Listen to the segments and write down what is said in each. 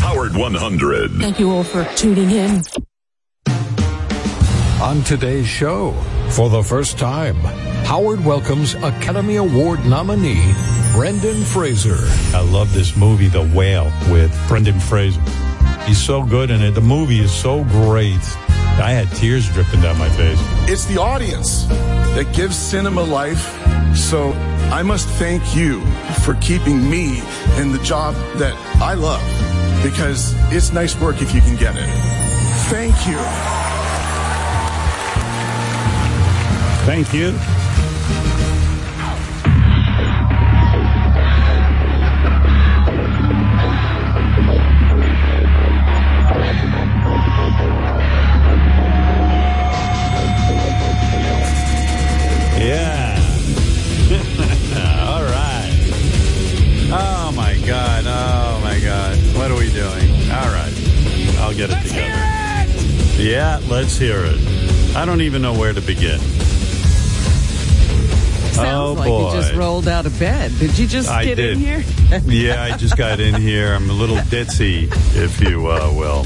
Howard 100. Thank you all for tuning in. On today's show, for the first time, Howard welcomes Academy Award nominee Brendan Fraser. I love this movie, The Whale, with Brendan Fraser. He's so good in it. The movie is so great. I had tears dripping down my face. It's the audience that gives cinema life. So I must thank you for keeping me in the job that I love because it's nice work if you can get it. Thank you. Thank you. Get it together. Yeah, let's hear it. I don't even know where to begin. Sounds oh like boy. you just rolled out of bed. Did you just I get did. in here? yeah, I just got in here. I'm a little ditzy, if you uh, will.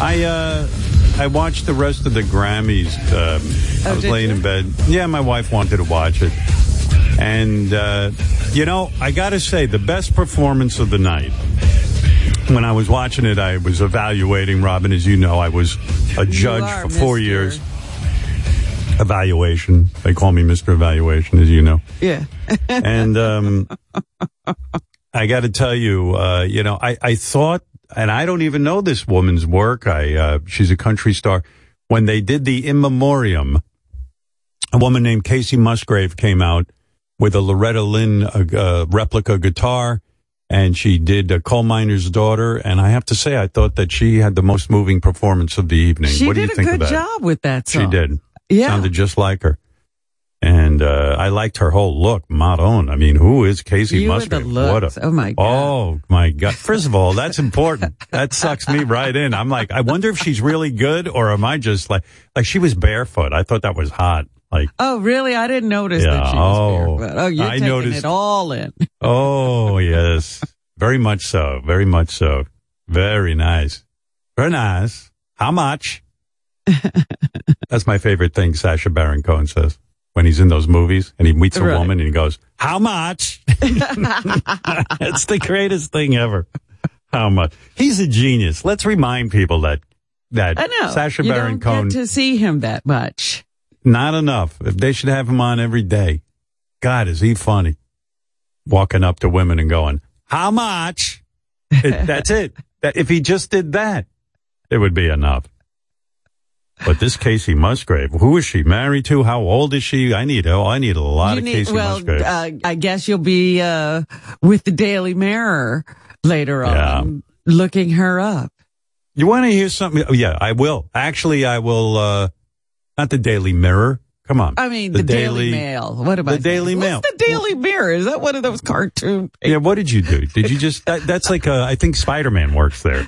I uh, I watched the rest of the Grammys. Um, I Oh, was laying you? in bed. Yeah, my wife wanted to watch it, and uh, you know, I got to say, the best performance of the night. When I was watching it, I was evaluating Robin. As you know, I was a judge are, for four Mr. years. Evaluation. They call me Mr. Evaluation, as you know Yeah. and um, I got to tell you, uh, you know, I, I thought, and I don't even know this woman's work. I uh, she's a country star. When they did the in memoriam, a woman named Kacey Musgrave came out with a Loretta Lynn uh, uh, replica guitar, and she did a coal miner's daughter. And I have to say, I thought that she had the most moving performance of the evening. She what do did you a think good of that? job with that She did. Yeah. Sounded just like her. And uh, I liked her whole look, Madon. I mean, who is Kacey You Musgrave? What a, Oh, my God. Oh my God! First of all, that's important. that sucks me right in. I'm like, I wonder if she's really good, or am I just like, like she was barefoot. I thought that was hot. Like, Oh, really? I didn't notice Yeah, that she was oh, barefoot. Oh, you're I taking noticed- it all in. oh yes, very much so, very much so, very nice, very nice. How much? That's my favorite thing. Sacha Baron Cohen says when he's in those movies and he meets a Right. woman and he goes, "How much?" it's the greatest thing ever. How much? He's a genius. Let's remind people that that I know. Sacha you Baron don't Cohen get to see him that much. Not enough. If they should have him on every day. God, is he funny? Walking up to women and going, "How much?" It, that's it. That, if he just did that, it would be enough. But this Kacey Musgrave, who is she married to? How old is she? I need oh, I need a lot You of need- Kacey well, Musgrave. uh, I guess you'll be uh, with the Daily Mirror later on, Yeah. looking her up. you want to hear something? Oh, yeah, I will. Actually, I will. uh Not the Daily Mirror. Come on. I mean, the, Daily, Mail. What am I The Daily? Mail. What's the Daily Mirror? Is that one of those cartoon? Yeah, what did you do? Did you just? That, that's like uh, I think Spider Man works there.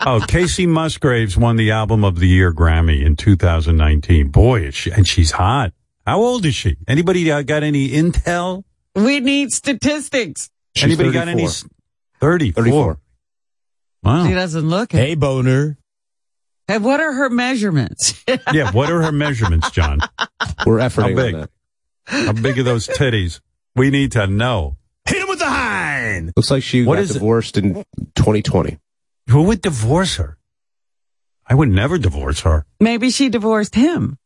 oh, Kacey Musgraves won the Album of the Year Grammy in 2019. Boy, is she, and she's hot. How old is she? Anybody uh, got any intel? We need statistics. She's Anybody got any? 34. 34. 34. Wow. She doesn't look it. Hey, boner. Hey, what are her measurements? yeah. What are her measurements, John? We're efforting big? on that. How big are those titties? We need to know. Hit him with the hind. Looks like she What got is it? divorced in 2020. Who would divorce her? I would never divorce her. Maybe she divorced him.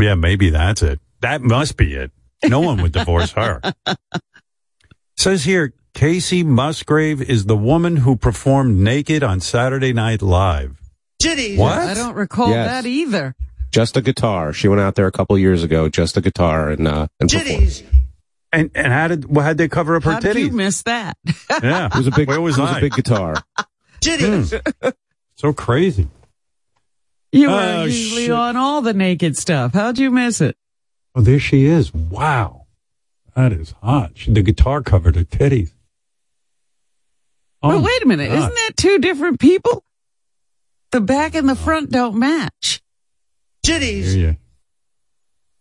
Yeah, maybe that's it. That must be it. No one would divorce her. Says here, Kacey Musgrave is the woman who performed naked on Saturday Night Live. What? I don't recall Yes. that either. Just a guitar. She went out there a couple years ago, just a guitar and, uh, and performed. And and how did well, how'd they cover up her How did you miss that? yeah, It was a big, Where was it was I? a big guitar. so crazy. You were Oh, usually shit. on all the naked stuff. How'd you miss it? Oh, there she is. Wow, that is hot. She, the guitar covered her titties. Oh, well, wait a minute. God. Isn't that two different people? The back and the front don't match. Hear ya.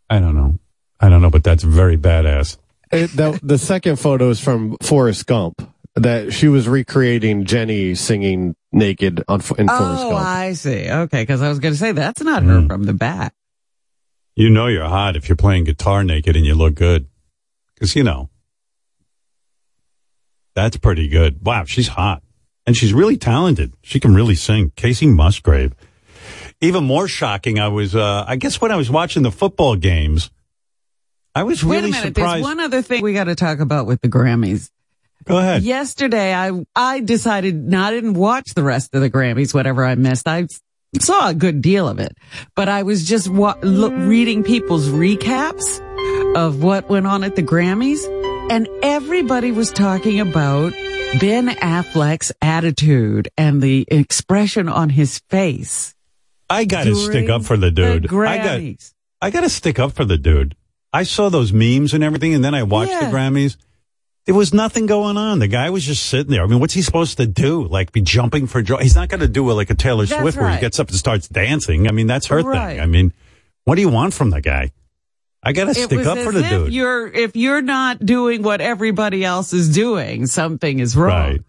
I don't know. I don't know, but that's very badass. It, the, the second photo is from Forrest Gump. that she was recreating Jenny singing naked on in Forrest Gump. Oh, Gump. I see. Okay, because I was going to say that's not her Mm. from the back. You know you're hot if you're playing guitar naked and you look good. Because, you know, that's pretty good. Wow, she's hot. And she's really talented. She can really sing. Kacey Musgrave. Even more shocking, I was, uh, I guess when I was watching the football games, I was Wait really a minute. surprised. There's one other thing we got to talk about with the Grammys. Go ahead. Yesterday, I I decided not I didn't watch the rest of the Grammys, whatever I missed. I saw a good deal of it, but I was just wa- look, reading people's recaps of what went on at the Grammys, and everybody was talking about Ben Affleck's attitude and the expression on his face. I got to stick up for the dude. The I got I got to stick up for the dude. I saw those memes and everything, and then I watched the Grammys. There was nothing going on. The guy was just sitting there. I mean, what's he supposed to do? Like be jumping for joy? He's not going to do it like a Taylor That's Swift where he gets up and starts dancing. I mean, that's her Right. thing. I mean, what do you want from the guy? I got to It stick up for the if dude. You're if you're not doing what everybody else is doing, something is wrong. Right.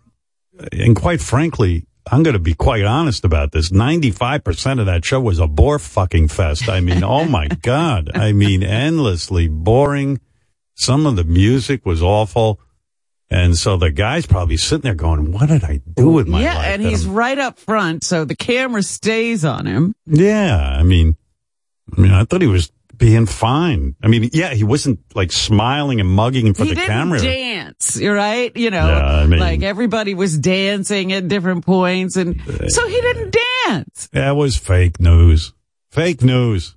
And quite frankly, I'm going to be quite honest about this. 95% of that show was a bore fucking fest. I mean, oh my God. I mean, endlessly boring. Some of the music was awful. And so the guy's probably sitting there going, what did I do with my yeah, life? and he's I'm- right up front, so the camera stays on him. yeah. I mean, I mean, I thought he was being fine. I mean, yeah, he wasn't like smiling and mugging for he the didn't camera. dance, you're right? You know, Yeah, I mean- like everybody was dancing at different points, and so he didn't dance. That was fake news. Fake news.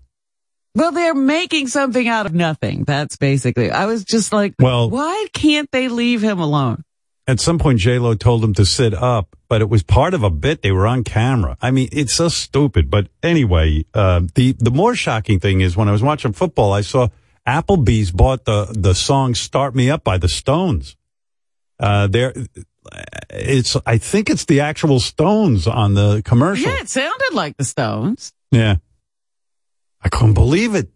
Well, they're making something out of nothing. That's basically. I was just like, Well- why can't they leave him alone? At some point, J Lo told him to sit up, but it was part of a bit. They were on camera. I mean, it's so stupid. But anyway, uh, the the more shocking thing is when I was watching football, I saw Applebee's bought the the song "Start Me Up" by the Stones. Uh, there, it's I think it's the actual Stones on the commercial. Yeah, it sounded like the Stones. Yeah. I couldn't believe it.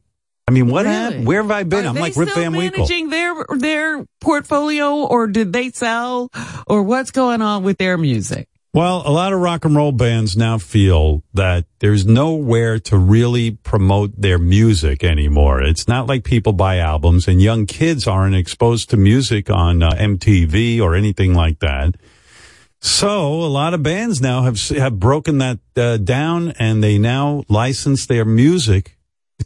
I mean, what Really? happened? Where have I been? Are I'm like Rip Van Winkle. managing their their portfolio, or did they sell, or what's going on with their music? Well, a lot of rock and roll bands now feel that there's nowhere to really promote their music anymore. It's not like people buy albums and young kids aren't exposed to music on uh, MTV or anything like that. So a lot of bands now have have broken that uh, down and they now license their music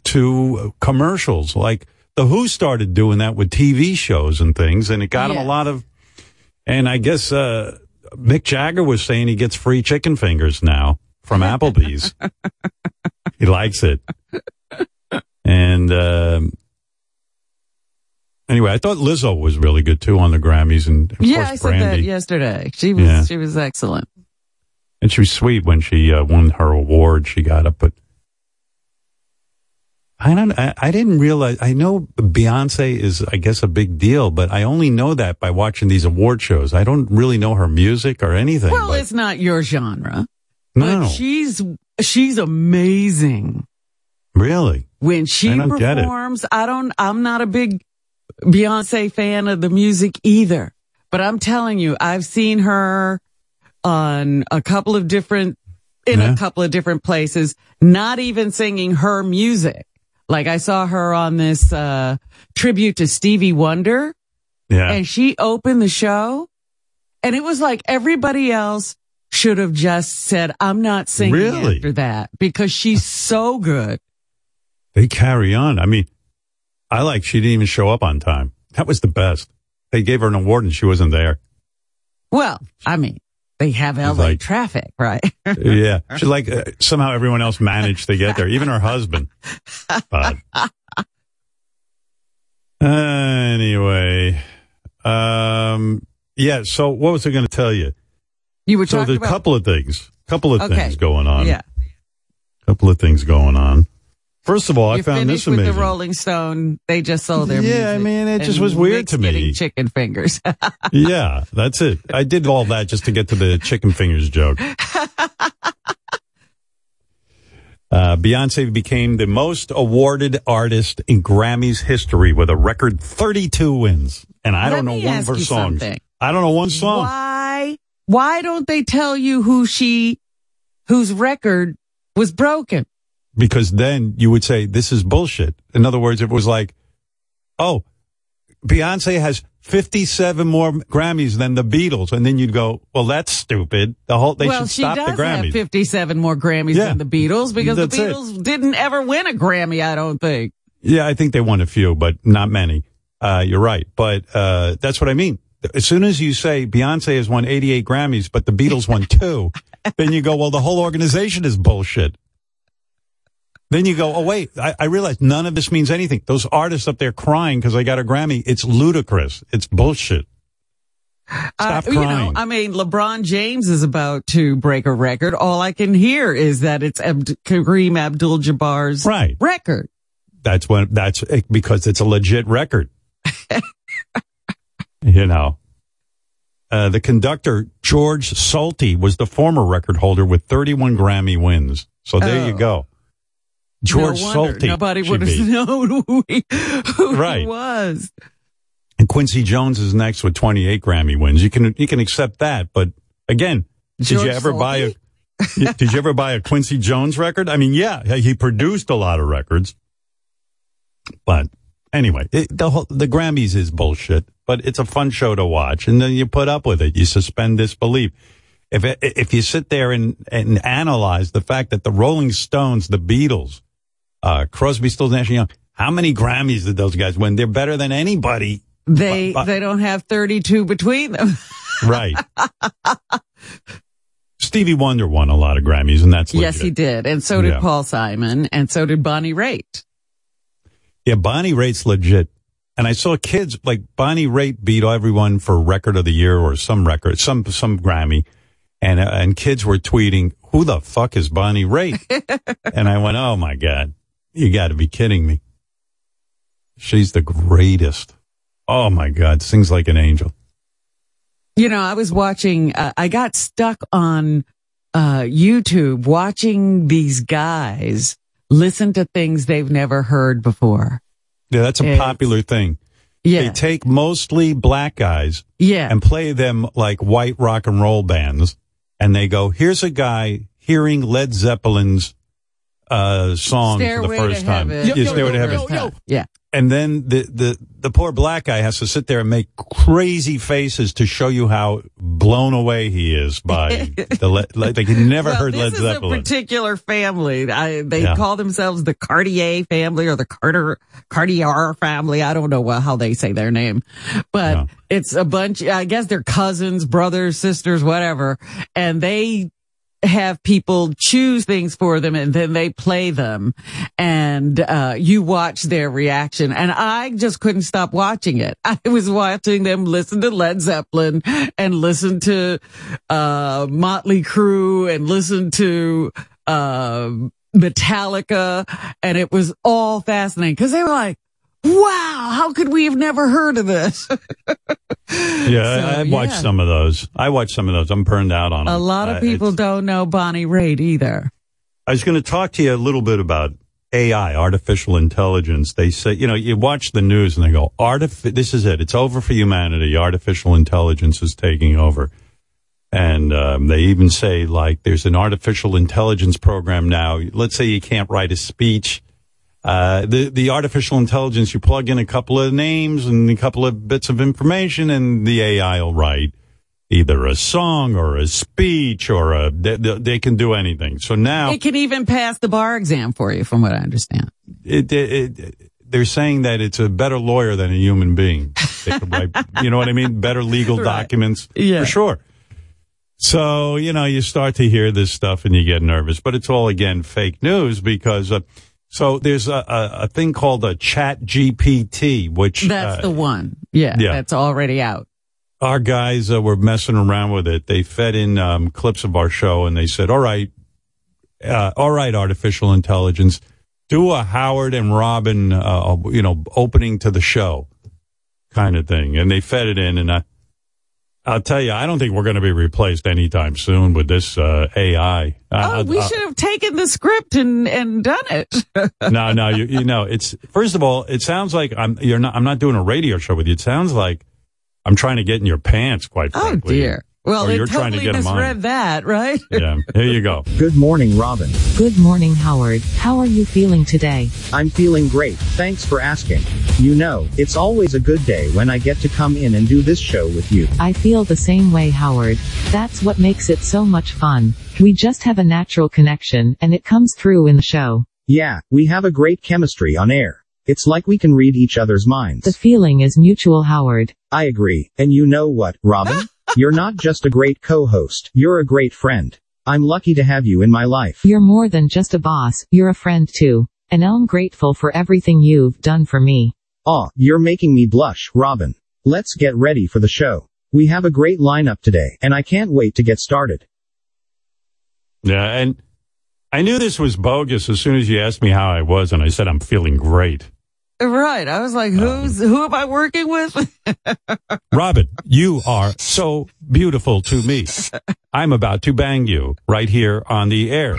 to commercials. Like the Who started doing that with TV shows and things and it got them Yes. a lot of and I guess uh, Mick Jagger was saying he gets free chicken fingers now from Applebee's. he likes it. And um, anyway, I thought Lizzo was really good too on the Grammys, and of yeah, course I said that yesterday. She was Yeah. she was excellent. And she was sweet when she uh, won her award. She got up, but I don't. I, I didn't realize. I know Beyonce is, I guess, a big deal, but I only know that by watching these award shows. I don't really know her music or anything. Well, but- it's not your genre, no, but she's she's amazing really. when she I don't get it. performs. I don't. I'm not a big Beyonce fan of the music either, but I'm telling you, I've seen her on a couple of different in Yeah. a couple of different places, not even singing her music. Like I saw her on this uh tribute to Stevie Wonder Yeah. and she opened the show and it was like everybody else should have just said, I'm not singing Really? after that because she's so good. they carry on. I mean, I like she didn't even show up on time. That was the best. They gave her an award and she wasn't there. Well, I mean, they have LA like- traffic, right? yeah. She like uh, somehow everyone else managed to get there, even her husband. But anyway, um, yeah. So what was I going to tell you? you were So talking there's a about couple of things, couple of Okay. things going on. Yeah. couple of things going on. First of all, I You're found finished this with amazing. the Rolling Stone. They just sold their Yeah. I mean, it just was weird to me. chicken fingers. yeah, that's it. I did all that just to get to the chicken fingers joke. Uh, Beyonce became the most awarded artist in Grammys history with a record 32 wins. And I Let don't know one of her songs. something. I don't know one song. Why? Why don't they tell you who she, whose record was broken? Because then you would say this is bullshit. In other words, it was like, oh, Beyonce has 57 more Grammys than the Beatles, and then you'd go, well, that's stupid. The whole they well, should stop the Grammys. have 57 more Grammys Yeah. than the Beatles because That's the it. Beatles didn't ever win a Grammy, I don't think. yeah, I think they won a few, but not many. Uh, you're right, but uh, that's what I mean. As soon as you say Beyonce has won 88 Grammys, but the Beatles won two, then you go, well, the whole organization is bullshit. Then you go, oh wait, I, I realize none of this means anything. Those artists up there crying because they got a Grammy, it's ludicrous. It's bullshit. Stop Uh, you know, crying. I mean, LeBron James is about to break a record. All I can hear is that it's Abd- Kareem Abdul-Jabbar's Right. record. That's when that's because it's a legit record. you know, uh, the conductor George Solti was the former record holder with 31 Grammy wins. So there you Oh. go. George no wonder Solti. Nobody would have be. known who he, who Right. he was. And Quincy Jones is next with 28 Grammy wins. You can you can accept that, but again, did you ever buy a did you ever buy a Quincy Jones record? I mean, yeah, he produced a lot of records. But anyway, it, the whole, the Grammys is bullshit, but it's a fun show to watch and then you put up with it. You suspend disbelief. If it, if you sit there and and analyze the fact that the Rolling Stones, the Beatles, uh, Crosby, Stills, Nash Young, how many Grammys did those guys win? They're better than anybody They But- but- they don't have 32 between them. Right. Stevie Wonder won a lot of Grammys, and that's yes, he did, and so did Yeah. Paul Simon, and so did Bonnie Raitt. Yeah, Bonnie Raitt's legit. And I saw kids like Bonnie Raitt beat everyone for record of the year or some record, some some Grammy, and uh, and kids were tweeting, "Who the fuck is Bonnie Raitt?" and I went, "Oh my god, you got to be kidding me! She's the greatest. Oh my god, sings like an angel." You know, I was watching, uh, I got stuck on uh, YouTube watching these guys listen to things they've never heard before. Yeah, that's a It's- popular thing. Yeah. They take mostly black guys yeah. and play them like white rock and roll bands. And they go, here's a guy hearing Led Zeppelin's uh, song Stairway for the first to time. heaven. Yeah, Stairway to Heaven. First time. Yeah. And then the, the, the poor black guy has to sit there and make crazy faces to show you how blown away he is by the, le- like he never well, heard this is a particular family. I, they Yeah. call themselves the Cartier family or the Carter Cartier family. I don't know wha- how they say their name, but Yeah. it's a bunch. I guess they're cousins, brothers, sisters, whatever, and they have people choose things for them and then they play them. And uh you watch their reaction. And I just couldn't stop watching it. I was watching them listen to Led Zeppelin and listen to uh Motley Crue and listen to uh Metallica. And it was all fascinating because they were like Wow, how could we have never heard of this? yeah, So, I, I watched yeah. some of those. I watched some of those. I'm burned out on them. A lot of Uh, people it's- don't know Bonnie Raitt either. I was going to talk to you a little bit about AI, artificial intelligence. They say, you know, you watch the news and they go, Artif- this is it. It's over for humanity. Artificial intelligence is taking over. And um, they even say, like, there's an artificial intelligence program now. Let's say you can't write a speech. Uh, the, the artificial intelligence, you plug in a couple of names and a couple of bits of information and the AI will write either a song or a speech or a, they, they can do anything. So now It can even pass the bar exam for you, from what I understand. it, it, it, they're saying that it's a better lawyer than a human being. They could write, you know what I mean? Better legal Right. documents. Yeah. For sure. So, you know, you start to hear this stuff and you get nervous, but it's all again fake news because, uh, so there's a, a, a thing called a ChatGPT, which That's uh, the one. Yeah, yeah. That's already out. our guys uh, were messing around with it. They fed in um, clips of our show and they said, all right, uh, all right, artificial intelligence, do a Howard and Robin, uh, you know, opening to the show kind of thing. And they fed it in and I, I'll tell you, I don't think we're going to be replaced anytime soon with this uh, AI. Oh, Uh, we uh, should have taken the script and, and done it. no, no, you, you know, it's first of all, it sounds like I'm you're not I'm not doing a radio show with you. It sounds like I'm trying to get in your pants, quite Oh frankly. dear. Well, Or they you're trying to totally get 'em on. misread that, right? Yeah, here you go. Good morning, Robin. Good morning, Howard. How are you feeling today? I'm feeling great, thanks for asking. You know, it's always a good day when I get to come in and do this show with you. I feel the same way, Howard. That's what makes it so much fun. We just have a natural connection, and it comes through in the show. Yeah, we have a great chemistry on air. It's like we can read each other's minds. The feeling is mutual, Howard. I agree. And you know what, Robin? You're not just a great co-host, you're a great friend. I'm lucky to have you in my life. You're more than just a boss, you're a friend too. And I'm grateful for everything you've done for me. Aw, you're making me blush, Robin. Let's get ready for the show. We have a great lineup today, and I can't wait to get started. Yeah, and I knew this was bogus as soon as you asked me how I was, and I said I'm feeling great. Right. I was like, who's, who am I working with? Robin, you are so beautiful to me. I'm about to bang you right here on the air.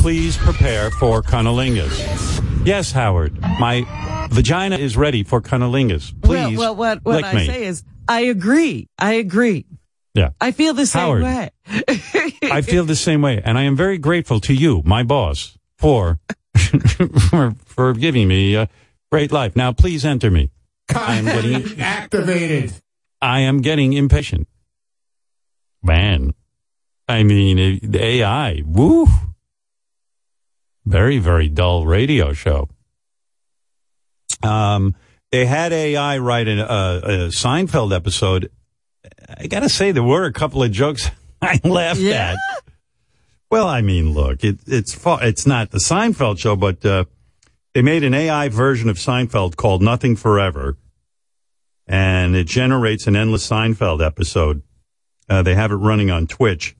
Please prepare for cunnilingus. Yes, Howard, my vagina is ready for cunnilingus. Please, well, well what, what I me. say is, I agree. I agree. Yeah. I feel the same Howard. way. I feel the same way, and I am very grateful to you, my boss, for for, for giving me a great life. Now, please enter me. I am getting activated. I am getting impatient. Man, I mean, the AI, woo. Very, very dull radio show. Um, they had AI write an, uh, a Seinfeld episode. I gotta say, there were a couple of jokes I laughed Yeah? at. Well, I mean, look, it, it's it's not the Seinfeld show, but uh, they made an AI version of Seinfeld called Nothing Forever, and it generates an endless Seinfeld episode. Uh, they have it running on Twitch,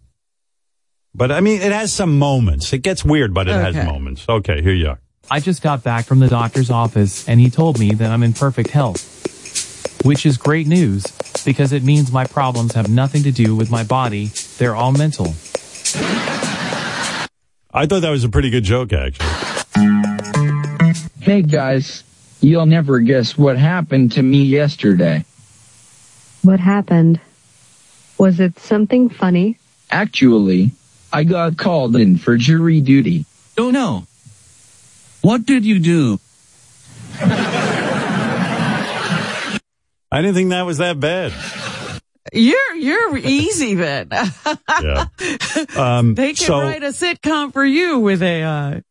but I mean, it has some moments. It gets weird, but it has moments. Okay, here you are. I just got back from the doctor's office and he told me that I'm in perfect health. Which is great news, because it means my problems have nothing to do with my body, they're all mental. I thought that was a pretty good joke, actually. Hey guys, you'll never guess what happened to me yesterday. What happened? Was it something funny? Actually, I got called in for jury duty. Oh no. What did you do? I didn't think that was that bad. You're, you're easy then. Yeah. Um, they can so, write a sitcom for you with AI.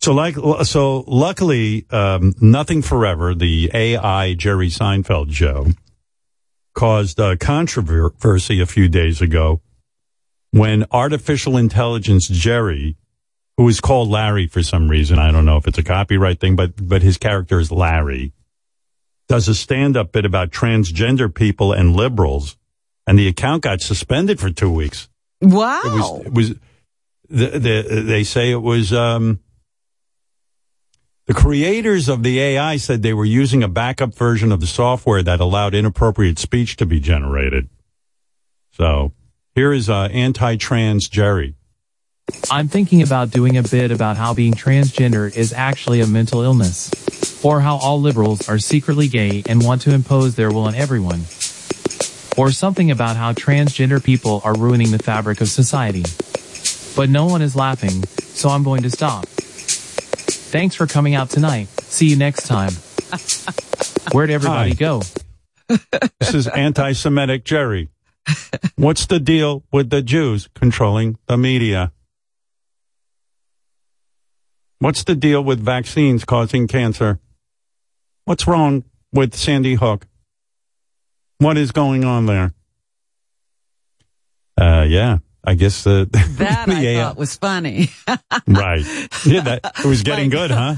So like, so luckily, um, nothing forever. The AI Jerry Seinfeld show caused uh, controversy a few days ago when artificial intelligence Jerry, who is called Larry for some reason, I don't know if it's a copyright thing, but but his character is Larry, does a stand-up bit about transgender people and liberals, and the account got suspended for two weeks. Wow. It was, it was the, the, they say it was, um, the creators of the AI said they were using a backup version of the software that allowed inappropriate speech to be generated. So here is, uh, anti-trans Jerry. I'm thinking about doing a bit about how being transgender is actually a mental illness. Or how all liberals are secretly gay and want to impose their will on everyone. Or something about how transgender people are ruining the fabric of society. But no one is laughing, so I'm going to stop. Thanks for coming out tonight. See you next time. Where'd everybody Hi. go? This is anti-Semitic Jerry. What's the deal with the Jews controlling the media? What's the deal with vaccines causing cancer? What's wrong with Sandy Hook? What is going on there? Uh, yeah, I guess the, That the I thought was funny. right. Yeah, that it was getting good, huh?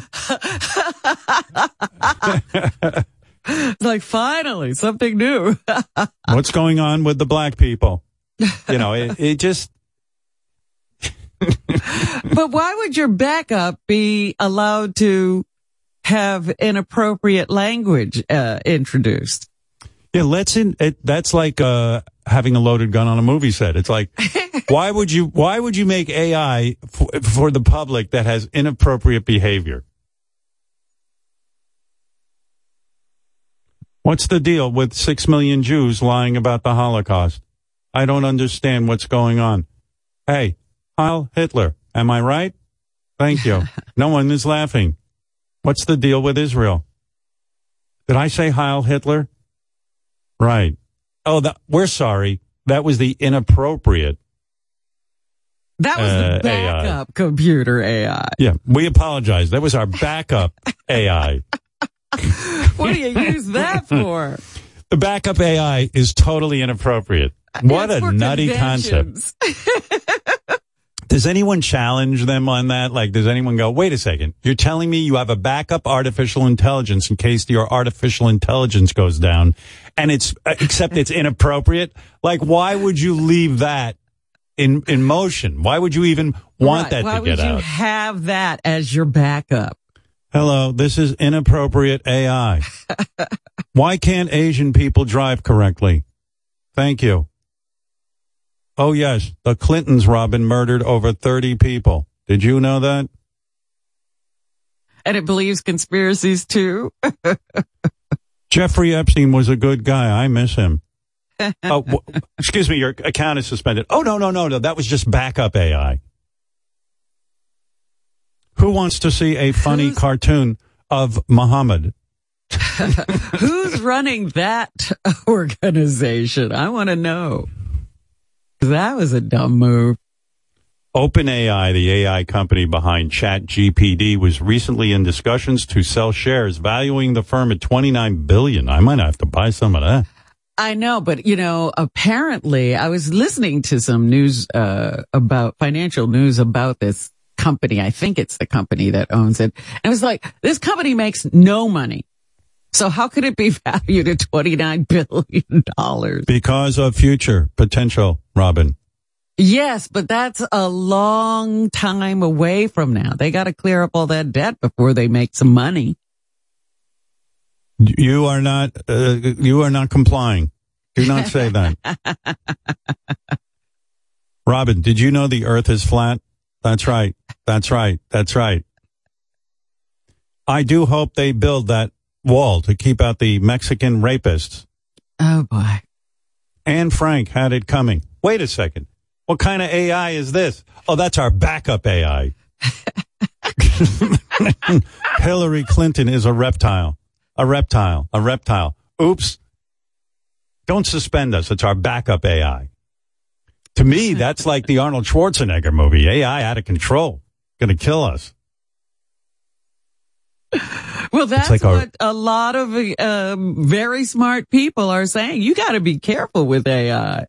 like finally something new. What's going on with the black people? You know, it, it just but why would your backup be allowed to have inappropriate language uh, introduced? Yeah, let's in. It, that's like uh, having a loaded gun on a movie set. It's like, why would you? Why would you make AI for, for the public that has inappropriate behavior? What's the deal with six million Jews lying about the Holocaust? I don't understand what's going on. Hey, Heil Hitler, am I right? Thank you. no one is laughing. What's the deal with Israel? Did I say Heil Hitler? Right. Oh, that, we're sorry. That was the inappropriate. That was Uh, the backup computer AI. Yeah, we apologize. That was our backup AI. What do you use that for? The backup AI is totally inappropriate. What It's a nutty concept. Does anyone challenge them on that? Like, does anyone go, wait a second, you're telling me you have a backup artificial intelligence in case your artificial intelligence goes down and it's, uh, except it's inappropriate? Like, why would you leave that in, in motion? Why would you even want Right. that Why to get would you out? have that as your backup? Hello, this is inappropriate AI. Why can't Asian people drive correctly? Thank you. Oh yes, the Clintons, Robin, murdered over 30 people. Did you know that? And it believes conspiracies too. Jeffrey Epstein was a good guy. I miss him. oh, w- excuse me, your account is suspended. Oh, no, no, no, no. That was just backup AI. Who wants to see a funny cartoon of Muhammad? Who's running that organization? I want to know. That was a dumb move. OpenAI, the AI company behind ChatGPT, was recently in discussions to sell shares, valuing the firm at 29 billion. I might have to buy some of that. I know, but you know, apparently I was listening to some news, uh, about financial news about this company. I think it's the company that owns it. And it was like, this company makes no money. So how could it be valued at $29 billion? Because of future potential, Robin. Yes, but that's a long time away from now. They got to clear up all that debt before they make some money. You are not, uh, you are not complying. Do not say that. Robin, did you know the earth is flat? That's right. That's right. That's right. I do hope they build that wall to keep out the Mexican rapists. Oh boy. Anne Frank had it coming. Wait a second. What kind of AI is this? Oh, that's our backup AI. Hillary Clinton is a reptile. A reptile. A reptile. Oops. Don't suspend us. It's our backup AI. To me, that's like the Arnold Schwarzenegger movie. AI out of control. Gonna kill us. Well, that's like our- what a lot of um, very smart people are saying. You got to be careful with AI.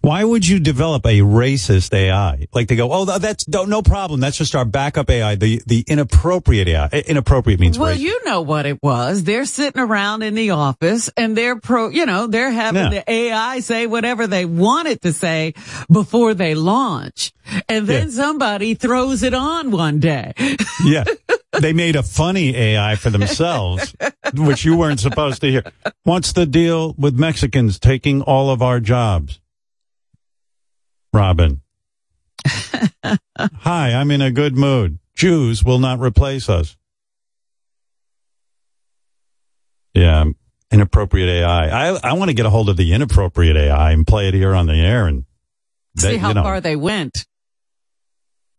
Why would you develop a racist AI? Like they go, oh, that's no, problem. That's just our backup AI. The the inappropriate AI. Inappropriate means Well, racist. you know what it was. They're sitting around in the office and they're pro, you know, they're having Yeah. the AI say whatever they want it to say before they launch. And then Yeah. somebody throws it on one day. Yeah. They made a funny AI for themselves, which you weren't supposed to hear. What's the deal with Mexicans taking all of our jobs? Robin. Hi, I'm in a good mood. Jews will not replace us. Yeah, inappropriate AI. I, I want to get a hold of the inappropriate AI and play it here on the air and See they- how you know. far they went.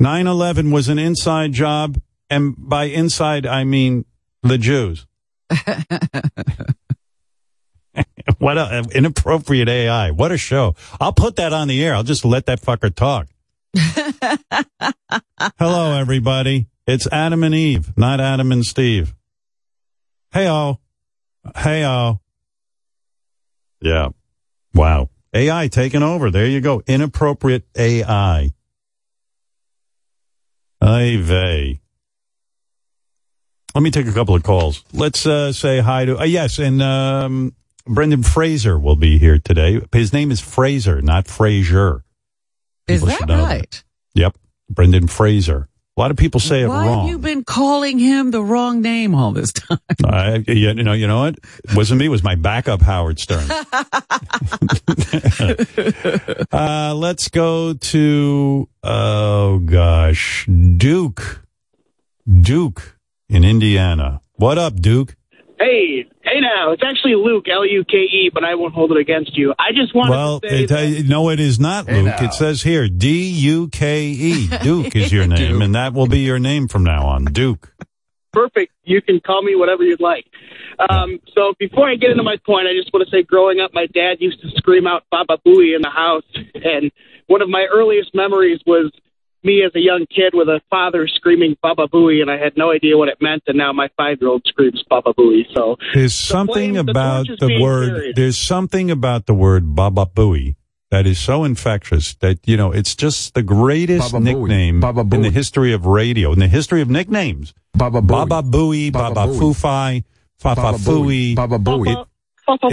9-11 was an inside job, and by inside, I mean the Jews. what a inappropriate AI. What a show. I'll put that on the air. I'll just let that fucker talk. Hello, everybody. It's Adam and Eve, not Adam and Steve. Hey-oh. Hey-oh. Yeah. Wow. AI taking over. There you go. Inappropriate AI. Ay vey. Let me take a couple of calls. Let's uh, say hi to, uh, yes, and um, Brendan Fraser will be here today. His name is Fraser, not Frazier. Is that right? Yep, Brendan Fraser. A lot of people say it Why wrong. have you been calling him the wrong name all this time? I, you, you know, you know what? It wasn't me. It was my backup Howard Stern. uh, let's go to oh gosh, Duke, Duke in Indiana. What up, Duke? Hey, Hey now, it's actually Luke, L-U-K-E, but I won't hold it against you. I just want Well, to say it, uh, no, it is not, Luke. It says here D U K E. Duke is your name, and that will be your name from now on. Duke. perfect. You can call me whatever you'd like. Um, so before I get into my point, I just want to say growing up, my dad used to scream out Baba Booey in the house. And one of my earliest memories was me as a young kid with a father screaming Baba Booey, and I had no idea what it meant. And now my five year old screams Baba Booey. So There's something blame- the about torch is the word. carried. There's something about the word Baba Booey that is so infectious that you know it's just the greatest Baba nickname Baba in the history of radio, in the history of nicknames. Baba Booey. Baba Booey, Baba, Baba Booey. Foofy, Fafa Baba Booey. Fooey. Baba Booey. It-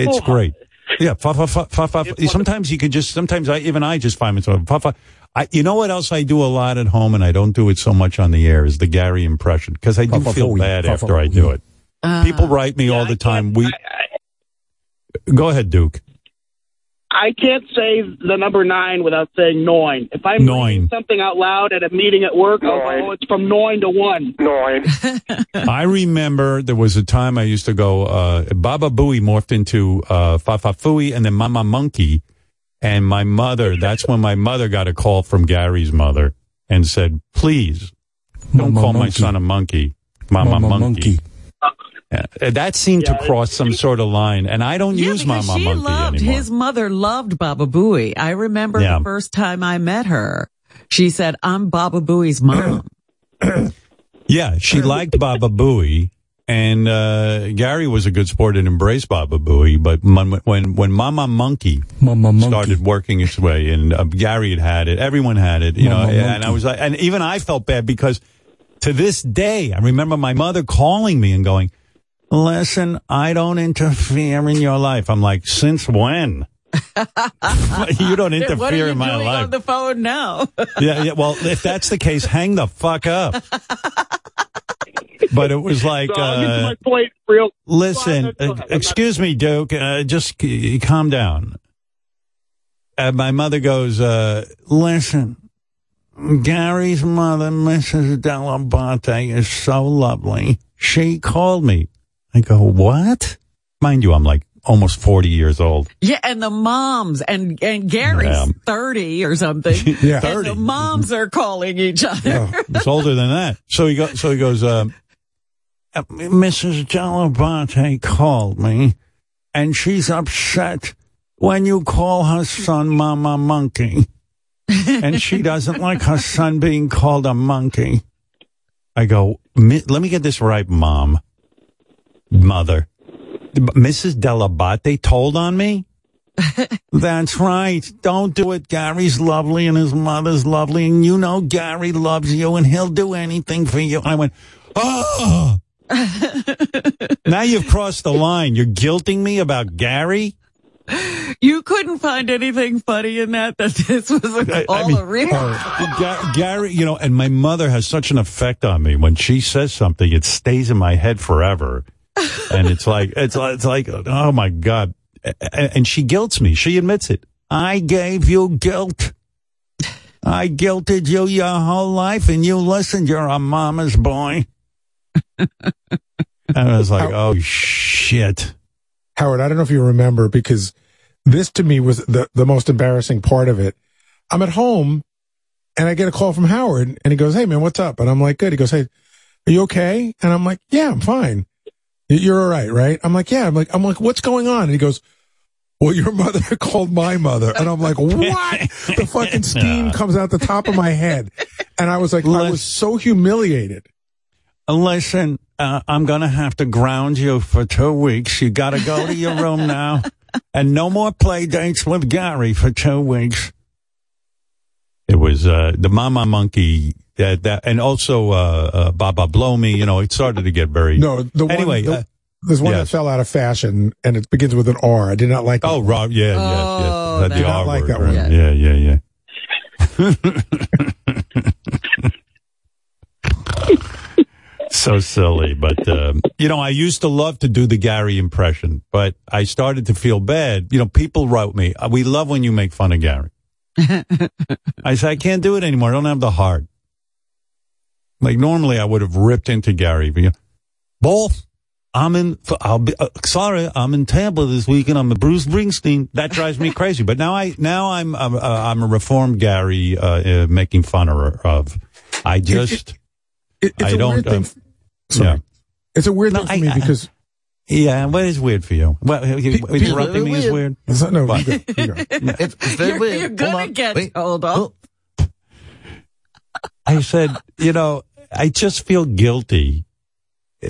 it's great. Yeah, fa fa fa fa fa. Sometimes you could just. Sometimes I even I just find myself fa fa. I, you know what else I do a lot at home, and I don't do it so much on the air is the Gary impression because I do Fa fa feel bad Fa fa after I do it. Uh, People write me all the time. We go ahead, Duke. I can't say the number nine without saying nine. If I'm Nine. something out loud at a meeting at work, I'll go, oh, it's from nine to one. Nine. I remember there was a time I used to go, uh, Baba Booey morphed into, uh, Fafa Fooey and then Mama Monkey. And my mother, that's when my mother got a call from Gary's mother and said, please don't Mama call my son a monkey. Mama, Mama Monkey. Uh, that seemed Yeah, to cross some sort of line. And I don't Yeah, use because Mama she Monkey loved anymore. his mother loved Baba Booey. I remember Yeah. the first time I met her. She said, "I'm Baba Booey's mom." Yeah, she liked Baba Booey, and uh, Gary was a good sport and embraced Baba Booey. But when when, when Mama Monkey Mama Monkey. started working its way, and uh, Gary had had it, everyone had it, you Mama know. And I was like, and even I felt bad because to this day, I remember my mother calling me and going, "Listen, I don't interfere in your life." I'm like, "Since when?" you don't interfere what are you in my doing life. on the phone now? yeah, yeah. Well, if that's the case, hang the fuck up. But it was like, So I'll get to uh, my point real. listen, Go uh, excuse me, Duke, uh, just c- calm down. And my mother goes, uh, listen, Gary's mother, Mrs. Dell'Abate, is so lovely. She called me. I go, what? Mind you, I'm like almost 40 years old. Yeah, and the moms and and Gary's Yeah. thirty or something. Yeah. and the moms are calling each other. It's older than that. So he goes. So he goes. Um, uh, Uh, Mrs. Dell'Abate called me, and she's upset when you call her son Mama Monkey, and she doesn't like her son being called a monkey. I go. "Mi- Let me get this right, Mom, Mother. Mrs. Dell'Abate told on me. That's right. Don't do it. Gary's lovely and his mother's lovely, and you know Gary loves you and he'll do anything for you. I went, oh. now you've crossed the line. You're guilting me about Gary? You couldn't find anything funny in that. That this was a I- call I mean, a real. Ga- Gary, you know, and my mother has such an effect on me. When she says something, it stays in my head forever. And it's like, it's like, it's like, oh my God. And she guilts me. She admits it. I gave you guilt. I guilted you your whole life and you listened. You're a mama's boy. and I was like, oh shit. Howard, I don't know if you remember because this to me was the, the most embarrassing part of it. I'm at home and I get a call from Howard and he goes, Hey man, what's up? And I'm like, good. He goes, Hey, are you okay? And I'm like, yeah, I'm fine. You're all right, right? I'm like, yeah. I'm like, I'm like, what's going on? And he goes, well, your mother called my mother. And I'm like, what? the fucking steam comes out the top of my head. And I was like, I was so humiliated. Listen, uh, I'm going to have to ground you for two weeks. You got to go to your room now. And no more play dates with Gary for two weeks. It was uh, the Mama Monkey that, that and also uh, uh, Baba Blow Me. You know, it started to get very. No, the one, anyway. the- uh, there's one yes. that fell out of fashion and it begins with an R. I did not like that. Oh, Rob, yeah, Oh, yes, yes. Had that- the I R like word, that one. right. Yeah, yeah, yeah. so silly, but um, you know, I used to love to do the Gary impression, but I started to feel bad. You know, people wrote me, "Uh, "We love when you make fun of Gary." I said, "I can't do it anymore. I don't have the heart." Like normally, I would have ripped into Gary, but you know, both I'm in. I'll be uh, sorry. I'm in Tampa this weekend. I'm a Bruce Springsteen. That drives me crazy. But now I now I'm I'm, uh, I'm a reformed Gary, uh, uh, making fun of. I just It, it's I don't. um, Sorry. yeah. It's a weird No, thing for I- me I- because Yeah, what is weird for you? Well, interrupting me is weird. It's not- no, What? you go, you go. It's, it's very You're, weird. you're gonna on. get Wait. told off. I said, you know, I just feel guilty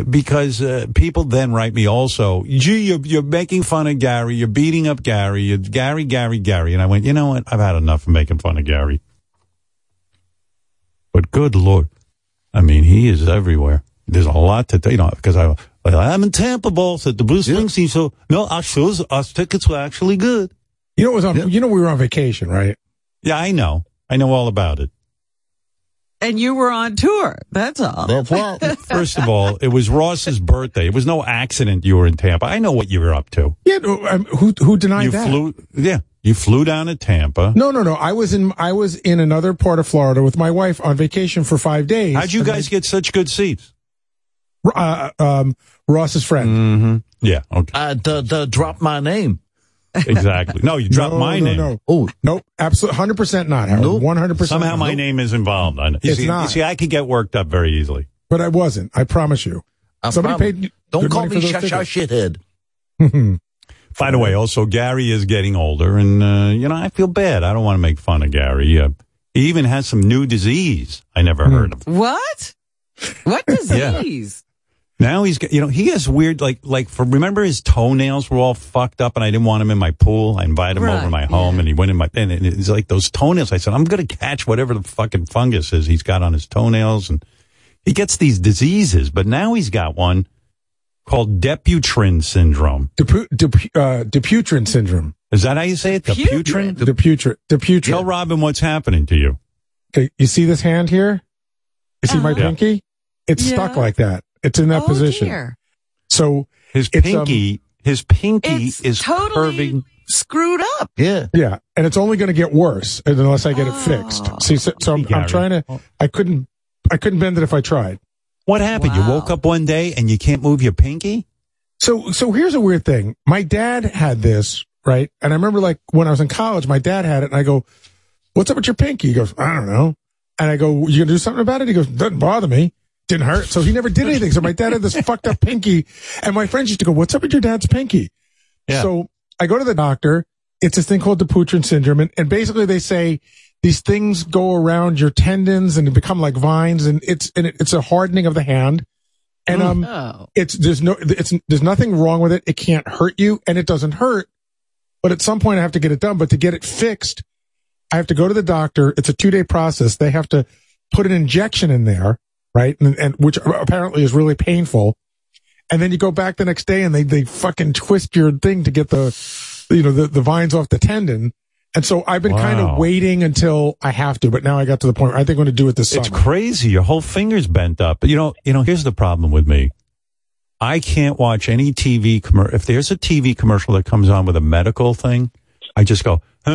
because uh, people then write me also, gee, you're, you're making fun of Gary, you're beating up Gary, you're Gary, Gary, Gary. And I went, you know what? I've had enough of making fun of Gary. But good Lord. I mean, he is everywhere. There's a lot to, you know, because I, I'm in Tampa Balls at the Bruce Springsteen show. No, our shows, our tickets were actually good. You know, it was on. You know, we were on vacation, right? Yeah, I know. I know all about it. And you were on tour. That's all. That's right. First of all, it was Ross's birthday. It was no accident you were in Tampa. I know what you were up to. Yeah. Um, who who denied You that? flew, yeah, you flew down to Tampa. No, no, no. I was in I was in another part of Florida with my wife on vacation for five days. How'd you And guys get such good seats? Then, uh, um, Ross's friend. Mm-hmm. Yeah, okay, I d- d- dropped my name. exactly. No, you dropped no, my no, name. No, Oh, nope. Absolutely, hundred percent not. Howard. One hundred percent. Somehow my name is involved. I know. You It's see, not. You see, I could get worked up very easily. but I wasn't. I promise you. I Somebody promise. paid. Don't good call money me for sha sha shithead. By the way, also Gary is getting older, and uh, you know I feel bad. I don't want to make fun of Gary. Uh, he even has some new disease I never heard of. What? What disease? Now he's got, you know, he has weird, like, like for, remember his toenails were all fucked up and I didn't want him in my pool. I invited him over to my home yeah. and he went in my, and it's like those toenails. I said, I'm going to catch whatever the fucking fungus is he's got on his toenails. And he gets these diseases, but now he's got one called Dupuytren syndrome. Depu- Depu- uh, Dupuytren syndrome. Is that how you say it? Dupuytren? Dupuytren. Dupuytren. Tell Robin what's happening to you. Okay, you see this hand here? You see my Uh-huh. pinky? It's Yeah. stuck like that. It's in that oh, position. dear. So His It's, um, pinky, his pinky is totally curving. screwed up. Yeah. yeah, and it's only going to get worse unless I get it fixed. Oh. See, so, so I'm, I'm trying to. I couldn't. I couldn't bend it if I tried. What happened? You woke up one day and you can't move your pinky? So, so here's a weird thing. My dad had this, right? And I remember like when I was in college, my dad had it and I go, what's up with your pinky? He goes, I don't know. And I go, you gonna do something about it? He goes, doesn't bother me. Didn't hurt. So he never did anything. So my dad had this fucked up pinky and my friends used to go, what's up with your dad's pinky? Yeah. So I go to the doctor. It's this thing called the Dupuytren syndrome. And, and basically they say these things go around your tendons and become like vines and it's, and it, it's a hardening of the hand. And, um, Oh. it's there's no it's there's nothing wrong with it. It can't hurt you, and it doesn't hurt. But at some point, I have to get it done. But to get it fixed, I have to go to the doctor. It's a two day process. They have to put an injection in there, right? And, and which apparently is really painful. And then you go back the next day, and they they fucking twist your thing to get the you know the the vines off the tendon. And so I've been kind of waiting until I have to, but now I got to the point where I think I'm going to do it this It's crazy. Your whole finger's bent up. But you know, you know, here's the problem with me. I can't watch any TV commercial. If there's a TV commercial that comes on with a medical thing, I just go, uh,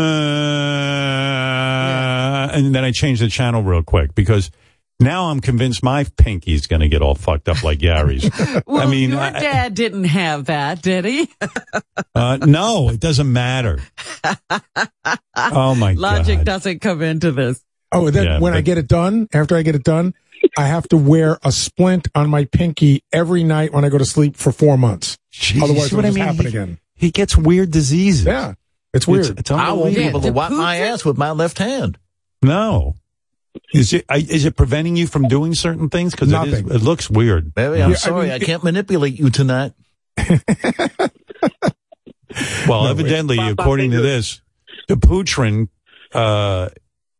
and then I change the channel real quick because now I'm convinced my pinky's going to get all fucked up like Gary's. Well, I mean, your I- dad didn't have that, did he? uh, no, it doesn't matter. Oh my Logic God. Logic doesn't come into this. Oh, then Yeah, when I get it done, after I get it done, I have to wear a splint on my pinky every night when I go to sleep for four months. Jeez, Otherwise, it'll what I just mean? happen He- again. He gets weird diseases. Yeah, it's weird. It's, it's I won't be able to wipe my ass with my left hand. No. Is it I- is it preventing you from doing certain things? Because it, is- it looks weird. Baby, I'm I sorry. mean, I, can't manipulate you tonight. Well, No, evidently, wait. according to this, Dupuytren, uh,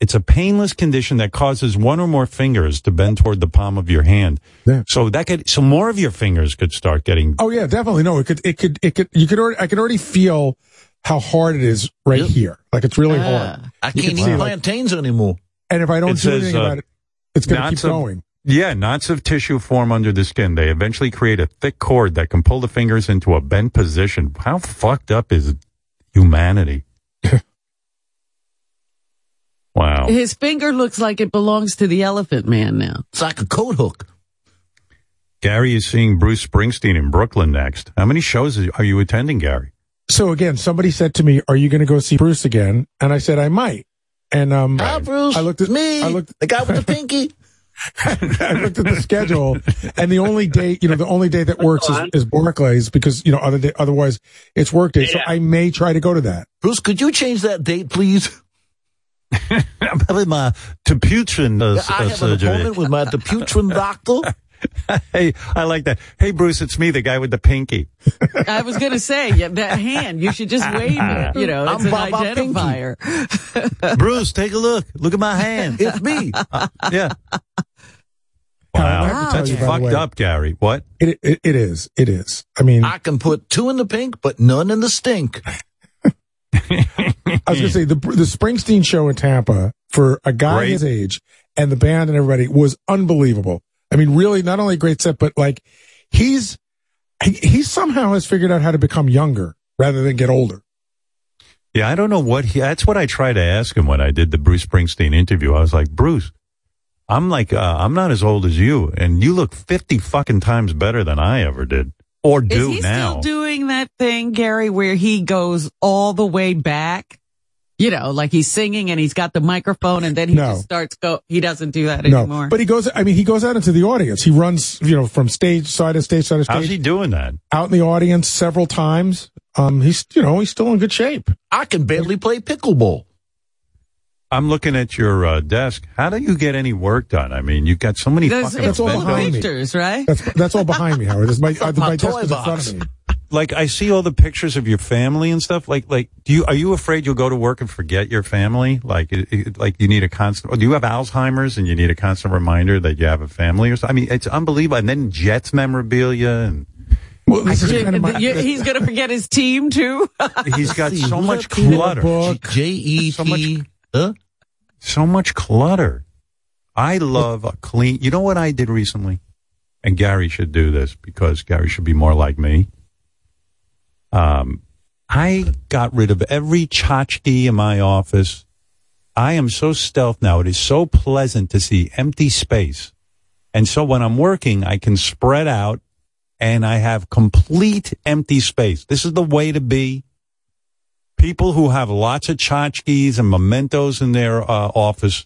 it's a painless condition that causes one or more fingers to bend toward the palm of your hand. Yeah. So that could, so more of your fingers could start getting. Oh yeah, definitely. No, it could, it could, it could. You could already, I can already feel how hard it is right Yep. here. Like it's really Ah. hard. I You can't eat see, like- plantains anymore. And if I don't It do says, anything uh, about it, it's going to keep knots of- going. Yeah, knots of tissue form under the skin. They eventually create a thick cord that can pull the fingers into a bent position. How fucked up is humanity? wow. His finger looks like it belongs to the elephant man now. It's like a coat hook. Gary is seeing Bruce Springsteen in Brooklyn next. How many shows are you attending, Gary? So again, somebody said to me, "Are you going to go see Bruce again?" And I said, "I might." And um, Hi, Bruce. I looked at me. I looked the guy with the pinky. I looked at the schedule, and the only day, you know, the only day that works is, is Barclays because you know, other day, otherwise it's work day. So I may try to go to that. Bruce, could you change that date, please? I'm having my Dupuytren uh, I have an appointment with my Dupuytren doctor. hey, I like that. Hey, Bruce, it's me, the guy with the pinky. I was going to say yeah, that hand. You should just wave it. You know, it's I'm an Bob Bob Pinky. identifier. Bruce, take a look. Look at my hand. It's me. Uh, yeah. I Wow. have to tell That's you, fucked way, up, Gary. What? It, it it is. It is. I mean, I can put two in the pink, but none in the stink. I was gonna say the the Springsteen show in Tampa for a guy Great. his age and the band and everybody was unbelievable. I mean, really, not only a great set, but like he's he, he somehow has figured out how to become younger rather than get older. Yeah, I don't know what he, that's what I tried to ask him when I did the Bruce Springsteen interview. I was like, Bruce, I'm like, uh, I'm not as old as you and you look 50 fucking times better than I ever did or Is do he now. still doing that thing, Gary, where he goes all the way back? You know, like he's singing and he's got the microphone and then he No. just starts go. He doesn't do that No, anymore. but he goes. I mean, he goes out into the audience. He runs, you know, from stage side to stage side to stage. How's he doing that? out in the audience several times. Um, he's, you know, he's still in good shape. I can barely play pickleball. I'm looking at your uh, desk. How do you get any work done? I mean, you've got so many There's- fucking it's all behind me. pictures, right? That's that's all behind me, Howard. This is my uh, My my desk toy is in front box. of me. Like I see all the pictures of your family and stuff. Like, like, do you are you afraid you'll go to work and forget your family? Like, it, it- like you need a constant. Or do you have Alzheimer's and you need a constant reminder that you have a family or something? I mean, it's unbelievable. And then Jets memorabilia and Well, this is kind of my, You- he's going to forget his team too. he's got See, so much clutter. book. J E So much- T. Huh? So much clutter. I love a clean. You know what I did recently? And Gary should do this because Gary should be more like me. Um, I got rid of every tchotchke in my office. I am so stealth now. It is so pleasant to see empty space. And so when I'm working, I can spread out and I have complete empty space. This is the way to be. People who have lots of tchotchkes and mementos in their uh, office,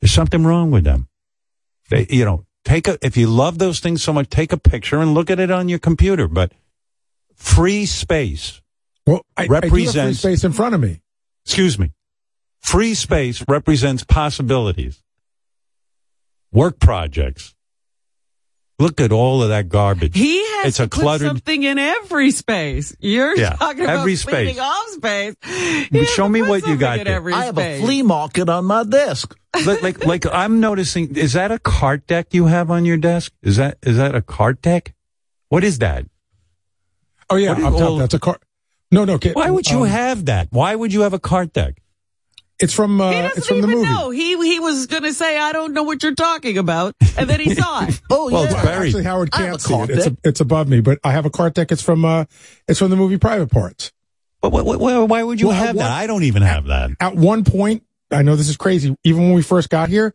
there's something wrong with them. They, you know, take a, if you love those things so much, take a picture and look at it on your computer. But free space, well, I, I do have free space in front of me. excuse me, free space represents possibilities, work projects. Look at all of that garbage. He has It's to a put cluttered- something in every space. You're Yeah, talking about every cleaning space. off space. He has show to me put what you got in there. every I have a flea market on my desk. like, like, like I'm noticing, is that a cart deck you have on your desk? Is that, is that a cart deck? What is that? Oh yeah, you up top, all- that's a car. No, no. kid, Why would you um, have that? Why would you have a cart deck? It's from uh, He doesn't from the even movie. know. He he was going to say, "I don't know what you're talking about," and then he saw it. Oh Well, yeah. it's buried. Actually, Howard I can't see it. It's, a, it's above me, but I have a cart deck. It's from uh, it's from the movie Private Parts. But why, why, why would you Well, have what- that? I don't even have that. At one point, I know this is crazy. Even when we first got here,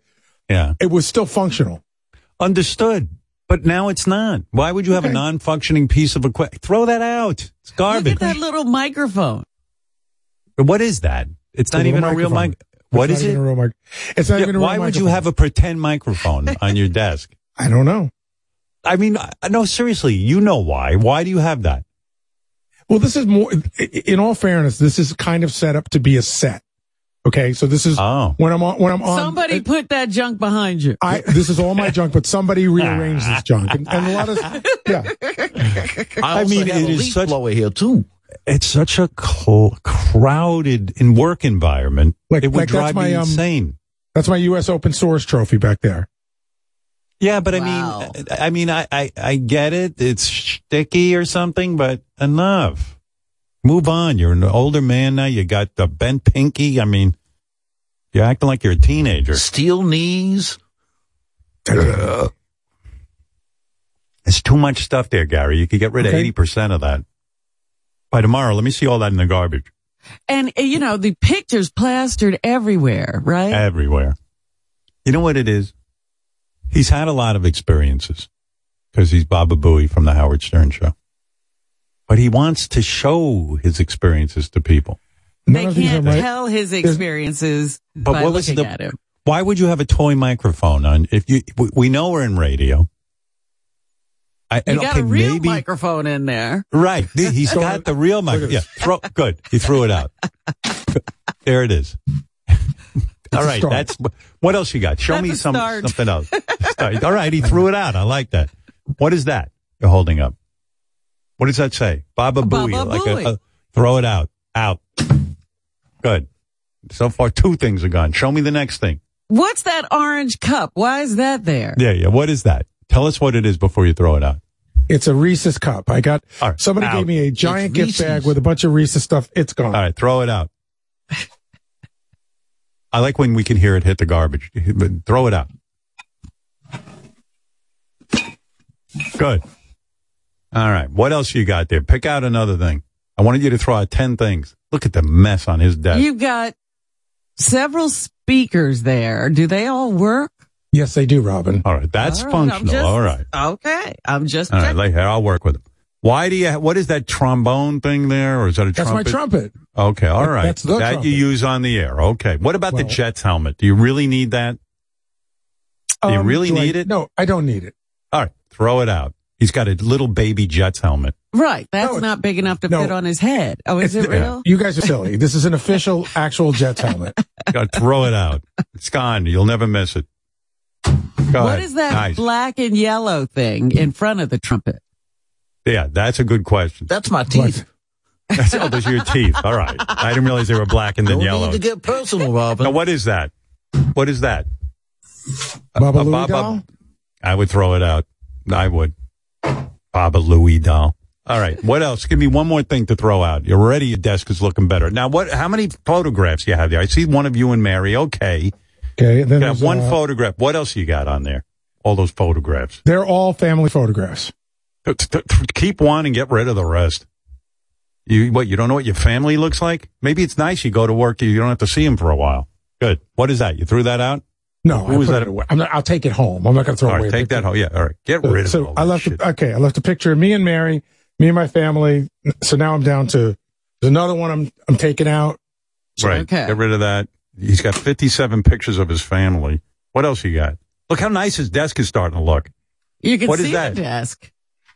Yeah. it was still functional. Understood. But now it's not. Why would you have a non-functioning piece of equipment? Throw that out. It's garbage. Look garbage. at that little microphone. What is that? It's not a even little a real mic. What It's not it? even a real mic- It's not Yeah, even a real mic. why would you have a pretend microphone on your desk? I don't know. I mean, uh, no, seriously, you know why. Why do you have that? Well, this is more. In all fairness, this is kind of set up to be a set. Okay, so this is Oh. when I'm on. When I'm on. Somebody put that junk behind you. I this is all my junk, but somebody rearranged this junk, and, and a lot of yeah. I, also mean, have it a is such- blower here too. It's such a cl- crowded in work environment. Like- it would like that's drive me my, um, insane. That's my U.S. Open Sores trophy back there. Yeah, but I mean, I mean, I, I, I get it. It's sticky or something, but enough. Move on. You're an older man now. You got the bent pinky. I mean, you're acting like you're a teenager. Steel knees. It's too much stuff there, Gary. You could get rid Okay. of 80% of that. By tomorrow, let me see all that in the garbage And uh, you know the pictures plastered everywhere, right? everywhere. You know what it is? He's had a lot of experiences. because he's Baba Booey from the Howard Stern Show. But he wants to show his experiences to people. They can't tell his experiences But by what was looking the? at him. Why would you have a toy microphone on? If you, we- we know we're in radio. I, and got okay, a real maybe, microphone in there. Right. He's got the real microphone. Yeah. Throw, good. He threw it out. there it is. All a That's what else you got? Show That's me some start. something else. All right. He threw it out. I like that. What is that you're holding up? What does that say? Baba Booey. Like A, a, throw it out. Out. Good. So far, two things are gone. Show me the next thing. What's that orange cup? Why is that there? Yeah. Yeah. What is that? Tell us what it is before you throw it out. It's a Reese's cup. I got All right, somebody out. gave me a giant gift bag with a bunch of Reese's stuff. It's gone. All right, throw it out. I like when we can hear it hit the garbage. But Throw it out. Good. All right. What else you got there? Pick out another thing. I wanted you to throw out 10 things. Look at the mess on his desk. You've got several speakers there. Do they all work? Yes, they do, Robin. All right. That's All right, functional. just- All right. Okay. I'm just All right. checking. Like, here, I'll work with him. Why do you, what is that trombone thing there? Or is that a trumpet? That's my trumpet? trumpet. Okay. all right. That- that's the that trumpet. you use on the air. Okay. What about the Jets helmet? Do you really need that? Do you Um, really do I- need it? No, I don't need it. All right, throw it out. He's got a little baby Jets helmet. Right. That's No, it's- not big enough to no. fit on his head. Oh, is It's- it real? You guys are silly. This is an official, actual Jets helmet. Got to throw it out. It's gone. You'll never miss it. Go What ahead. is that Nice. black and yellow thing in front of the trumpet? Yeah, that's a good question. That's my teeth. That's, oh, those are your teeth. All right. I didn't realize they were black and then Don't yellow. need to get personal, Robin. Now, what is that? What is that? Baba A Louie Baba- doll? I would throw it out. I would. Baba Louie doll. All right. What else? Give me one more thing to throw out. You're ready. Your desk is looking better. Now, what? How many photographs you have there? I see one of you and Mary. Okay. Okay. Then have one uh, photograph. What else you got on there? All those photographs. They're all family photographs. Keep one and get rid of the rest. You what? You don't know what your family looks like? Maybe it's nice. You go to work. You don't have to see them for a while. Good. What is that? You threw that out? No, Who I was put that? it away. I'm not, I'll take it home. I'm not going to throw All it away. right, take that home. Yeah. All right. Get rid of so all I that left. shit. A, okay, I left a picture of me and Mary, me and my family. So now I'm down to there's another one. I'm I'm taking out. Right. Okay. Get rid of that. He's got 57 pictures of his family. What else you got? Look how nice his desk is starting to look. You can What is see that? the desk.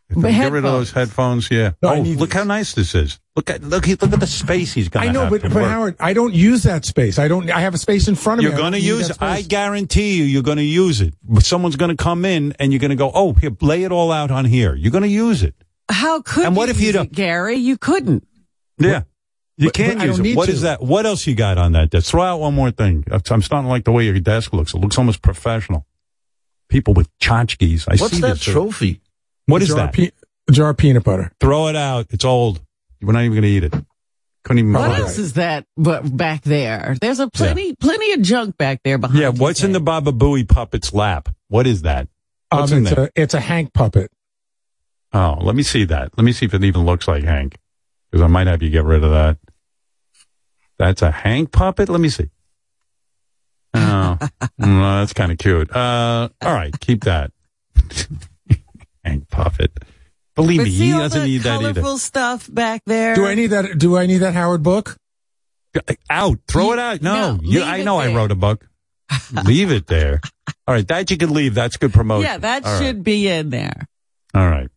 Get rid of those headphones. Yeah. No, oh, need look how nice this is. Look at look. Look at the space he's going I know, have. but but work. Howard, I don't use that space. I don't. I have a space in front of me. You're me. I going to use it. I guarantee you, you're going to use it. But someone's going to come in and you're going to go, oh, here, lay it all out on here. You're going to use it. How could And what you if you don't- it, Gary? You couldn't. Yeah. You can't but I use it. need What to. is that? What else you got on that desk? Throw out one more thing. I'm starting to like the way your desk looks. It looks almost professional. People with tchotchkes. I What's see that this. trophy? What is jar that? Pe- a jar of peanut butter. Throw it out. It's old. We're not even going to eat it. Couldn't even. What else is that but back there? There's a plenty plenty of junk back there behind. Yeah. you, What's in the Baba Booey puppet's lap? What is that? What's Um, in it's there? a it's a Hank puppet. Oh, let me see that. Let me see if it even looks like Hank. Because I might have you get rid of that. That's a Hank puppet? Let me see. Oh, no, that's kind of cute. Uh, all right, keep that. Hank puppet. Believe But me, he doesn't the need that either. colorful stuff back there. Do I need that? Do I need that Howard book? Out. Throw You- it out. No, no, you, I it know I wrote a book. leave it there. All right, that you can leave. That's good promotion. Yeah, that All right. should be in there. All right.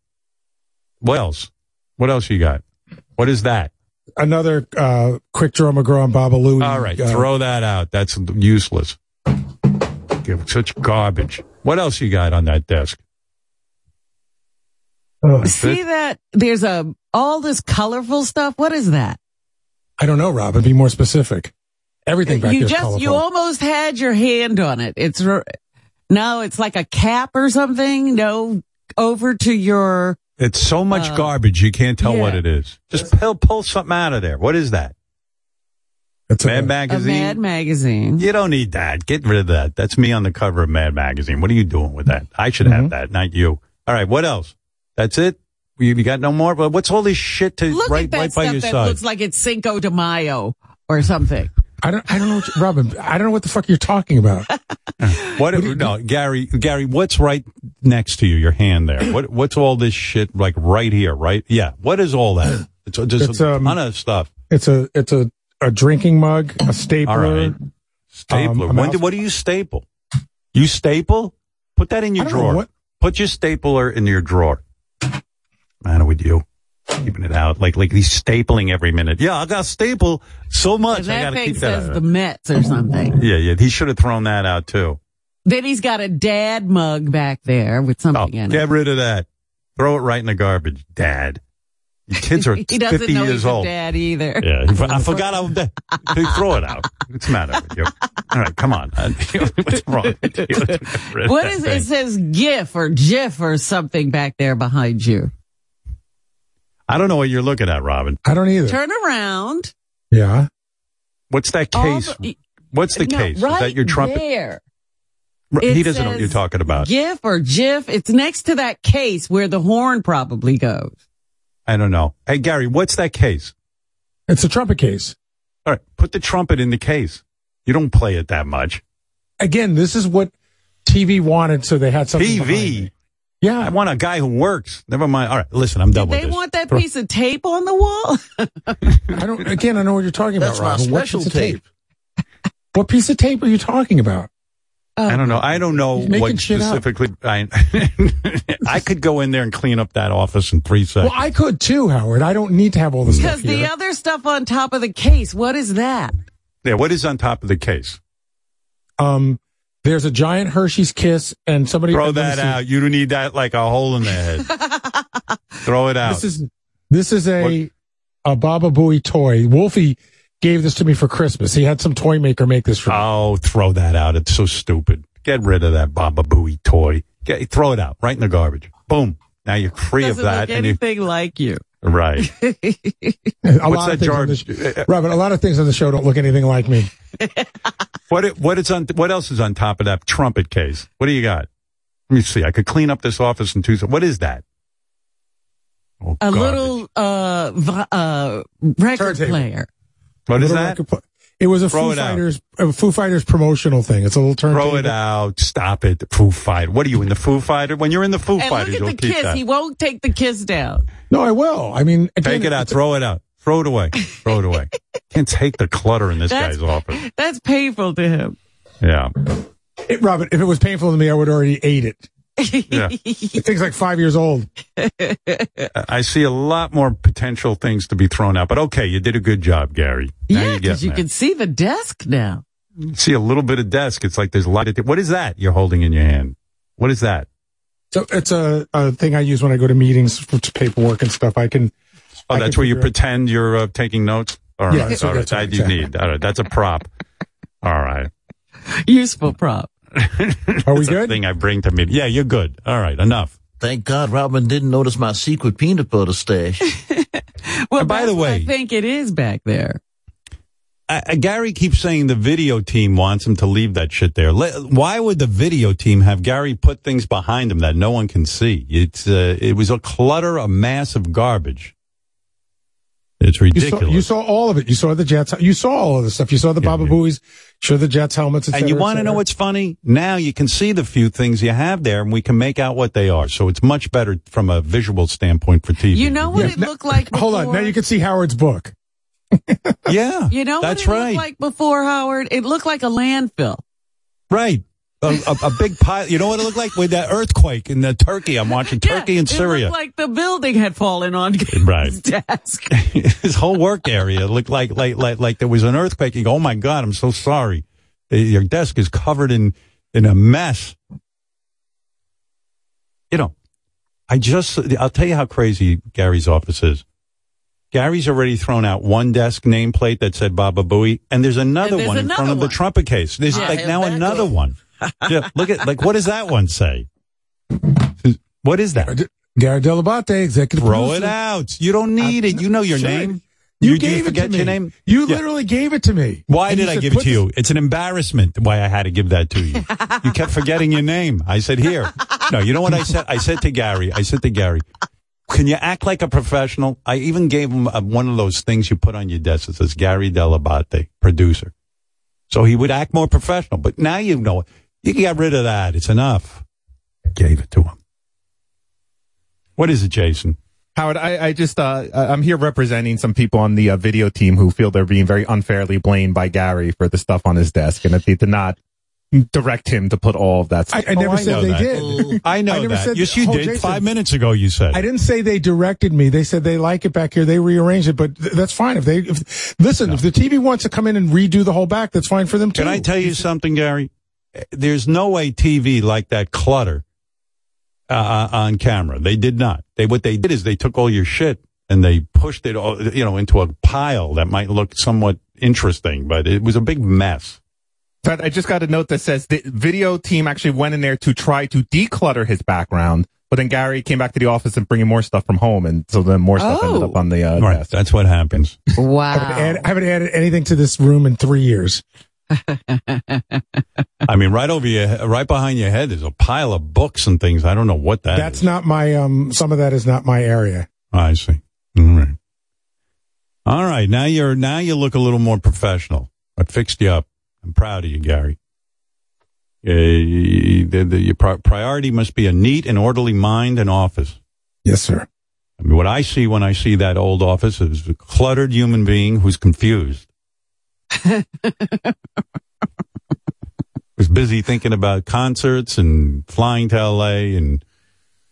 What else? What else you got? What is that? Another uh, quick draw McGraw and Baba Louie. All right, uh, throw that out. That's useless. Give such garbage. What else you got on that desk? Uh, See that? There's a all this colorful stuff. What is that? I don't know, Robin. Be more specific. Everything back you there's just colorful. you almost had your hand on it. It's r- no, it's like a cap or something. No, over to your It's so much Uh, garbage you can't tell yeah. what it is. Just pull, pull something out of there. What is that? It's Mad a, a Magazine. Mad magazine. you don't need that. Get rid of that. That's me on the cover of Mad Magazine. What are you doing with that? I should Mm-hmm. have that, not you. All right. What else? That's it. You, you got no more. But what's all this shit to Look right at that right by stuff your that side? looks like it's Cinco de Mayo or something. I don't. I don't know, what you- Robin. I don't know what the fuck you're talking about. What? no, Gary. Gary, what's right next to you? Your hand there. What? What's all this shit like right here? Right? Yeah. What is all that? It's just It's, a um, ton of stuff. It's a it's a, a drinking mug, a stapler. All right. Stapler. um, when do, what do you staple? You staple? Put that in your I don't know drawer. what- Put your stapler in your drawer. Matter with you? Keeping it out like like he's stapling every minute. Yeah, I got staple so much. I that got to thing keep that. says out. the Mets or something. yeah, yeah. He should have thrown that out too. Then he's got a dad mug back there with something oh, in it. Get rid of that. Throw it right in the garbage, Dad. Your kids are he doesn't 50 know years he's a old. dad either. Yeah, I forgot I was dead. Throw it out. What's the matter with you? All right, come on. What's wrong with you? Get rid of that is thing. it? Says GIF or GIF or something back there behind you. I don't know what you're looking at, Robin. I don't either. Turn around. Yeah. What's that case? the- What's the No, case? Is that your trumpet? there. R- He doesn't know what you're talking about. GIF or GIF. It's next to that case where the horn probably goes. I don't know. Hey, Gary, what's that case? It's a trumpet case. All right, put the trumpet in the case. You don't play it that much. Again, this is what TV wanted, so they had something. TV. Yeah. I want a guy who works. Never mind. All right, listen, I'm done Did with they this. Want that piece of tape on the wall? I don't. Again, I know what you're talking That's about. my Robin. What special piece of tape. What piece of tape are you talking about? I don't know. I don't know what specifically. I, I could go in there and clean up that office in three seconds. Well, I could too, Howard. I don't need to have all this stuff Because the here. other stuff on top of the case, what is that? yeah, what is on top of the case? Um, there's a giant Hershey's Kiss, and somebody Throw that out. You don't need that like a hole in the head. Throw it out. This is this is a a Baba Booey toy. Wolfie gave this to me for Christmas. He had some toy maker make this for me. oh, throw that out. It's so stupid. Get rid of that Baba Booey toy. Get, throw it out right in the garbage. Boom. Now you're free Doesn't of that. look and you, anything like you. right. a What's lot that of things jar? sh- Robin, a lot of things on the show don't look anything like me. What it- what is on what else is on top of that trumpet case? What do you got? Let me see. I could clean up this office in two. se- What is that? Oh, A garbage. little uh, vi- uh, record Turntable. player. What is that? pl- It was a Throw Foo it out. Fighters a Foo Fighters promotional thing. It's a little turntable. Throw it out. Stop it. Foo Fighter. What are you in the Foo Fighter? When you're in the Foo And Fighters, look you'll at the kiss. that. He won't take the kiss down. No, I will. I mean, again, Take it out. Throw it out. Throw it away. Throw it away. Can't take the clutter in this That's- guy's office. That's painful to him. Yeah. It, Robin, if it was painful to me, I would already ate it. Yeah. The thing's like five years old. I see a lot more potential things to be thrown out, but okay, you did a good job, Gary. Now Yeah, because you there. can see the desk now. see a little bit of desk. It's like there's a lot of. What is that you're holding in your hand? What is that? So it's a, a thing I use when I go to meetings for paperwork and stuff. I can. Oh, I that's can where you out- pretend you're uh, taking notes. All Yeah, right, what- all right. That you exactly. need. All right, that's a prop. All right. Useful prop. Are we good? thing I bring to me. Yeah, you're good. All right, enough. Thank God Robin didn't notice my secret peanut butter stash. Well, And by the way, I think it is back there. Uh, uh, Gary keeps saying the video team wants him to leave that shit there. Le- Why would the video team have Gary put things behind him that no one can see? It's uh, it was a clutter, a mass of garbage. It's You ridiculous. saw, you saw all of it. You saw the Jets. You saw all of the stuff. You saw the Baba Booies. Show the Jets helmets. Et and you want to know what's funny? Now you can see the few things you have there, and we can make out what they are. So it's much better from a visual standpoint for TV. You know what Yeah, it now- looked like before? Hold on. Now you can see Howard's book. yeah, You know that's what it right. looked like before, Howard? It looked like a landfill. right. A, a, a big pile. You know what it looked like with that earthquake in the Turkey? I'm watching Turkey yeah, and Syria. It looked like the building had fallen on Right. his desk. his whole work area looked like like like like there was an earthquake. You go, oh my god, I'm so sorry. Uh, Your desk is covered in in a mess. You know, I just I'll tell you how crazy Gary's office is. Gary's already thrown out one desk nameplate that said Baba Booey, and there's another there's one in front another of the one. trumpet case. There's Yeah, like now another one. Yeah, look at like what does that one say? What is that? Gary Dell'Abate, executive Throw producer. it out. You don't need it. You know your Sure. name. You, do gave it forget to me. your name. You Yeah. literally gave it to me. Why And did I said, give it "Put to you? It's an embarrassment why I had to give that to you. you kept forgetting your name. I said, here. No, you know what I said? I said to Gary, I said to Gary, can you act like a professional? I even gave him uh one of those things you put on your desk that says Gary Dell'Abate, producer. So he would act more professional. But now you know, You got rid of that. It's enough. I Gave it to him. What is it, Jason? Howard, I, I just uh, I'm here representing some people on the uh, video team who feel they're being very unfairly blamed by Gary for the stuff on his desk, and that they did not direct him to put all of that. Stuff. I never I said they that. did. I know I never that. said yes, you oh, did. Jason, Five minutes ago, you said. I didn't say they directed me. They said they like it back here. They rearranged it, but th- that's fine. If they, if, listen, if the TV wants to come in and redo the whole back, that's fine for them too. Can I tell you something, Gary? There's no way TV like that clutter uh, on camera. They did not. They what they did is they took all your shit and they pushed it, all, you know, into a pile that might look somewhat interesting, but it was a big mess. But I just got a note that says the video team actually went in there to try to declutter his background, but then Gary came back to the office and bringing more stuff from home, and so then more stuff ended up on the uh, Right, desk. that's what happens. I haven't, Wow. added, I haven't added anything to this room in three years. I mean, right over your, right behind your head, there's a pile of books and things. I don't know what that That's is. not my, um, some of that is not my area. I see. All right. All right. Now you're now you look a little more professional. I fixed you up. I'm proud of you, Gary. Uh, the, the, your pri- priority must be a neat and orderly mind and office. Yes, sir. I mean, what I see when I see that old office is a cluttered human being who's confused. who's busy thinking about concerts and flying to L.A. and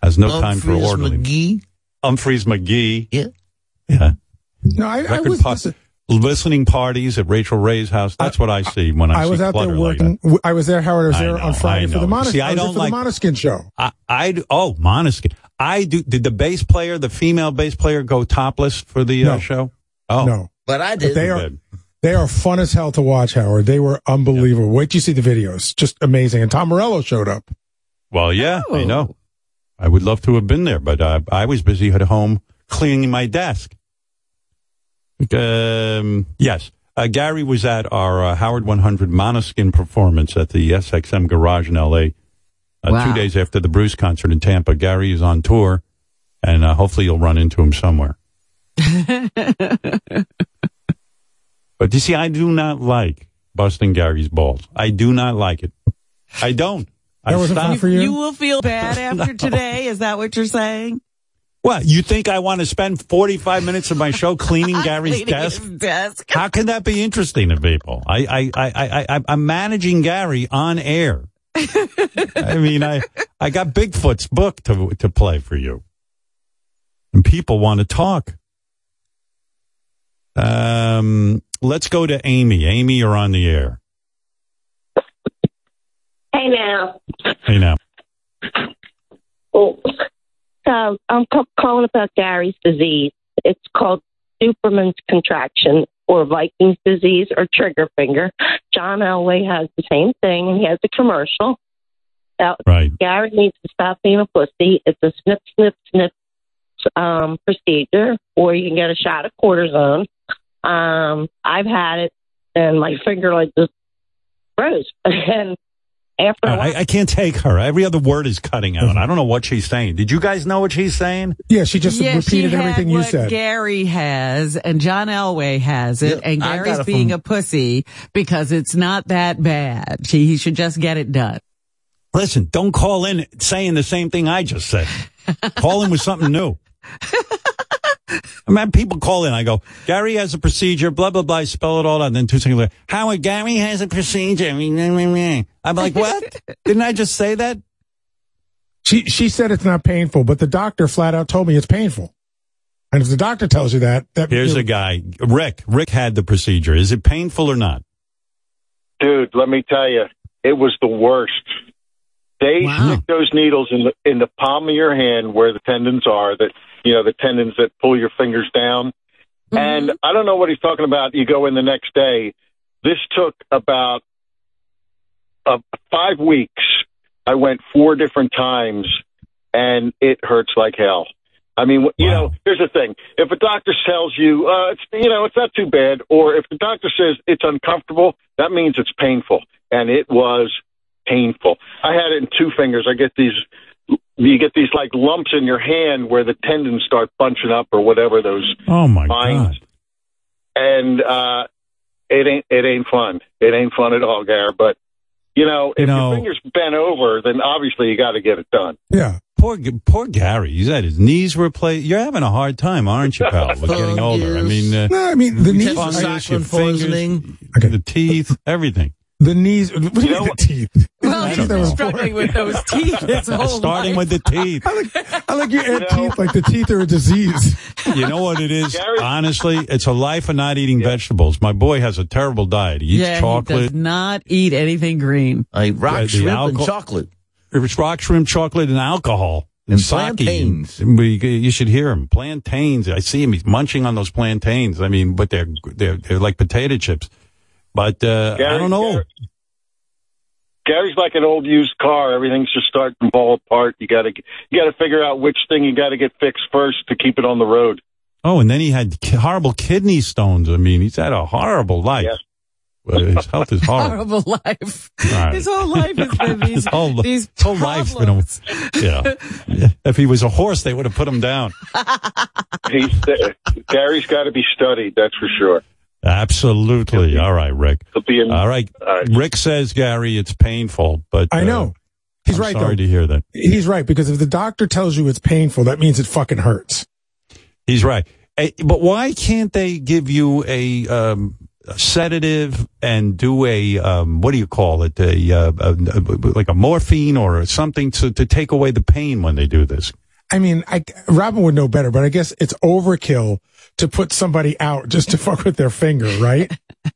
has no time for Humphreys orderly. McGee. Humphreys McGee. Yeah. Yeah. No, I, I Record was, pa- listen, listening parties at Rachael Ray's house. That's what I see when I, I was see out there clutter like working. w- I was there, Howard. I was I there know, on Friday for the know. Monos. See, I was there don't for like- the Måneskin show. I, I do, oh, Måneskin. I do. Did the bass player, the female bass player, go topless for the uh, show? Oh, No, But I but did. they are Good. They are fun as hell to watch, Howard. They were unbelievable. Wait till you see the videos, just amazing. And Tom Morello showed up. Well, yeah, I Oh. know. I would love to have been there, but uh, I was busy at home cleaning my desk. Um, yes. Uh, Gary was at our uh, Howard 100 Måneskin performance at the SXM Garage in L.A. Uh, Wow. Two days after the Bruce concert in Tampa. Gary is on tour, and uh, hopefully you'll run into him somewhere. But you see, I do not like busting Gary's balls. I do not like it. I don't. I That wasn't stop- fun for you. You will feel bad after today. Is that what you're saying? What? You think I want to spend 45 minutes of my show cleaning Gary's Cleaning desk? desk. How can that be interesting to people? I, I, I, I, I, I'm managing Gary on air. I mean, I, I got Bigfoot's book to, to play for you. And people want to talk. Um, let's go to Amy. Amy, you're on the air. Hey now. Hey now. Oh, so I'm ca- calling about Gary's disease. It's called Superman's contraction or Viking's disease or trigger finger. John Elway has the same thing and he has a commercial. Now, Right. Gary needs to stop being a pussy. It's a snip, snip, snip um, procedure, or you can get a shot of cortisone. Um, I've had it, and my finger like just froze. and after a while, I, I can't take her. Every other word is cutting out. I don't know what she's saying. Did you guys know what she's saying? Yeah, she just yeah, repeated she everything you said. Gary has, and John Elway has it, Yeah, and Gary's it being from- a pussy because it's not that bad. She, he should just get it done. Listen, don't call in saying the same thing I just said. call in with something new. I mean, people call in. I go, Gary has a procedure, blah, blah, blah. I spell it all out. And then two seconds later, Howard, Gary has a procedure. I'm like, what? Didn't I just say that? She she said it's not painful, but the doctor flat out told me it's painful. And if the doctor tells you that, that Here's a guy, Rick. Rick had the procedure. Is it painful or not? Dude, let me tell you, it was the worst. They Wow. stick those needles in the in the palm of your hand where the tendons are, that you know the tendons that pull your fingers down. And I don't know what he's talking about. You go in the next day. This took about uh, five weeks. I went four different times, and it hurts like hell. I mean, you know, here's the thing: if a doctor tells you, uh, it's you know, it's not too bad, or if the doctor says it's uncomfortable, that means it's painful, and it was painful. I had it in two fingers. I get these, you get these like lumps in your hand where the tendons start bunching up or whatever those Oh my lines, and uh, it ain't it ain't fun. It ain't fun at all, Gar. But You know, if You know- your finger's bent over, then obviously you got to get it done. Yeah. Poor, poor Gary. He's had his knees replaced. You're having a hard time, aren't you, pal? With getting older. I mean, uh, No, I mean the knees. fungus, I- your fingers, the teeth, everything. The knees. What do you mean the teeth? Well, I he's don't been struggling with those teeth his whole Starting life. with the teeth. I like you add teeth like the teeth are a disease. You know what it is? Honestly, it's a life of not eating vegetables. My boy has a terrible diet. He eats yeah, he chocolate. does not eat anything green. I rock uh, the shrimp and alcohol- chocolate. It's rock shrimp, chocolate, and alcohol. And sake. plantains. And we- you should hear him. Plantains. I see him. He's munching on those plantains. I mean, but they're they're, they're like potato chips. But uh, I don't know. Gary- Gary's like an old used car. Everything's just starting to fall apart. You got to you got to figure out which thing you got to get fixed first to keep it on the road. Oh, and then he had horrible kidney stones. I mean, he's had a horrible life. Uh, his health is horrible. Horrible life. All right. His whole life has been these, His whole, these his whole life's been a, yeah. If he was a horse, they would have put him down. He's Gary's got to be studied. That's for sure. Absolutely. All right, Rick. He'll be in. All right. Rick says, Gary, it's painful, but I uh, know. He's I'm right Sorry though. to hear that. He's right because if the doctor tells you it's painful, that means it fucking hurts. He's right. But why can't they give you a, um, a sedative and do a um, what do you call it? A, uh, a, a like a morphine or something to to take away the pain when they do this. I mean, I, Robin would know better, but I guess it's overkill to put somebody out just to fuck with their finger, right?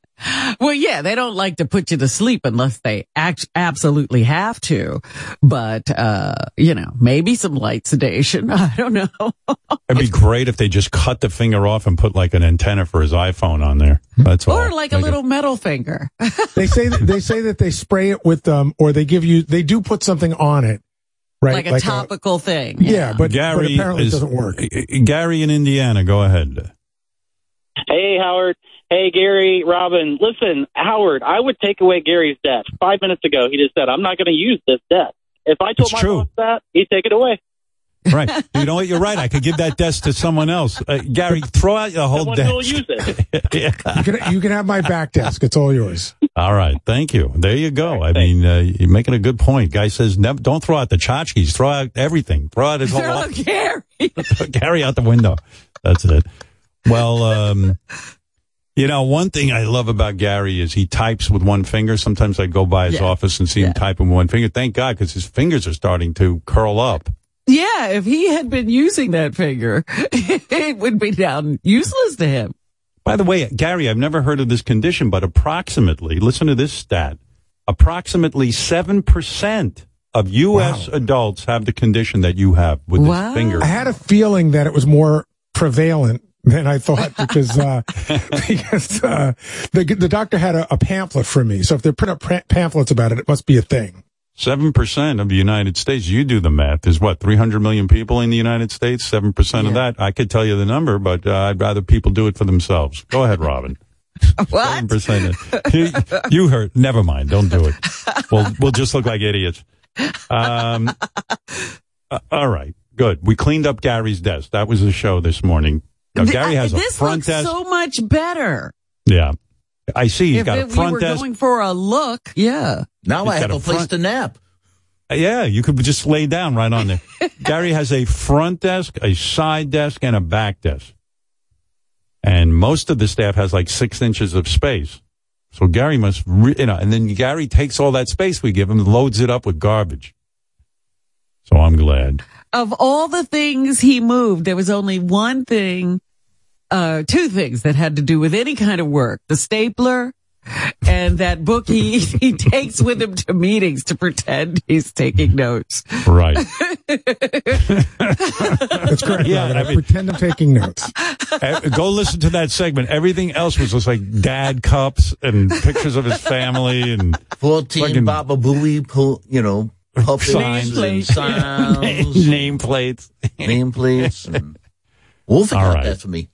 Well, yeah, they don't like to put you to sleep unless they act- absolutely have to. But, uh, you know, maybe some light sedation. I don't know. It'd be great if they just cut the finger off and put like an antenna for his iPhone on there. That's all. or like a Make it- little metal finger. they say that, they say that they spray it with um, or they give you they do put something on it, right? Like a topical thing. yeah, but, but Gary apparently is, it doesn't work. Gary in Indiana, go ahead. Hey, Howard. Hey, Gary, Robin. Listen, Howard, I would take away Gary's desk. Five minutes ago, he just said, I'm not going to use this desk. If I told It's my true. boss that, he'd take it away. Right. You know what? You're right. I could give that desk to someone else. Uh, Gary, throw out the whole Someone desk. will use it. Yeah. You can you can have my back desk. It's all yours. All right. Thank you. There you go. I mean, uh, you're making a good point. Guy says, never, don't throw out the tchotchkes. Throw out everything. Throw out his whole Throw. Gary. Gary out the window. That's it. Well, um, you know, one thing I love about Gary is he types with one finger. Sometimes I go by his Yeah. office and see him typing with one finger. Thank God, because his fingers are starting to curl up. Yeah, if he had been using that finger, it would be down useless to him. By the way, Gary, I've never heard of this condition, but approximately, listen to this stat, approximately 7% of U.S. adults have the condition that you have with this finger. I had a feeling that it was more prevalent than I thought because uh, because uh, the the doctor had a, a pamphlet for me. So if they print up pra- pamphlets about it, it must be a thing. Seven percent of the United States. You do the math. is what three hundred million people in the United States. Seven percent of that. I could tell you the number, but uh, I'd rather people do it for themselves. Go ahead, Robin. Seven percent. You, you heard. Never mind. Don't do it. We'll we'll just look like idiots. Um. uh, all right. Good. We cleaned up Gary's desk. That was the show this morning. Now, Gary has a this front looks desk. so much better. yeah. I see. He's if got a it- we front were desk. going for a look, yeah. Now He's I have got a a place front- to nap. Uh, Yeah, you could just lay down right on there. Gary has a front desk, a side desk, and a back desk. And most of the staff has like six inches of space. So Gary must, re- you know, and then Gary takes all that space we give him, loads it up with garbage. So I'm glad. Of all the things he moved, there was only one thing, uh, two things that had to do with any kind of work. The stapler and that book he, he takes with him to meetings to pretend he's taking notes. Right. That's correct. Yeah, Robin. I I, mean- pretend I'm taking notes. Uh, Go listen to that segment. Everything else was just like dad cups and pictures of his family and 14 Fucking- Baba Booey, pu- you know, puppets and Nameplate. sounds, nameplates. nameplates. And Wolfie All got right. that for me.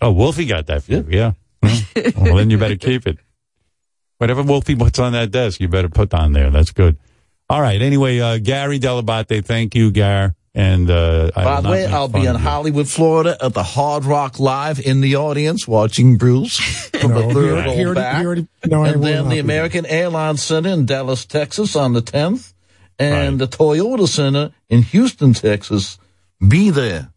Oh, Wolfie got that for you. Yeah. Well, well, then you better keep it. Whatever Wolfie puts on that desk, you better put on there. That's good. All right. Anyway, uh, Gary Dell'Abate, thank you, Gar. And uh, By will the way, I'll be in. Hollywood, Florida at the Hard Rock Live in the audience watching Bruce from No, the third already- row already- back. already- no, and then the be American Airlines Center in Dallas, Texas on the 10th. And the Toyota Center in Houston, Texas. Be there.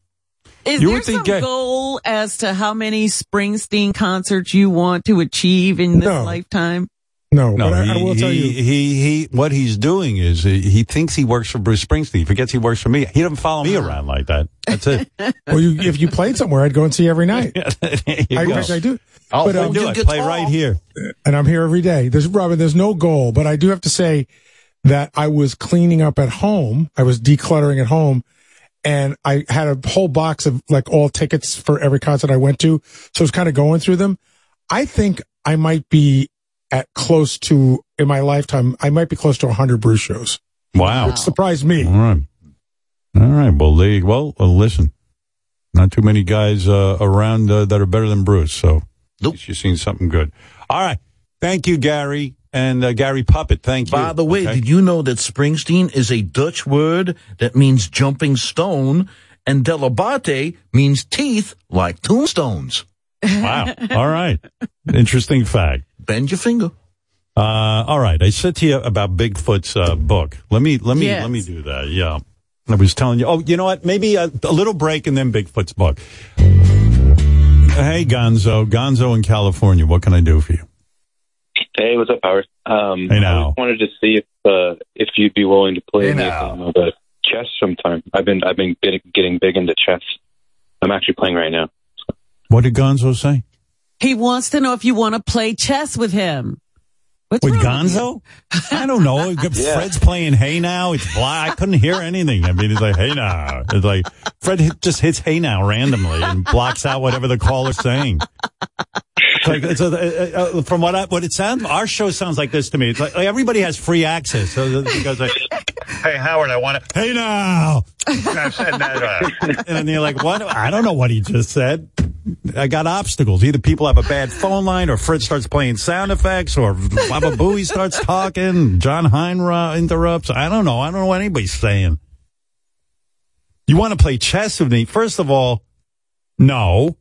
Is You there would think some I- goal as to how many Springsteen concerts you want to achieve in this No. lifetime? No, No, but I, he, I will tell you. he, he, what he's doing is he, he thinks he works for Bruce Springsteen. He forgets he works for me. He doesn't follow me around like that. That's it. Well, you, if you played somewhere, I'd go and see you every night. you I, go. I, I do. I'll But, hold um, you I play right here. and I'm here every day. There's Robin. There's no goal, but I do have to say that I was cleaning up at home. I was decluttering at home, and I had a whole box of like all tickets for every concert I went to. So I was kind of going through them. I think I might be at close to in my lifetime. I might be close to 100 Bruce shows. Wow. Which surprised me. All right. All right. Well, there you, well, well, listen, not too many guys uh, around uh, that are better than Bruce. So at least you've seen something good. All right. Thank you, Gary. And uh, Gary Puppet, thank you. By the way, Okay. did you know that Springsteen is a Dutch word that means jumping stone, and Dell'Abate means teeth like tombstones? Wow. All right. Interesting fact. Bend your finger. Uh, all right. I said to you about Bigfoot's uh, book. Let me let me Yes. let me do that. Yeah. I was telling you. Oh, you know what? Maybe a, a little break and then Bigfoot's book. Hey, Gonzo. Gonzo in California. What can I do for you? Hey, what's up, Howard? Um, Hey, now. I just wanted to see if uh, if you'd be willing to play Hey, me now. some of the chess sometime. I've been I've been getting, getting big into chess. I'm actually playing right now. What did Gonzo say? He wants to know if you want to play chess with him. What's With wrong with Gonzo? I don't know. Fred's playing Hey Now. It's black. I couldn't hear anything. I mean, it's like Hey Now. It's like Fred just hits Hey Now randomly and blocks out whatever the caller's saying. Like it's a, uh, uh, from what I, what it sounds. Our show sounds like this to me. It's like, like everybody has free access. So like, Hey Howard, I want to. Hey now. and then you're like, what? I don't know what he just said. I got obstacles. Either people have a bad phone line, or Fred starts playing sound effects, or Baba Booey starts talking. John Heinra interrupts. I don't know. I don't know what anybody's saying. You want to play chess with me? First of all, no.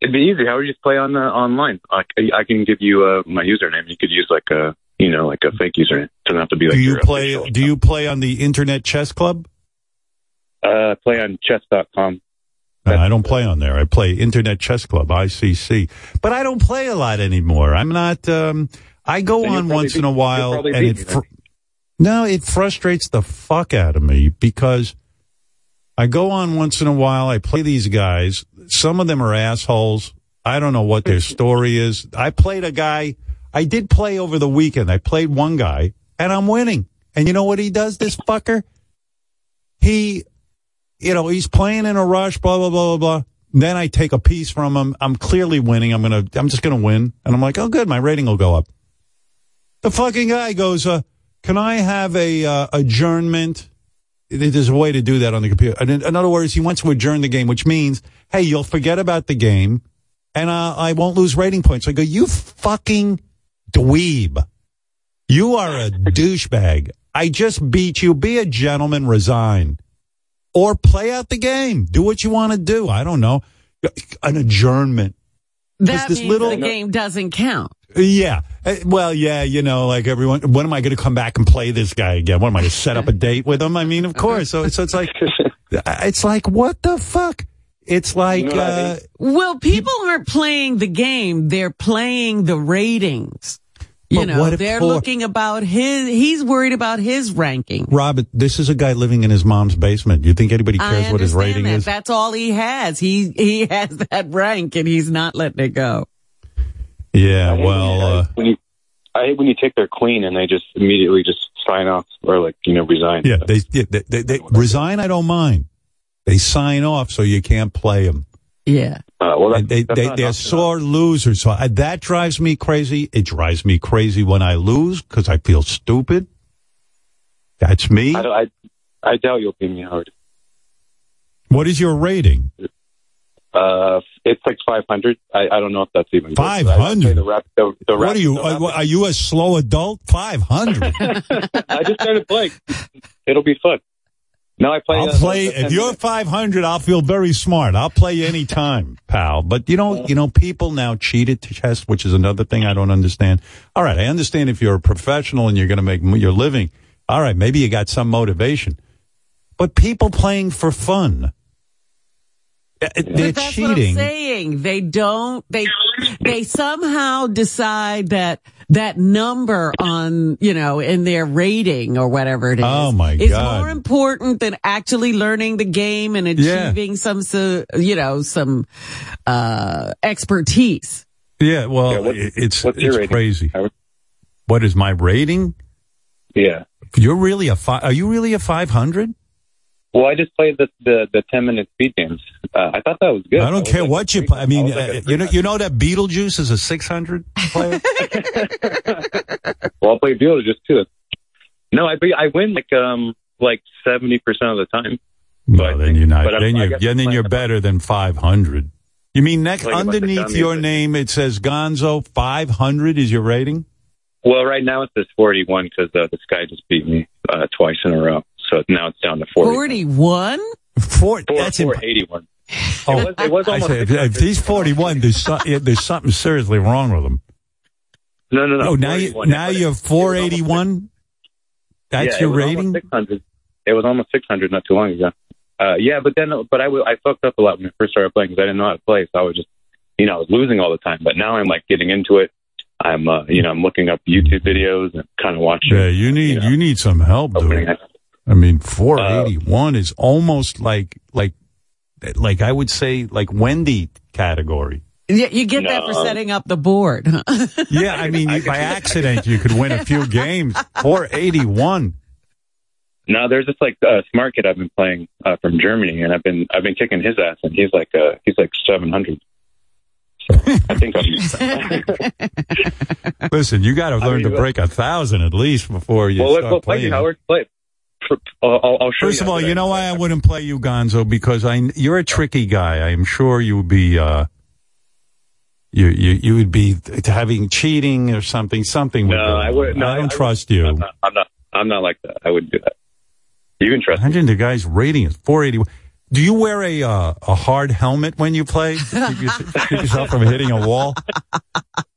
It'd be easy. How would you just play on the online? I, I can give you uh, my username. You could use like a you know like a fake username. It doesn't have to be like do you play? Do you play on the Internet Chess Club? uh, play on chess.com. No, I don't play on there. I play Internet Chess Club, ICC. But I don't play a lot anymore. I'm not, um, I go you'll on once beat- in a while and it, fr- no, it frustrates the fuck out of me because I go on once in a while. I play these guys. Some of them are assholes. I don't know what their story is. I played a guy. I did play over the weekend. I played one guy and I'm winning. And you know what he does, this fucker? He, you know, he's playing in a rush, blah, blah, blah, blah, blah. Then I take a piece from him. I'm clearly winning. I'm going to, I'm just going to win. And I'm like, oh, good. My rating will go up. The fucking guy goes, uh, can I have a, uh, adjournment? There's a way to do that on the computer. And in, other words, he wants to adjourn the game, which means, hey, you'll forget about the game and uh, I won't lose rating points. I go, you fucking dweeb. You are a douchebag. I just beat you. Be a gentleman, resign. Or play out the game. Do what you want to do. I don't know. An adjournment. That this means little- the game doesn't count. Yeah. Uh, Well, yeah, you know, like everyone, when am I going to come back and play this guy again? What am I going to set up a date with him? I mean, of course. So, so it's like, it's like, what the fuck? It's like, uh, Well, people aren't playing the game; they're playing the ratings. You But know, they're for- looking about his. He's worried about his ranking. Robert, this is a guy living in his mom's basement. You think anybody cares what his rating that. is? That's all he has. He he has that rank, and he's not letting it go. Yeah, well, uh, when you I hate when you take their queen and they just immediately just sign off or like you know resign. yeah, they, yeah, they, they, they resign. I don't mind. They sign off so you can't play them. Yeah. Uh, well, And they, that's they, not they're enough. sore losers. So I, that drives me crazy. It drives me crazy when I lose because I feel stupid. That's me. I, I I doubt you'll beat me, Howard. What is your rating? Uh, it's like 500. I, I don't know if that's even good. 500? The rap, the, the rap, What are you? the rap- Are, are you a slow adult? Five hundred. I just started playing. It'll be fun. No, I play. I'll uh, play if you're 500. I'll feel very smart. I'll play you any time, pal. But you know, you know, people now cheat at chess, which is another thing I don't understand. All right, I understand if you're a professional and you're going to make your living. All right, maybe you got some motivation, but people playing for fun, uh, they're But that's what I'm cheating. saying. They don't, they, they somehow decide that that number on, you know, in their rating or whatever it is. Oh, my is God. more important than actually learning the game and Yeah. achieving some, so, you know, some, uh, expertise. Yeah, well, Yeah, what- it- it's what's your it's rating, crazy. Howard? What is my rating? Yeah. You're really a five? Are you really a 500? Well, I just played the the, the ten minute speed games. Uh, I thought that was good. I don't was care like what you. play. I mean, was like uh, you know, you know that Beetlejuice is a 600 player. Well, I'll play Beetlejuice too. No, I I win like um like seventy percent of the time. No, then you're not. but I'm- Then you're, yeah, then you're better than 500. You mean next Playing about the underneath your name it says Gonzo 500 is your rating? Well, right now it says forty one because uh, this guy just beat me uh, twice in a row. So now it's down to forty. 41? Four. Four, that's four imp- Oh, it was, it was I almost say, if, if he's 41, there's, so, yeah, there's something seriously wrong with him. No, no, no. Oh, now you 41. now you're 481. That's yeah, your it was rating. Six hundred. It was almost six hundred not too long ago. Uh, yeah, but then, but I, w- I fucked up a lot when I first started playing because I didn't know how to play. So I was just, you know, I was losing all the time. But now I'm like getting into it. I'm, uh, you know, I'm looking up YouTube videos and kind of watching. Yeah, you need you need some help, dude. I mean, 481 is almost like like like I would say like Wendy category. Yeah, you get that for setting up the board. Yeah, I mean, by accident you could win a few games. 481. No, there's this like uh, smart kid I've been playing uh, from Germany, and I've been I've been kicking his ass, and he's like uh, he's like seven hundred. So I think I'm. Listen, you got to learn mean, to break a thousand at least before you well, let's start well, play playing. you, Howard. Play. For, I'll, I'll- show First you of all, you know why I wouldn't play you, Gonzo? Because I you're a tricky guy. I am sure you would be uh you you you would be having cheating or something something. No, I would. No, I don't I trust you. I'm not, I'm not. I'm not like that. I wouldn't do that. You can trust. me. Imagine the guy's rating is 481. Do you wear a uh, a hard helmet when you play to keep, keep yourself from hitting a wall?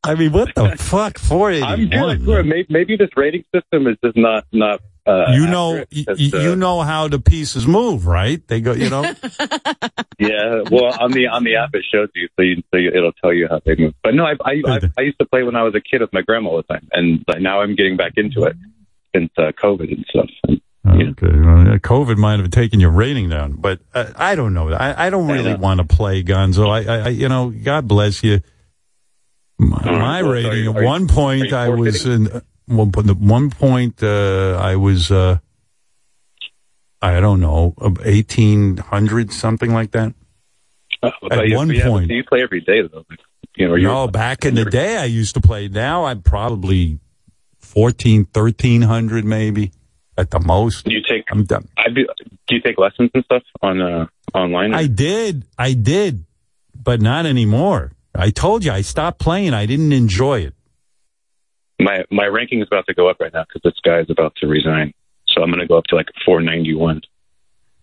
I mean, what the fuck? 481. I'm good. 481. Sure. Maybe, maybe this rating system is just not not. Uh, You know, accurate y- because, uh, you know how the pieces move, right? They go, you know. Yeah. Well, on the on the app it shows you, so you so you, it'll tell you how they move. But no, I I, I I used to play when I was a kid with my grandma all the time, and like, now I'm getting back into it since uh, COVID and stuff. And, Okay, well, yeah, COVID might have taken your rating down, but uh, I don't know. I, I don't really know. want to play Gonzo. I, I, I, you know, God bless you. My, my rating you- at are you- one point, I you was in. One, point- one point, uh, I was. Uh, I don't know, eighteen hundred, something like that. uh, At you, one point. you play every day though. You know, No, back in the day, I used to play. Now I'm probably 14, 1300 maybe at the most. you take. I'm done. I do. Do you take lessons and stuff on uh, online? I did. I did, but not anymore. I told you I stopped playing. I didn't enjoy it. My my ranking is about to go up right now because this guy is about to resign. So I'm going to go up to like 491.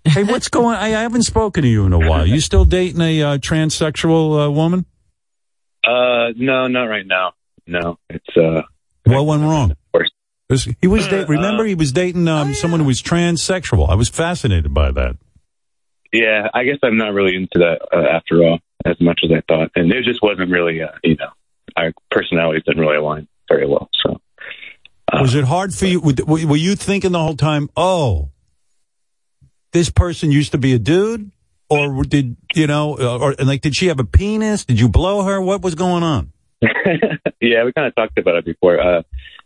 Hey, what's going? I, I haven't spoken to you in a while. You still dating a uh, transsexual uh, woman? Uh, no, not right now. No, it's uh. What went wrong? course. He was date. Remember, he was dating um, someone who was transsexual. I was fascinated by that. Yeah, I guess I'm not really into that uh, after all, as much as I thought, and it just wasn't really, uh, you know, our personalities didn't really align very well. So Was it hard for you? Were you thinking the whole time, oh, this person used to be a dude? Or did, you know, uh, or like, did she have a penis? Did you blow her? What was going on? yeah, we kind of talked about it before. Uh,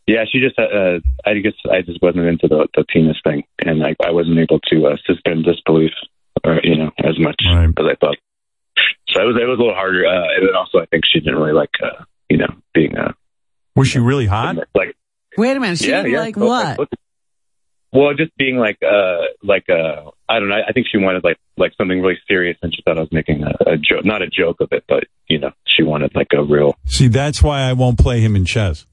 yeah, she just, uh, I guess I just wasn't into the, the penis thing, and I, I wasn't able to uh, suspend disbelief, or you know, as much as I thought. So it was, it was a little harder. Uh, and then also, I think she didn't really like, uh, you know, being uh, Was she really hot? like Wait a minute. She Yeah, didn't yeah. like Oh, what? like, Well, just being like, uh, like, uh, I don't know. I think she wanted like, like something really serious, and she thought I was making a, a joke, not a joke of it, but you know, she wanted like a real. See, that's why I won't play him in chess.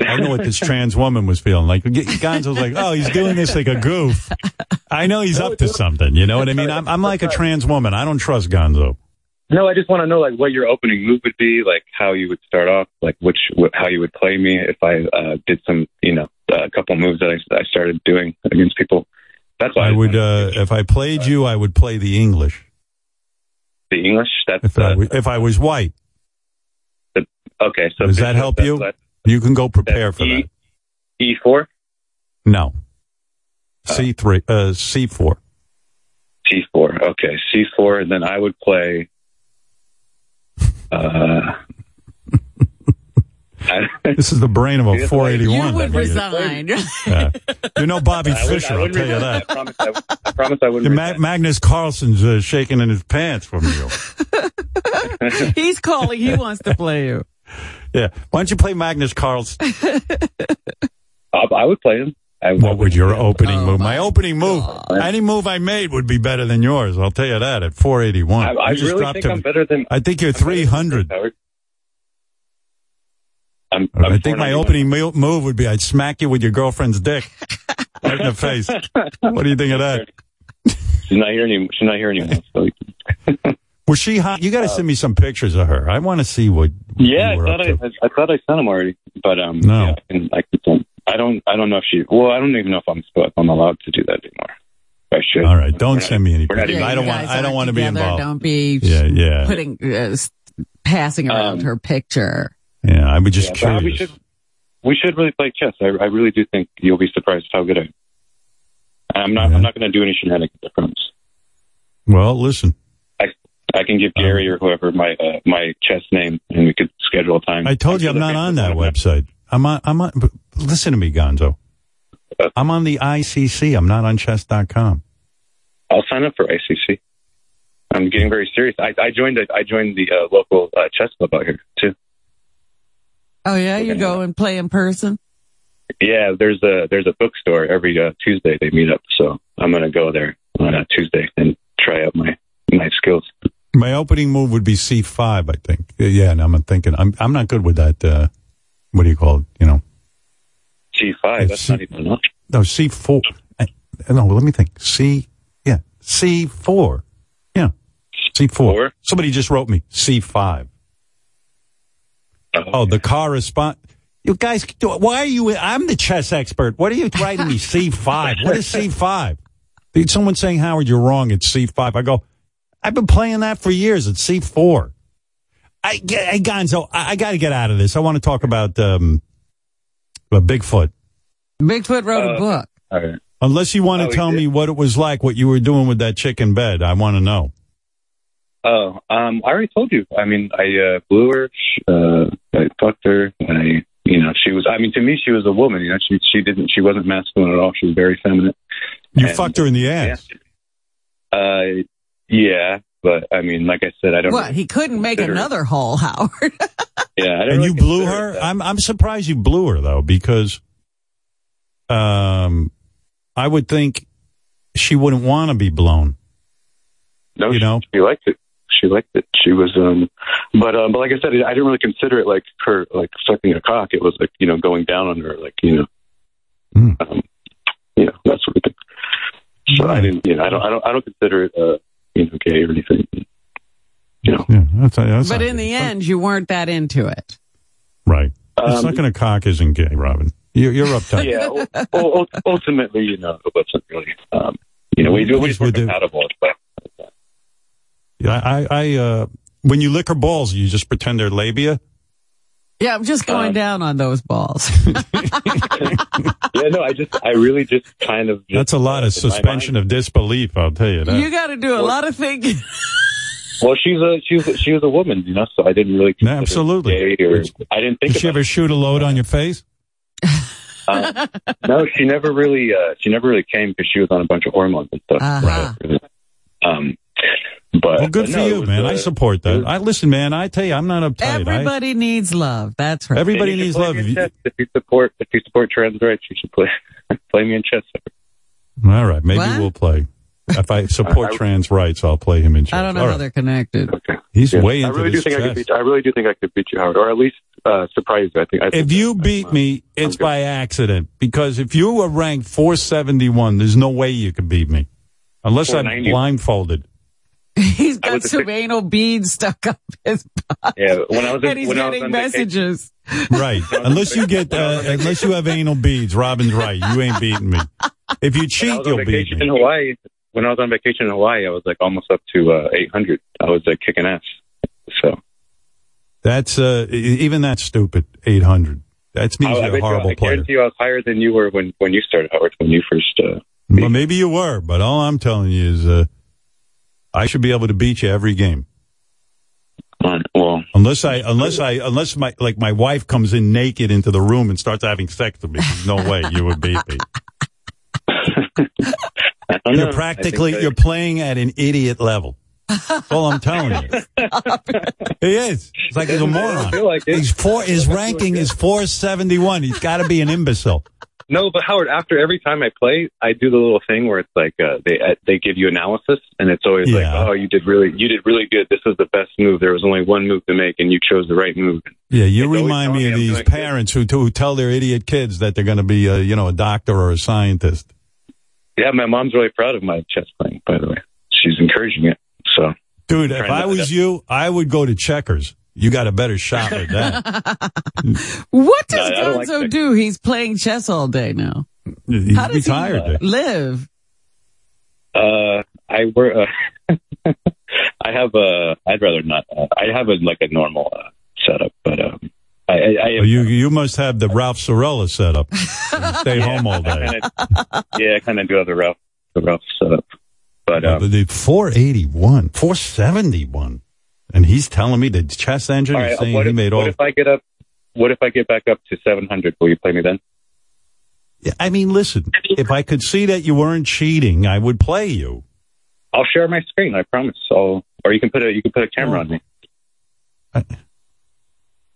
I know what this trans woman was feeling like. Gonzo was like, "Oh, he's doing this like a goof." I know he's up to something. You know what I mean? I'm, I'm like a trans woman. I don't trust Gonzo. No, I just want to know like what your opening move would be, like how you would start off, like which wh- how you would play me if I uh, did some, you know, a couple moves that I, I started doing against people. That's why I would, uh, if I played you, I would play the English. the English. That's If I, uh, if I was white, okay. So does that help you? You can go prepare for that. E four, No. C three, uh, C four. T four. Okay, C four, and then I would play. Uh, This is the brain of a 481. You 481. would resign. Yeah. You're no Bobby I would- Fischer, I I'll tell you that. I promise I, would- I promise I wouldn't. Ma- Magnus Carlsen's uh, shaking in his pants from you. He's calling. He wants to play you. Yeah. Why don't you play Magnus Carlsen? I, I would play him. I, What would your opening move? My opening move, any move I made would be better than yours. I'll tell you that at 481. I, I just really dropped think to- I'm better than. I think you're 300. I'm, I I'm think my opening move would be I'd smack you with your girlfriend's dick right in the face. What do you think of that? She's not here anymore. She's not here anymore. So. Was she hot? You got to send me some pictures of her. I want to see what. Yeah, I thought I, to. I thought I sent them already, but um, No. yeah, and I can send. I don't. I don't know if she. Well, I don't even know if I'm if I'm allowed to do that anymore. I should. All right, don't send me any pictures. even- I don't want. I don't want to be involved. Don't be Yeah, yeah, putting uh, passing around Um, her picture. yeah. I was just Yeah, but we should. We should really play chess. I, I really do think you'll be surprised how good I am. I'm not. Yeah. I'm not going to do any shenanigans. I promise. Well, listen. I I can give Gary or whoever my uh, my chess name, and we could schedule a time. I told you I'm not on that website. I'm on. I'm on. But listen to me, Gonzo. I'm on the ICC. I'm not on chess.com. I'll sign up for ICC. I'm getting very serious. I, I joined. A, I joined the uh, local uh, chess club out here too. Oh yeah, you go and play in person. Yeah, there's a there's a bookstore every uh, Tuesday. They meet up, so I'm gonna go there on a Tuesday and try out my my skills. My opening move would be C5, I think. Yeah, and I'm thinking I'm I'm not good with that. Uh, what do you call it? You know, G5. That's not even enough. no C4. Uh, No, let me think. C. Yeah, C4. Yeah, C4. Somebody just wrote me C5. Oh, the car correspond. You guys, why are you? I'm the chess expert. What are you writing me C5? What is C5? Someone saying Howard, you're wrong. It's C5. I go. I've been playing that for years. It's C4. I hey, Gonzo, I, I got to get out of this. I want to talk about um, uh, Bigfoot. Bigfoot wrote Uh, a book. All right. Unless you want to Oh, tell me what it was like, what you were doing with that chick in bed, I want to know. Oh, um, I already told you. I mean, I uh, blew her. Uh, I fucked her. I, you know, she was. I mean, to me, she was a woman. You know, she she didn't. She wasn't masculine at all. She was very feminine. You And- fucked her in the ass. Uh, yeah, but I mean, like I said, I don't. What? He couldn't make consider- another hole, Howard. Yeah, I And really you blew her? that. I'm I'm surprised you blew her though, because um I would think she wouldn't want to be blown. No, you she, know? she liked it. She liked it. She was, um, but, um, but like I said, I didn't really consider it like her, like sucking a cock. It was like, you know, going down on her, like, you know, Hmm. um, you know, that sort of thing. So I didn't, you know, I don't, I don't, I don't consider it, uh, you know, gay or anything. You know, Yeah, that's, that's but in the end, you weren't that into it. right. Um, Sucking a cock isn't gay, Robin. You're, you're uptight. yeah. u- u- ultimately, you know, it wasn't really, um, you know, we do, we just weren't compatible. But Yeah, I, I, uh, when you lick her balls, you just pretend they're labia. Yeah, I'm just going down on those balls. yeah, no, I just, I really just kind of. Just, That's a lot of suspension of disbelief. I'll tell you that. you got to do a lot of thinking. Well, she's a she's a, she was a woman, you know, so I didn't really consider absolutely. gay or I didn't think Did she about ever shoot a load on your face? it. No, she never really uh she never really came because she was on a bunch of hormones and stuff. Uh-huh. Um, but Well, good but for no, it you, man. uh, I support that. I listen, man. I tell you, I'm not uptight. I, Everybody needs love. That's right. everybody needs love. me in chess. If you support if you support trans rights, you should play play me in chess. All right, maybe What? we'll play. If I support I- trans rights, I'll play him in chess. I don't know All how right. they're connected. Okay. He's Yeah. way I into really do this think I could beat. I really do think I could beat you, Howard, or at least uh, surprise you. I think. I think If you beat me, it's by accident. Because if you were ranked 471, there's no way you could beat me. Unless I'm blindfolded. He's got was a some anal beads stuck up his butt. yeah, when I was and he's when I was getting on vacation- messages. Right. unless you get, uh, unless you have anal beads, Robin's right. You ain't beating me. If you cheat, you'll beat vacation me. in Hawaii. When I was on vacation in Hawaii, I was like almost up to uh, 800. I was like kicking ass. So That's, uh, even that's stupid. 800. That means I, I you're bet a horrible you, I player. guarantee you, I was higher than you were when when you started, Howard. When you first. Uh, Well, maybe you were, but all I'm telling you is, uh, I should be able to beat you every game. well, unless I, unless I, unless my, like my wife comes in naked into the room and starts having sex with me, no way you would beat me. You're practically, you're playing at an idiot level. That's all I'm telling you. He is. It's like he's a moron. He's four. His ranking is 471. He's got to be an imbecile. No, but Howard, after every time I play, I do the little thing where it's like uh, they uh, they give you analysis, and it's always like, oh, you did really you did really good. This was the best move. There was only one move to make, and you chose the right move. Yeah, you It's remind me of these doing parents who, who tell their idiot kids that they're going to be, uh, you know, a doctor or a scientist. Yeah, my mom's really proud of my chess playing. By the way, she's encouraging it. So, Dude, if I was you, I would go to checkers. You got a better shot with that. What does No, I don't like do? He's playing chess all day now. He's How does retired. he live? uh, I work. Uh, I have a. I'd rather not. Uh, I have a like a normal uh, setup, but um, I, I, I Well, you you must have the Ralph Cirella setup. You stay home all day. kinda, yeah, I kind of do have the rough, the rough setup. But um, But the 481, 471. And he's telling me the chess engine all is right, saying what he if, made what all. What if I get up? What if I get back up to seven hundred? Will you play me then? Yeah, I mean, listen, if I could see that you weren't cheating, I would play you. I'll share my screen. I promise. I'll, or you can put a you can put a camera on me.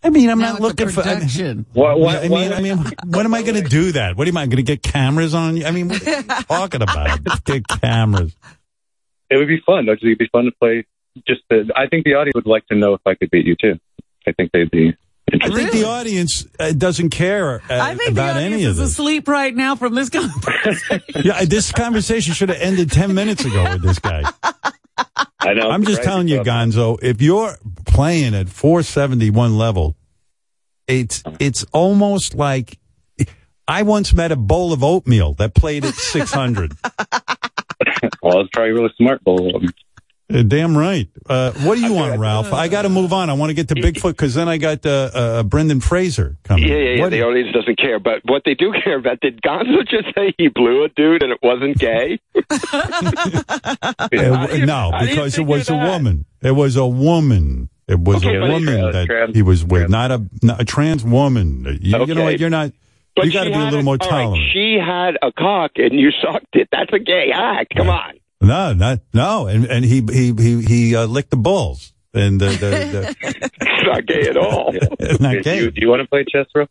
I mean, I'm Now not it's a looking for. I, production. What, what, I mean, I mean, when am I going to do that? What am I going to get cameras on you? I mean, what are you talking about? Get cameras. It would be fun. Don't you think it'd be fun to play? Just, to, I think the audience would like to know if I could beat you too. I think they'd be. I think the audience uh, doesn't care uh, I think the about audience any of is this. asleep right now from this conversation. Yeah, this conversation should have ended 10 minutes ago with this guy. I know. I'm just telling you, Gonzo, if you're playing at 471 level, it's it's almost like I once met a bowl of oatmeal that played at 600. well, it's probably really smart. Bowl. Uh, Damn right. Uh, what do you want, Ralph? I got to move on. I want to get to Bigfoot because then I got uh, uh, Brendan Fraser coming. Yeah, yeah, yeah. What- The audience doesn't care, but what they do care about, did Gonzo just say he blew a dude and it wasn't gay? Uh, no, you because it was a woman. It was a woman. It was Okay, a woman Trans- that trans- he was with, not a not a trans woman. You, you know what? You're not. But you got to be a little more all right, tolerant. she had a cock and you sucked it. That's a gay act. Come on. No, not no, and and he he he he uh, licked the balls, and the, the, It's not gay at all. the not Do gay. you, do you want to play chess, bro?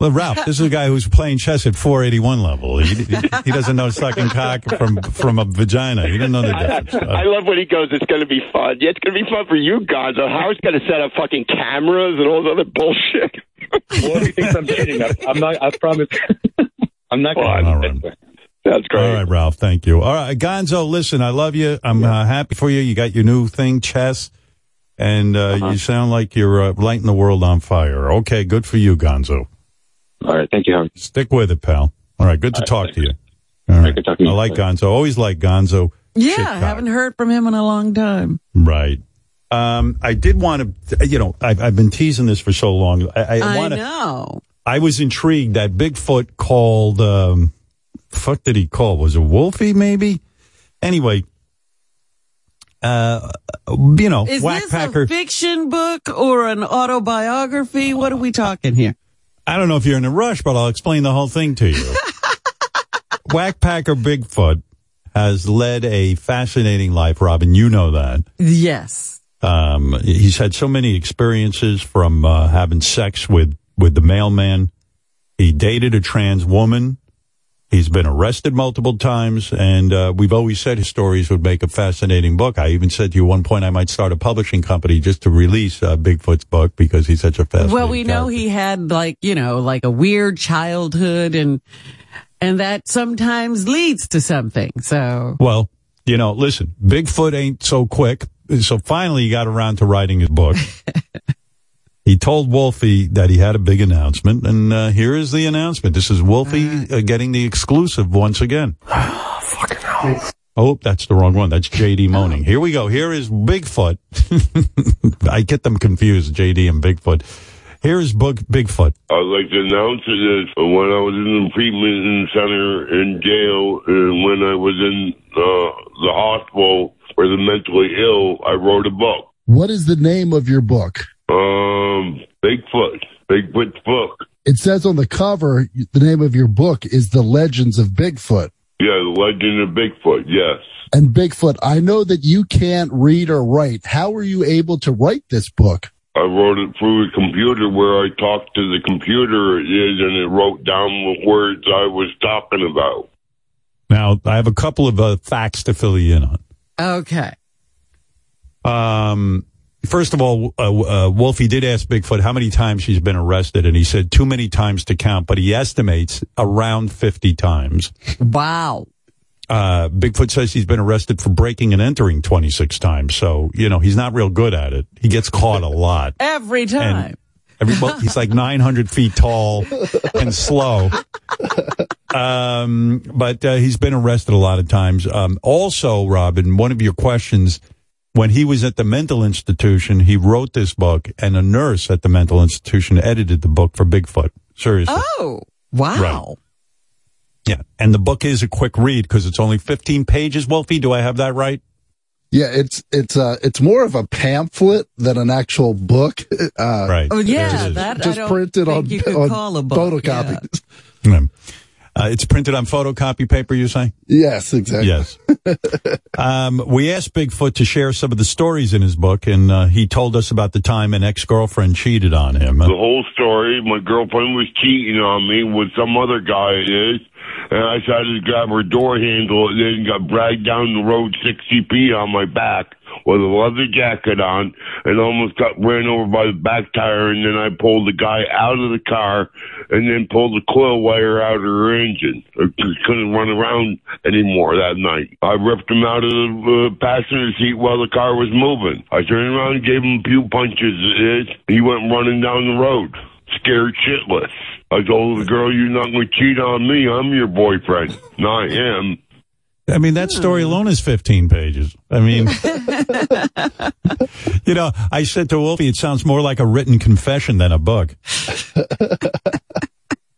Well, Ralph, this is a guy who's playing chess at 481 level. He, he, he doesn't know sucking cock from from a vagina. He doesn't know the I, difference. I love when he goes, it's going to be fun. Yeah, it's going to be fun for you, Gonzo. Howard's going to set up fucking cameras and all this other bullshit. Well, if he thinks I'm cheating, I, I'm not. I promise. I'm not going All to. right. That's great. All right, Ralph. Thank you. All right, Gonzo. Listen, I love you. I'm uh, happy for you. You got your new thing, chess, and uh, Uh-huh. you sound like you're uh, lighting the world on fire. Okay, good for you, Gonzo. All right. Thank you, Howard. Stick with it, pal. All right, good to All right, talk to you. All right, good talking I you. like Gonzo. Always like Gonzo. yeah, Shit I haven't heard from him in a long time. Right. Um, I did want to, you know, I've, I've been teasing this for so long. I, I, I, want to. know. I was intrigued that Bigfoot called. Um, fuck did he call? Was it Wolfie? Maybe. Anyway, uh, you know, Whackpacker. Is Whack this Packer. a fiction book or an autobiography? What are we talking here? I don't know if you're in a rush, but I'll explain the whole thing to you. Wack Packer Bigfoot has led a fascinating life, Robin. You know that. Yes. Um, he's had so many experiences from uh, having sex with with the mailman. He dated a trans woman. He's been arrested multiple times, and uh, we've always said his stories would make a fascinating book. I even said to you one point I might start a publishing company just to release uh, Bigfoot's book because he's such a fascinating. Well, we know he had like, you know, like a weird childhood and, and that sometimes leads to something. So, Well, you know, listen, Bigfoot ain't so quick. So finally he got around to writing his book. he told Wolfie that he had a big announcement, and uh, here is the announcement. This is Wolfie uh, getting the exclusive once again. Oh, that's the wrong one. That's JD moaning. Here we go. Here is Bigfoot. I get them confused, JD and Bigfoot. Here is Book Bigfoot. I'd like to announce it that when I was in the treatment center in jail and when I was in uh, the hospital for the mentally ill, I wrote a book. What is the name of your book? Um, Bigfoot. Bigfoot's book. It says on the cover, the name of your book is The Legends of Bigfoot. Yeah, the legend of Bigfoot. Yes. And Bigfoot, I know that you can't read or write. How were you able to write this book? I wrote it through a computer where I talked to the computer it is and it wrote down the words I was talking about. Now, I have a couple of uh, facts to fill you in on. okay. Um, first of all, uh, uh, Wolfie did ask Bigfoot how many times she's been arrested, and he said too many times to count, but he estimates around 50 times. Wow. Uh, Bigfoot says he's been arrested for breaking and entering 26 times. So, you know, he's not real good at it. He gets caught a lot. Every time. Every, well, he's like 900 feet tall and slow. Um, but uh, he's been arrested a lot of times. Um, also, Robin, one of your questions, when he was at the mental institution, he wrote this book, and a nurse at the mental institution edited the book for Bigfoot. Seriously. Oh, wow. Yeah. And the book is a quick read because it's only 15 pages, Wolfie. Do I have that right? Yeah, it's it's uh it's more of a pamphlet than an actual book. Uh, Right. Oh, yeah, Yes, it is. that I just don't printed think on, you could on call a book. photocopy. Yeah. Uh, it's printed on photocopy paper, you say? Yes, exactly. Yes. um, we asked Bigfoot to share some of the stories in his book, and uh, he told us about the time an ex-girlfriend cheated on him. The whole story, my girlfriend was cheating on me with some other guy it is, and I decided to grab her door handle and then got dragged down the road 60 feet on my back with a leather jacket on and almost got ran over by the back tire and then I pulled the guy out of the car and then pulled the coil wire out of her engine. I couldn't run around anymore that night. I ripped him out of the uh, passenger seat while the car was moving. I turned around and gave him a few punches. He went running down the road, scared shitless. I told the girl, "You're not going to cheat on me. I'm your boyfriend." And I am. I mean, that story alone is 15 pages. I mean, you know, I said to Wolfie, it sounds more like a written confession than a book.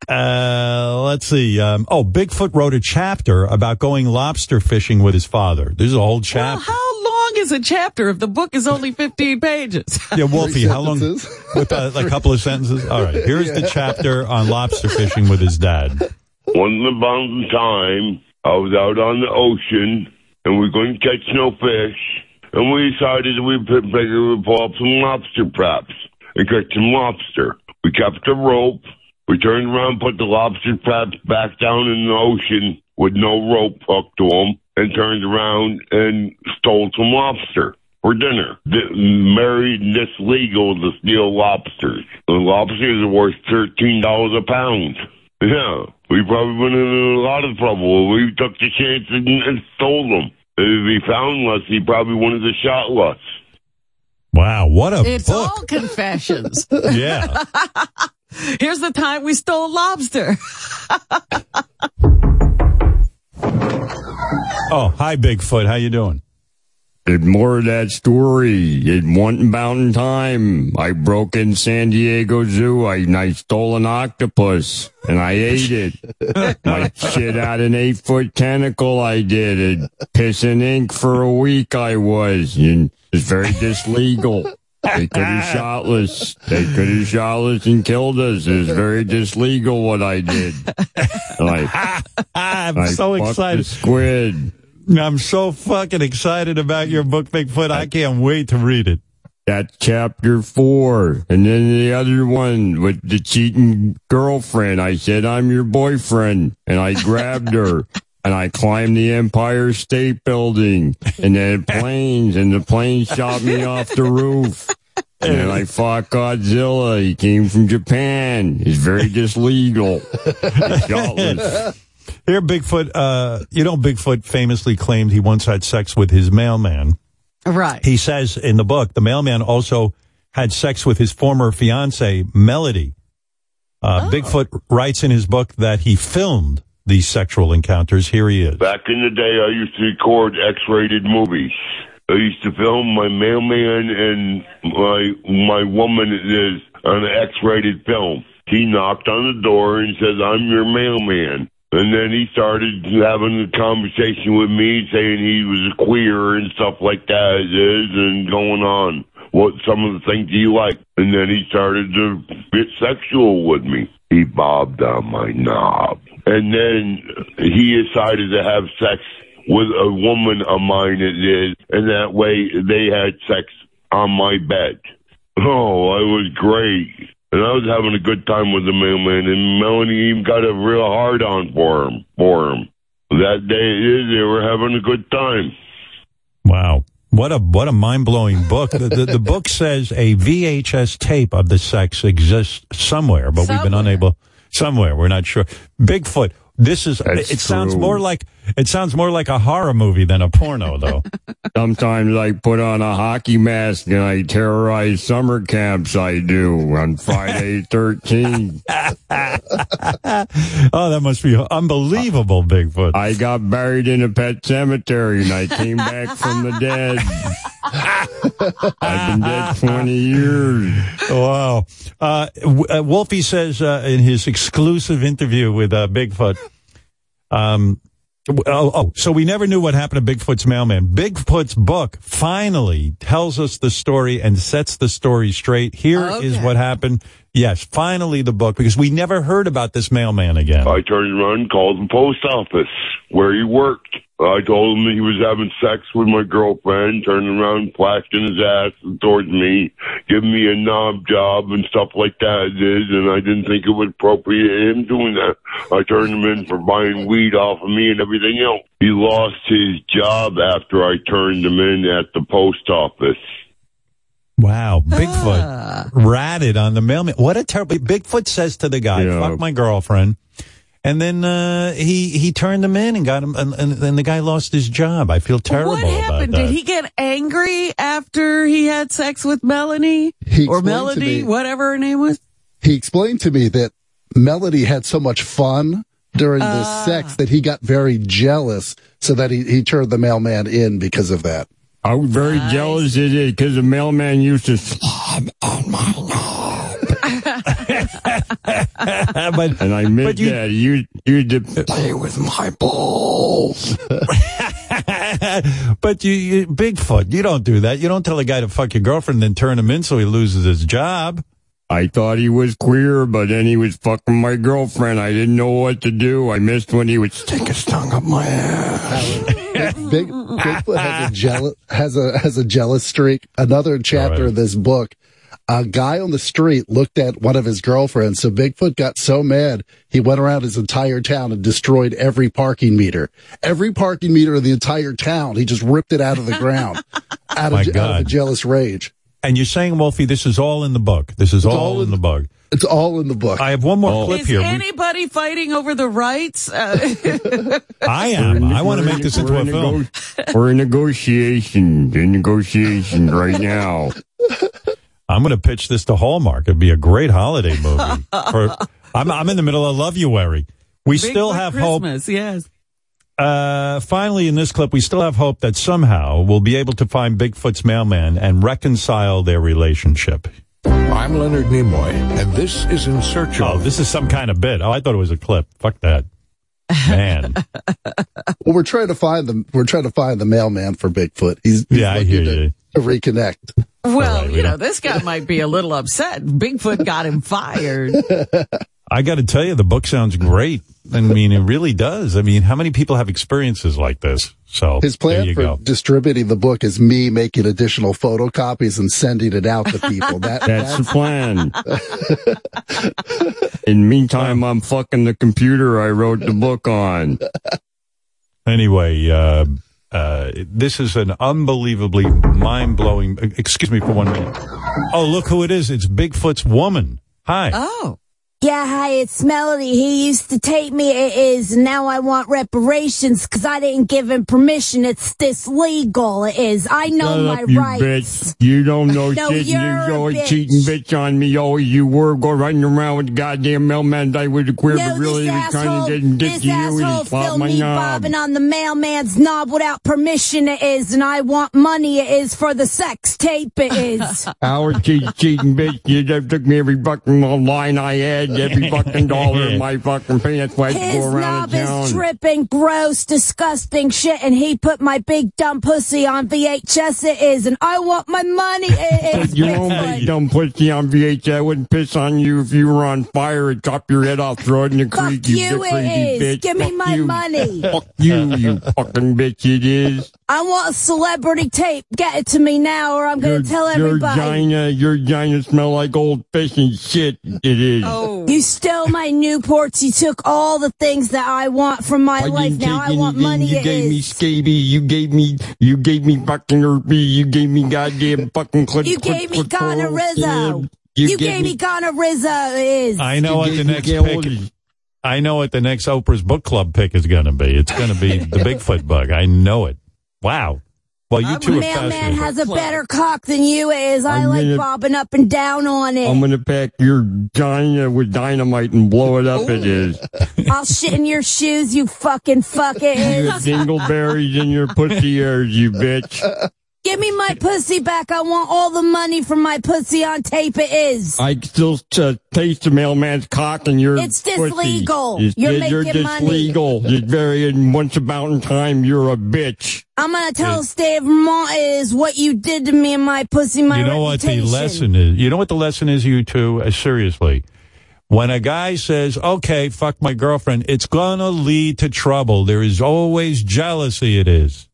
Uh, let's see. Um, oh, Bigfoot wrote a chapter about going lobster fishing with his father. There's a whole Well, chapter. how long is a chapter if the book is only 15 pages? yeah, Wolfie, how long? With uh, a couple of sentences. All right. Here's the chapter on lobster fishing with his dad. Once upon a time, I was out on the ocean and we couldn't catch no fish. And we decided we put bigger we pull up some lobster traps and catch some lobster. We kept the rope. We turned around, put the lobster traps back down in the ocean with no rope hooked to them, and turned around and stole some lobster for dinner. Th- Married this legal to steal lobsters. The lobsters are worth thirteen dollars a pound. Yeah, we probably been in a lot of trouble. We took the chance and, and stole them. If he found us, he probably wanted to shot us. Wow, what a it's book. all confessions. Yeah. Here's the time we stole lobster. Oh, hi, Bigfoot. How you doing? More of that story. In one mountain time, I broke in San Diego Zoo. I, I stole an octopus and I ate it. I shit out an eight foot tentacle. I did it. Piss and ink for a week. I was. And it's very dislegal. They could have shot us. They could have shot us and killed us. It's was very dislegal what I did. I, I'm I so excited. Squid. I'm so fucking excited about your book, Bigfoot. I can't wait to read it. That's chapter four. And then the other one with the cheating girlfriend. I said, I'm your boyfriend. And I grabbed her and I climbed the Empire State Building and then planes and the plane shot me off the roof. And then I fought Godzilla. He came from Japan. He's very dislegal. He's gutless. Here, Bigfoot, uh, you know, Bigfoot famously claimed he once had sex with his mailman. Right. He says in the book, the mailman also had sex with his former fiancee, Melody. Uh, Bigfoot writes in his book that he filmed these sexual encounters. Here he is. Back in the day, I used to record X-rated movies. I used to film my mailman and my my woman is on an X-rated film. He knocked on the door and says, "I'm your mailman." And then he started having a conversation with me, saying he was queer and stuff like that, is and going on. What some of the things he liked, and then he started to get sexual with me. He bobbed on my knob, and then he decided to have sex with a woman of mine. It is, and that way they had sex on my bed. Oh, it was great. And I was having a good time with the mailman, and Melanie even got a real hard on for him. For him, that day they were having a good time. Wow. What a what a mind blowing book. The, the, the book says a VHS tape of the sex exists somewhere, but we've been unable somewhere. We're not sure. Bigfoot. This is. That's it sounds true. more like it sounds more like a horror movie than a porno, though. Sometimes I put on a hockey mask and I terrorize summer camps. I do on Friday 13. oh, that must be unbelievable, Bigfoot. I got buried in a pet cemetery and I came back from the dead. I've been dead 20 years. Wow. Uh, uh, Wolfie says uh, in his exclusive interview with uh, Bigfoot, um, oh, oh, so we never knew what happened to Bigfoot's mailman. Bigfoot's book finally tells us the story and sets the story straight. Here is what happened. Yes, finally the book, because we never heard about this mailman again. I turned around and called the post office where he worked. I told him he was having sex with my girlfriend, turned around, flashing his ass towards me, giving me a knob job and stuff like that. Is, and I didn't think it was appropriate him doing that. I turned him in for buying weed off of me and everything else. He lost his job after I turned him in at the post office. Wow, Bigfoot ratted on the mailman. What a terrible. Bigfoot says to the guy, Yeah. "Fuck my girlfriend," and then uh, he he turned him in and got him, and, and then the guy lost his job. I feel terrible What about happened? that. Did he get angry after he had sex with Melanie He or Melody, me- whatever her name was? He explained to me that Melody had so much fun during the Ah. sex that he got very jealous, so that he, he turned the mailman in because of that. I was very jealous of it because the mailman used to slob on my but, and I miss but you- that. You to play with my balls. but you, you, Bigfoot, you don't do that. You don't tell a guy to fuck your girlfriend, and then turn him in so he loses his job. I thought he was queer, but then he was fucking my girlfriend. I didn't know what to do. I missed when he would stick his tongue up my ass. Big Bigfoot has a jealous has a has a jealous streak. Another chapter of this book. A guy on the street looked at one of his girlfriends, so Bigfoot got so mad he went around his entire town and destroyed every parking meter. Every parking meter in the entire town, he just ripped it out of the ground out of, out of a jealous rage. And you're saying, Wolfie, this is all in the book. This is all, all in the book. It's all in the book. I have one more clip Is here. We- anybody fighting over the rights? Uh, I am. I want to make this into We're a in film. nego- We're in negotiations, in negotiations right now. I'm going to pitch this to Hallmark. It'd be a great holiday movie. For, I'm, I'm in the middle of Love You Worry. We Big still Foot have hope. Christmas, yes. Uh, finally, in this clip, we still have hope that somehow we'll be able to find Bigfoot's mailman and reconcile their relationship. I'm Leonard Nimoy, and this is In Search Oh, of. this is some kind of bit. Oh, I thought it was a clip. Fuck that. Man. Well, we're trying to find the we're trying to find the mailman for Bigfoot. He's, he's Yeah, I hear to, you. to reconnect. Well, you know, this guy might be a little upset. Bigfoot got him fired. I got to tell you, the book sounds great. I mean, it really does. I mean, how many people have experiences like this? So His there plan you for go. distributing the book is me making additional photocopies and sending it out to people. That, That's the plan. In the meantime, I'm fucking the computer I wrote the book on. Anyway, uh, uh, this is an unbelievably mind blowing. Excuse me for one minute. Oh, look who it is! It's Bigfoot's woman. Hi. Oh. Yeah, hi, it's Melody. He used to tape me. It is. Now I want reparations because I didn't give him permission. It's this legal. It is. I know Shut my up, you rights. bitch. You don't know No, shit. you're You a always bitch. cheating bitch on me. Oh, you were go running around with the goddamn mailman died with the queer, No, but really this he was trying asshole, to get dick this to you asshole and he my me knob. bobbing on the mailman's knob without permission. It is, and I want money. It is for the sex tape. It is. Howard cheating, cheating bitch. You just took me every fucking line I had, every fucking dollar in my fucking pants. Why His go around knob the town? is tripping, gross, disgusting shit, and he put my big dumb pussy on VHS. It is, and I want my money. It is. You own big dumb pussy on VHS. I wouldn't piss on you if you were on fire and chop your head off, throw it in the creek. Fuck You, you, big it crazy is. bitch. Give me Fuck my you. money. Fuck you, you fucking bitch. It is. I want a celebrity tape. Get it to me now, or I'm going to tell everybody. Your everybody. vagina, your vagina smell like old fish and shit. It is. Oh. Mm. You stole my Newports. You took all the things that I want from my I life. Now take I want money. You it gave me is. scabies. You gave me, you gave me fucking herpes. You gave me goddamn fucking clit. You clit- gave me clit- gonorrhea. You You, gave gave me me- gonorrhea. It is. I know what the next gold. pick. I know what the next Oprah's book club pick is going to be. It's going to be the Bigfoot bug. I know it. Wow. Well, you two are Mailman fascinating. has a better cock than you is. I I'm like gonna- bobbing up and down on it. I'm gonna pack your vagina with dynamite and blow it up. It is. I'll shit in your shoes, you fucking fuck it You is. dingleberries in your pussy ears, you bitch. Give me my pussy back. I want all the money from my pussy on tape. It is. I still uh, taste the mailman's cock in your It's pussy. dislegal. It's- You're you're making money. You're very, once about in time, you're a bitch. I'm gonna tell the state of Vermont is what you did to me and my pussy, my you know what the lesson is? You know what the lesson is, you two? Uh, seriously. When a guy says, okay, fuck my girlfriend, it's gonna lead to trouble. There is always jealousy, it is.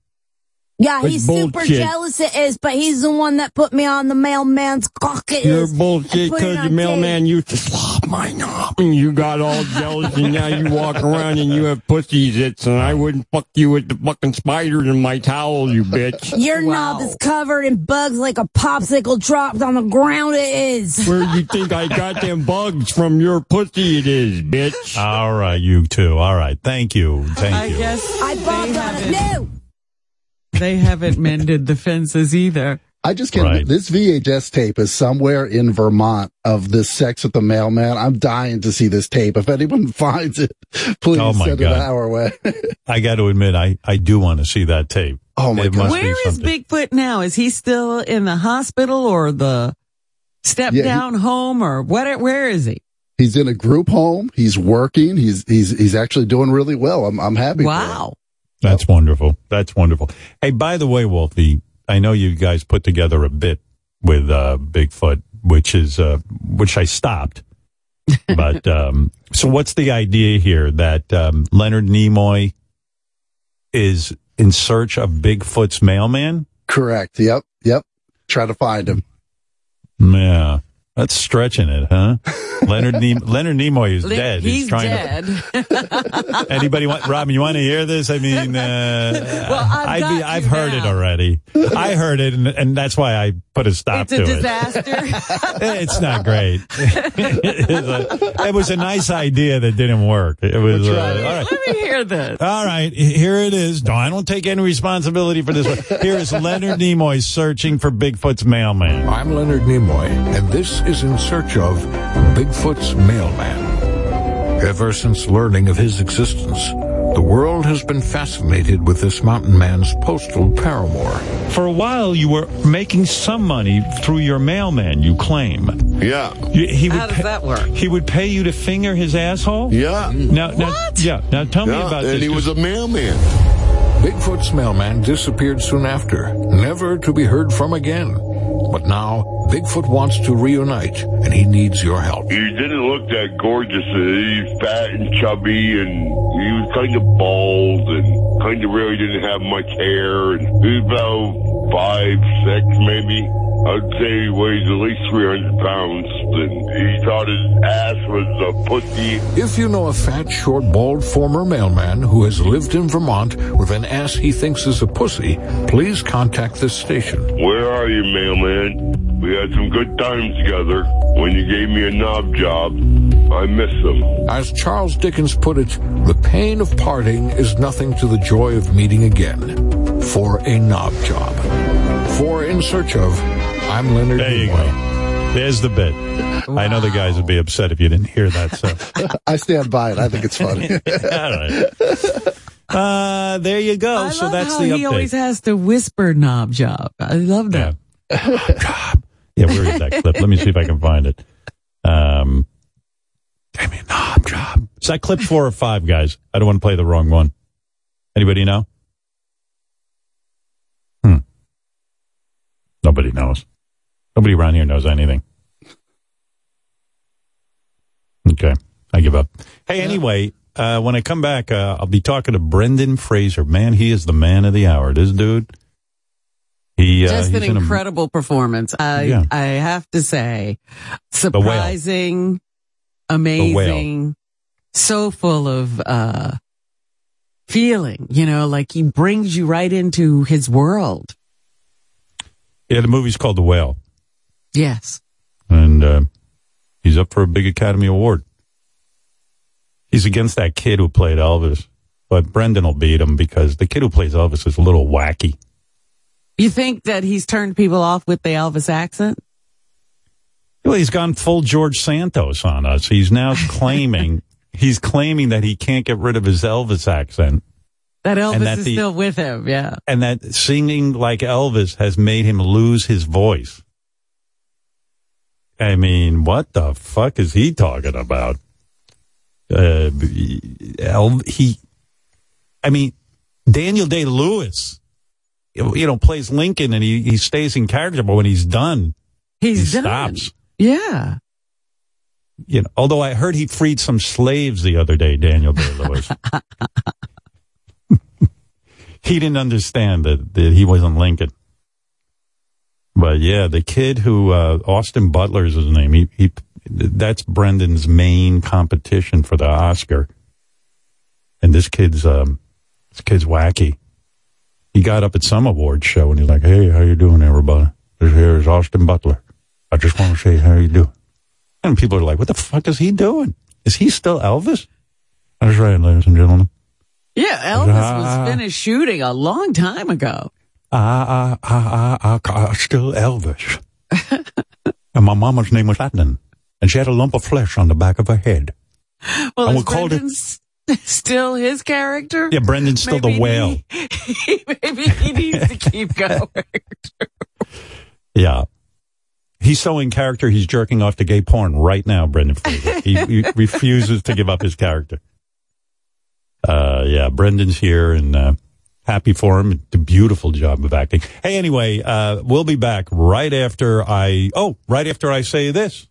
Yeah, That's he's super jealous. It is, but he's the one that put me on the mailman's cock. It You're is. bullshit And put it because the mailman tape. used to slop my knob and you got all jealous and now you walk around and you have pussy zits and I wouldn't fuck you with the fucking spiders in my towel, you bitch. Your knob is covered in bugs like a popsicle dropped on the ground. It is. Where you think I got them bugs from your pussy it is, bitch. All right, you two. All right. Thank you. Thank I you. guess I bobbed on it. No. they haven't mended the fences either. I just can't. Right. This VHS tape is somewhere in Vermont of this sex with the mailman. I'm dying to see this tape. If anyone finds it, please Oh, my send it our way. I got to admit, I, I do want to see that tape. Oh my It God. must be Where is something. Bigfoot now? Is he still in the hospital or the step Yeah, he- down home or what? Where is he? He's in a group home. He's working. He's he's he's actually doing really well. I'm I'm happy. for him. Wow. That's wonderful. That's wonderful. Hey, by the way, Wolfie, I know you guys put together a bit with uh, Bigfoot, which is uh, which I stopped. But um, so, what's the idea here that um, Leonard Nimoy is in search of Bigfoot's mailman? Correct. Yep. Yep. Try to find him. Yeah, that's stretching it, huh? Leonard Nem- Leonard Nimoy is Li- dead. He's trying dead. to. Anybody want Robin? You want to hear this? I mean, uh, Well, I've I'd be, I've you heard it already. I heard it, and, and that's why I put a stop it's a to disaster. it. It's not great. it, was a, it was a nice idea that didn't work. It was uh, all right. Let me hear this. All right, here it is. No, I don't take any responsibility for this one. Here is Leonard Nimoy searching for Bigfoot's mailman. I'm Leonard Nimoy, and this is In Search of Bigfoot's Mailman. Ever since learning of his existence, the world has been fascinated with this mountain man's postal paramour. For a while, you were making some money through your mailman. You claim. Yeah. You- he would How does pay- that work? He would pay you to finger his asshole. Yeah. Now, now, yeah. Now, tell me Yeah, about and this. he was a mailman. Bigfoot's mailman disappeared soon after, never to be heard from again. But now, Bigfoot wants to reunite, and he needs your help. He didn't look that gorgeous. Uh, He's fat and chubby, and he was kind of bald, and kind of really didn't have much hair. And he was about five, six, maybe. I'd say he weighs at least 300 pounds. And he thought his ass was a pussy. If you know a fat, short, bald former mailman who has lived in Vermont with an ass he thinks is a pussy, please contact this station. Where are you, mailman? We had some good times together. When you gave me a knob job, I miss them. As Charles Dickens put it, the pain of parting is nothing to the joy of meeting again. For a knob job. For In Search of, I'm Leonard There you Nimoy. go. There's the bit. I know the guys would be upset if you didn't hear that. So, I stand by it. I think it's funny. all right. Uh, there you go. I so love that's how the he always has to whisper knob job. I love that. Yeah, where is that clip? Let me see if I can find it. Um, give me a knob job. Is that clip four or five, guys? I don't want to play the wrong one. Anybody know? Hmm. Nobody knows. Nobody around here knows anything. Okay, I give up. Hey, anyway, uh, when I come back, uh, I'll be talking to Brendan Fraser. Man, he is the man of the hour. This dude. He, uh, Just an he's in a- incredible performance. I Yeah. I have to say, surprising, amazing, so full of uh feeling. You know, like he brings you right into his world. Yeah, the movie's called The Whale, Yes. and uh, he's up for a big Academy Award. He's against that kid who played Elvis, but Brendan will beat him because the kid who plays Elvis is a little wacky. You think that he's turned people off with the Elvis accent? Well, he's gone full George Santos on us. He's now claiming he's claiming that he can't get rid of his Elvis accent, That And Elvis that is the- still with him. Yeah. and that singing like Elvis has made him lose his voice. I mean, what the fuck is he talking about? Uh, El- he, I mean, Daniel Day Lewis, you know, plays Lincoln and he, he stays in character, but when he's done, He's he done. stops. Yeah. You know, although I heard he freed some slaves the other day, Daniel Day Lewis. he didn't understand that, that he wasn't Lincoln. But yeah, the kid who uh, Austin Butler is his name. He, he that's Brendan's main competition for the Oscar. And this kid's um, this kid's wacky. He got up at some award show and he's like, "Hey, how you doing, everybody? This here is Austin Butler. I just want to say how you do." And people are like, "What the fuck is he doing? Is he still Elvis?" That's right, ladies and gentlemen. Yeah. Elvis Ah. was finished shooting a long time ago. I, I, I, I, I, I still Elvis. and my mama's name was Adnan. And she had a lump of flesh on the back of her head. Well, And we called it- Brendan's still his character? Yeah, Brendan's still the whale. he- maybe he needs to keep going. Yeah. He's so in character, he's jerking off to gay porn right now, Brendan Fraser. he, he refuses to give up his character. Uh, yeah, Brendan's here and, uh, happy for him. Did a beautiful job of acting. Hey, anyway, uh, we'll be back right after I, oh, right after I say this.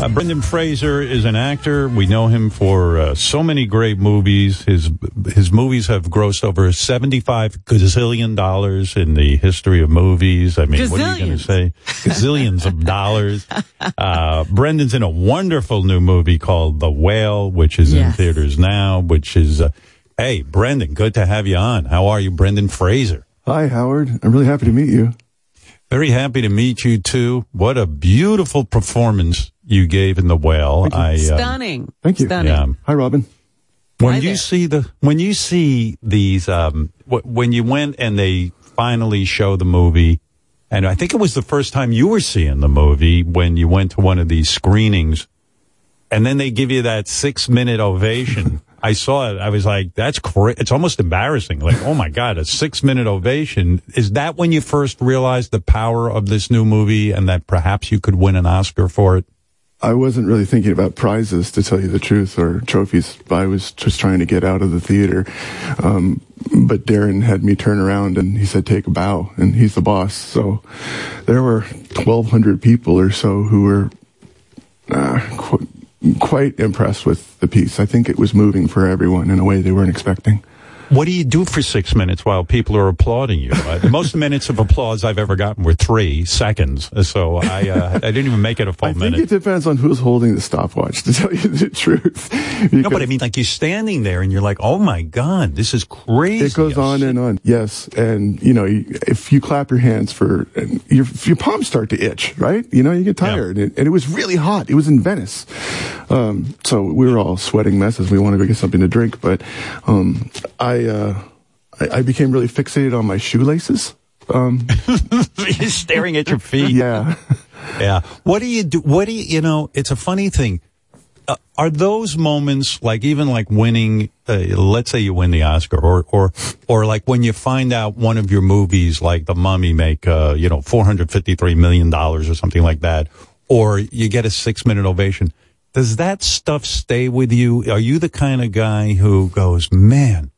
Uh, Brendan Fraser is an actor. We know him for uh, so many great movies. His his movies have grossed over seventy five gazillion dollars in the history of movies. I mean, what are you going to say? Gazillions of dollars. Uh, Brendan's in a wonderful new movie called The Whale, which is in theaters now. Which is, uh, hey, Brendan, good to have you on. How are you, Brendan Fraser? Hi, Howard. I'm really happy to meet you. Very happy to meet you too. What a beautiful performance you gave in The Whale. I, uh, Stunning. Thank you. Stunning. Yeah. Hi, Robin. When Hi you there. see the when you see these um wh- when you went and they finally show the movie and I think it was the first time you were seeing the movie when you went to one of these screenings and then they give you that 6 minute ovation. I saw it. I was like that's cra- it's almost embarrassing. Like, oh my god, a 6 minute ovation. Is that when you first realized the power of this new movie and that perhaps you could win an Oscar for it? I wasn't really thinking about prizes, to tell you the truth, or trophies. I was just trying to get out of the theater. Um, but Darren had me turn around and he said, take a bow and he's the boss. So there were 1200 people or so who were, uh, qu- quite impressed with the piece. I think it was moving for everyone in a way they weren't expecting. What do you do for six minutes while people are applauding you? Uh, the most minutes of applause I've ever gotten were three seconds. So I, uh, I didn't even make it a full minute. I think it depends on who's holding the stopwatch, to tell you the truth. No, but I mean, like you're standing there and you're like, oh my God, this is crazy. It goes on and on. Yes, and you know, if you clap your hands for, and your your palms start to itch, right? You know, you get tired, and, and it was really hot. It was in Venice, um, so we were all sweating messes. We wanted to get something to drink, but um, I, uh, I I became really fixated on my shoelaces. Um, You're staring at your feet. Yeah. Yeah. What do you do? What do you, you know, it's a funny thing. Uh, are those moments like even like winning, uh, let's say you win the Oscar or, or, or like when you find out one of your movies like The Mummy make, uh, you know, $453 million or something like that, or you get a six minute ovation. Does that stuff stay with you? Are you the kind of guy who goes, man,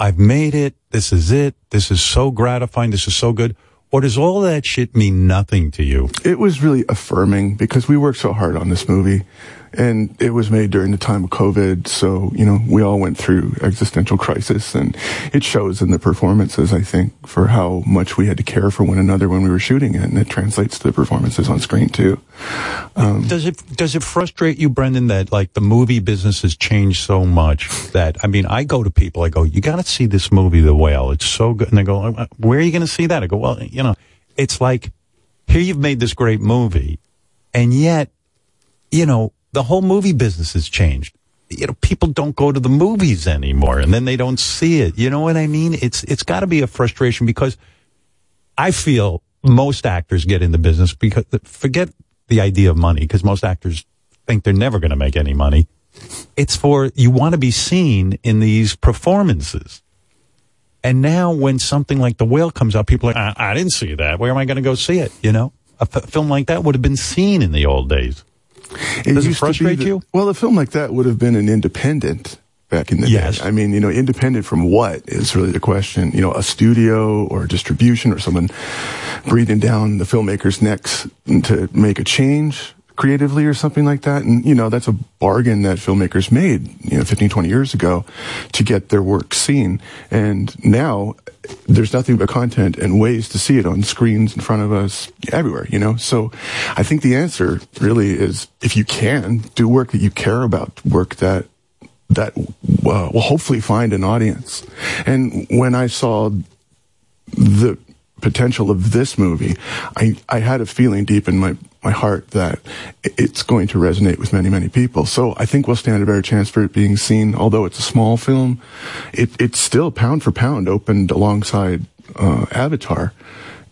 I've made it. This is it. This is so gratifying. This is so good. Or does all that shit mean nothing to you? it was really affirming because we worked so hard on this movie and it was made during the time of covid. So you know we all went through existential crisis. And it shows in the performances i think for how much we had to care for one another when we were shooting it. And it translates to the performances on screen too. Um, Does it does it frustrate you, Brendan, that like the movie business has changed so much that I mean, I go to people, I go, you got to see this movie, The Whale. It's so good, and they go, "Uh, where are you going to see that? I go, well, you know, it's like here you've made this great movie, and yet, you know, the whole movie business has changed. You know, people don't go to the movies anymore, and then they don't see it. You know what I mean? It's it's got to be a frustration because I feel most actors get in the business because forget the idea of money because most actors think they're never going to make any money. It's for you want to be seen in these performances. And now when something like The Whale comes out, people are like, I, I didn't see that. Where am I going to go see it? You know, a f- film like that would have been seen in the old days. Does it frustrate that- you? Well, a film like that would have been an independent back in the Yes. day. I mean, you know, independent from what is really the question. You know, a studio or distribution or someone breathing down the filmmaker's necks to make a change creatively or something like that. And, you know, that's a bargain that filmmakers made, you know, 15, 20 years ago to get their work seen. And now there's nothing but content and ways to see it on screens in front of us everywhere, you know? So I think the answer really is if you can do work that you care about, work that that uh, will hopefully find an audience. And when I saw the potential of this movie, I, I had a feeling deep in my, my heart that it's going to resonate with many, many people. So I think we'll stand a better chance for it being seen. Although it's a small film, it, it's still pound for pound opened alongside uh, Avatar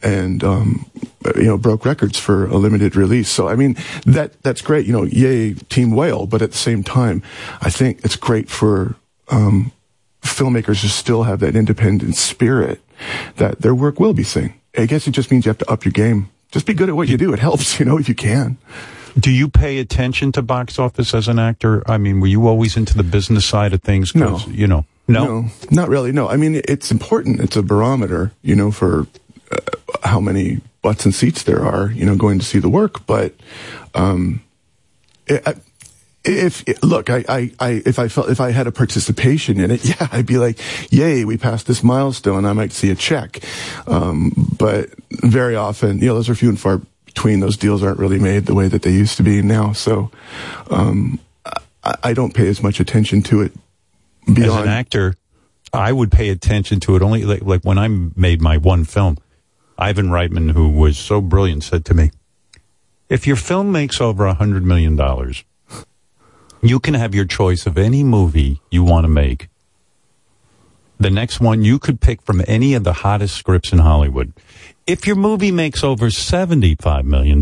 and um, you know broke records for a limited release. So I mean that that's great. You know, yay Team Whale, but at the same time, I think it's great for um, filmmakers to still have that independent spirit that their work will be seen. I guess it just means you have to up your game. Just be good at what you do. It helps, you know, if you can. Do you pay attention to box office as an actor? I mean, were you always into the business side of things? 'Cause, You know, no? not really. No, I mean it's important. It's a barometer, you know, for uh, how many butts and seats there are, you know, going to see the work. But um, i I, if look, I, I, I, if I felt if I had a participation in it, yeah, I'd be like, yay, we passed this milestone. I might see a check. Um, but very often, you know, those are few and far between. Those deals aren't really made the way that they used to be now. So um, I, I don't pay as much attention to it As an actor, I would pay attention to it only like, like when I made my one film. Ivan Reitman, who was so brilliant, said to me, if your film makes over a hundred million dollars, you can have your choice of any movie you want to make. The next one you could pick from any of the hottest scripts in Hollywood. If your movie makes over $75 million,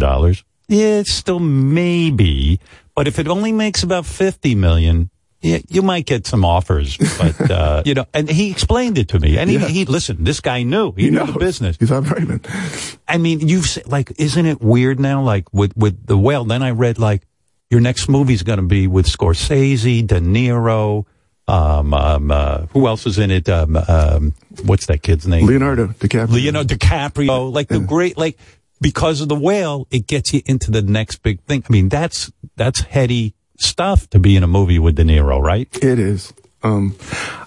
yeah, it's still maybe, but if it only makes about 50 million, yeah, you might get some offers, but, uh, you know, and he explained it to me. And he, Yeah. he, listen, this guy knew. He, He knew knows. the business. He's Ivan Reitman. I mean, you've like, isn't it weird now? Like with with the whale. Then I read like your next movie's going to be with Scorsese, De Niro, Um, um, uh, who else is in it? Um, um, what's that kid's name? Leonardo DiCaprio. Leonardo DiCaprio. Like the great, like because of the whale, it gets you into the next big thing. I mean, that's that's heady stuff to be in a movie with De Niro, right? It is. Um,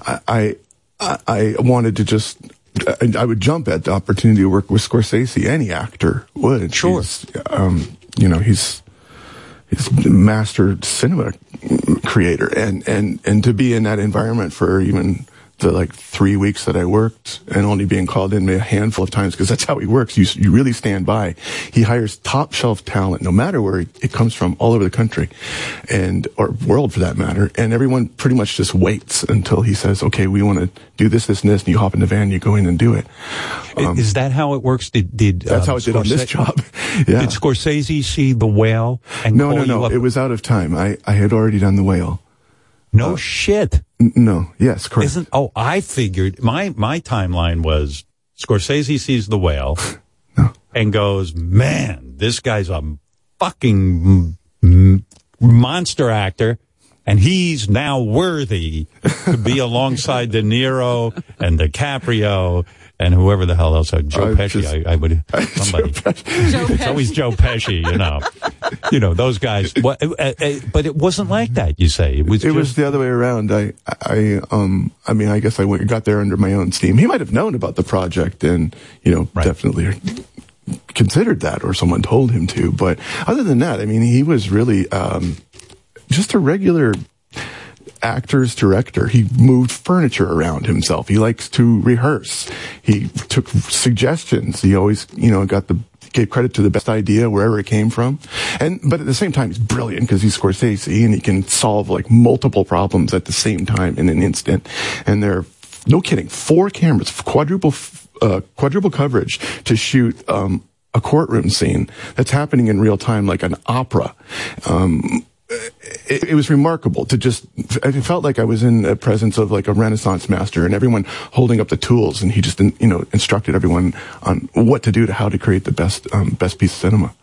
I, I I wanted to just. I, I would jump at the opportunity to work with Scorsese. Any actor would. Sure. um, you know, he's master cinema creator, and and and to be in that environment for even the like three weeks that I worked and only being called in a handful of times because that's how he works. You, you really stand by. He hires top shelf talent, no matter where it comes from, all over the country and, or world for that matter. And everyone pretty much just waits until he says, okay, we want to do this, this, and this. And you hop in the van, you go in and do it. Um, is that how it works? Did, did that's um, how it did on this job. yeah. Did Scorsese see the whale? And no, no, no. It was out of time. I, I had already done the whale. No oh. shit. N- no. Yes, correct. Isn't oh I figured my my timeline was Scorsese sees the whale and goes, "Man, this guy's a fucking m- monster actor." And he's now worthy to be alongside De Niro and DiCaprio and whoever the hell else. Uh, Joe I Pesci, just- I, I would somebody. it's always Joe Pesci, you know. You know those guys. What, uh, uh, but it wasn't like that. You say it was. it just, was the other way around. I, I, um, I mean, I guess I went, got there under my own steam. He might have known about the project and, you know, definitely considered that or someone told him to. But other than that, I mean, he was really, um, just a regular actor's director. He moved furniture around himself. He likes to rehearse. He took suggestions. He always, you know, got the, gave credit to the best idea wherever it came from. And, but at the same time, he's brilliant because he's Scorsese and he can solve like multiple problems at the same time in an instant. And they're, no kidding, four cameras, quadruple, uh, quadruple coverage to shoot, um, a courtroom scene that's happening in real time like an opera. Um, it, it was remarkable to just it felt like i was in the presence of like a renaissance master and everyone holding up the tools and he just you know instructed everyone on what to do to how to create the best um, best piece of cinema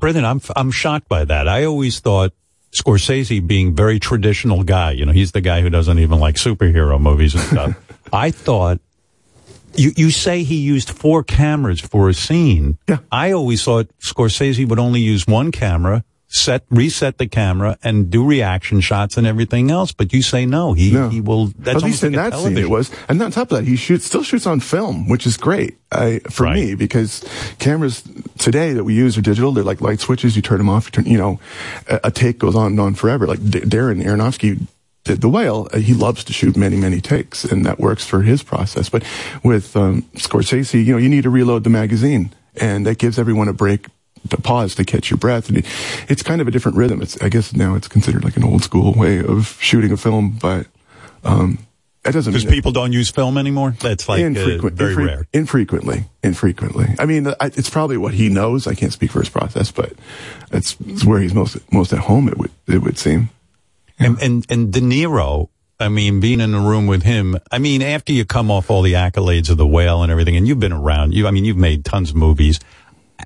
Brendan, I'm I'm shocked by that. I always thought Scorsese being very traditional guy, you know, he's the guy who doesn't even like superhero movies and stuff. I thought you you say he used four cameras for a scene. Yeah. I always thought Scorsese would only use one camera, set reset the camera and do reaction shots and everything else, but you say no, he he will that's at least in like that scene it was. And on top of that he shoots still shoots on film which is great I, for me because cameras today that we use are digital. They're like light switches. You turn them off you, turn, you know a, a take goes on and on forever. Like D- darren aronofsky did the whale. Uh, he loves to shoot many many takes and that works for his process. But with um, scorsese you know you need to reload the magazine and that gives everyone a break pause to catch your breath and it's kind of a different rhythm it's i guess now it's considered like an old school way of shooting a film but um that doesn't Because people don't use film anymore. That's like uh, very infre- rare. Infrequently, infrequently. I mean, I, it's probably what he knows. I can't speak for his process, but it's, it's where he's most most at home. It would it would seem. And, and and De Niro, I mean, being in a room with him, I mean, after you come off all the accolades of the whale and everything, and you've been around, you, I mean, you've made tons of movies.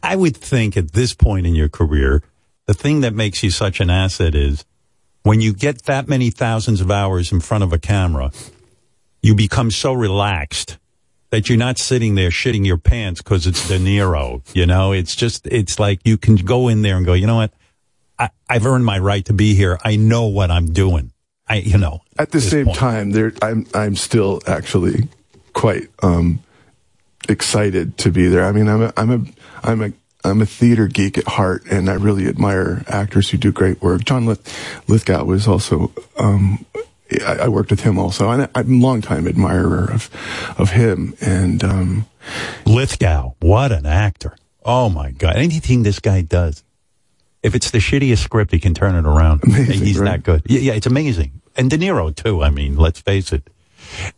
I would think at this point in your career, the thing that makes you such an asset is when you get that many thousands of hours in front of a camera, you become so relaxed that you're not sitting there shitting your pants because it's De Niro. You know, it's just, it's like you can go in there and go, you know what? I, I've earned my right to be here. I know what I'm doing. I, you know, At the same time, there I'm I'm still actually quite um excited to be there. I mean, I'm a I'm a I'm a I'm a theater geek at heart, and I really admire actors who do great work. John Lith- Lithgow was also. Um, I, I worked with him also, and I'm a longtime admirer of of him. And um, Lithgow, what an actor. Oh my God. Anything this guy does, if it's the shittiest script, he can turn it around. He's right? that good. Yeah, yeah, it's amazing. And De Niro too. I mean, let's face it.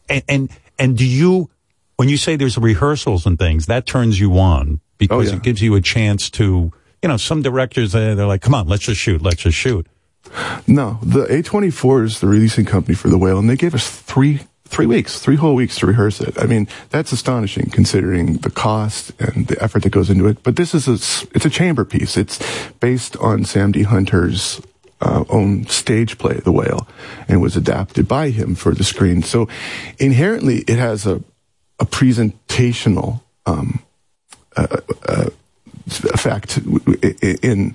And, and, and do you, when you say there's rehearsals and things, that turns you on because yeah. it gives you a chance to, you know, some directors, uh, they're like, come on, let's just shoot, let's just shoot. No, the A24 is the releasing company for The Whale, and they gave us three three weeks, three whole weeks to rehearse it. I mean, that's astonishing considering the cost and the effort that goes into it. But this is a it's a chamber piece. It's based on Sam D. Hunter's uh, own stage play, The Whale, and was adapted by him for the screen. So inherently, it has a a presentational um, uh, uh, effect in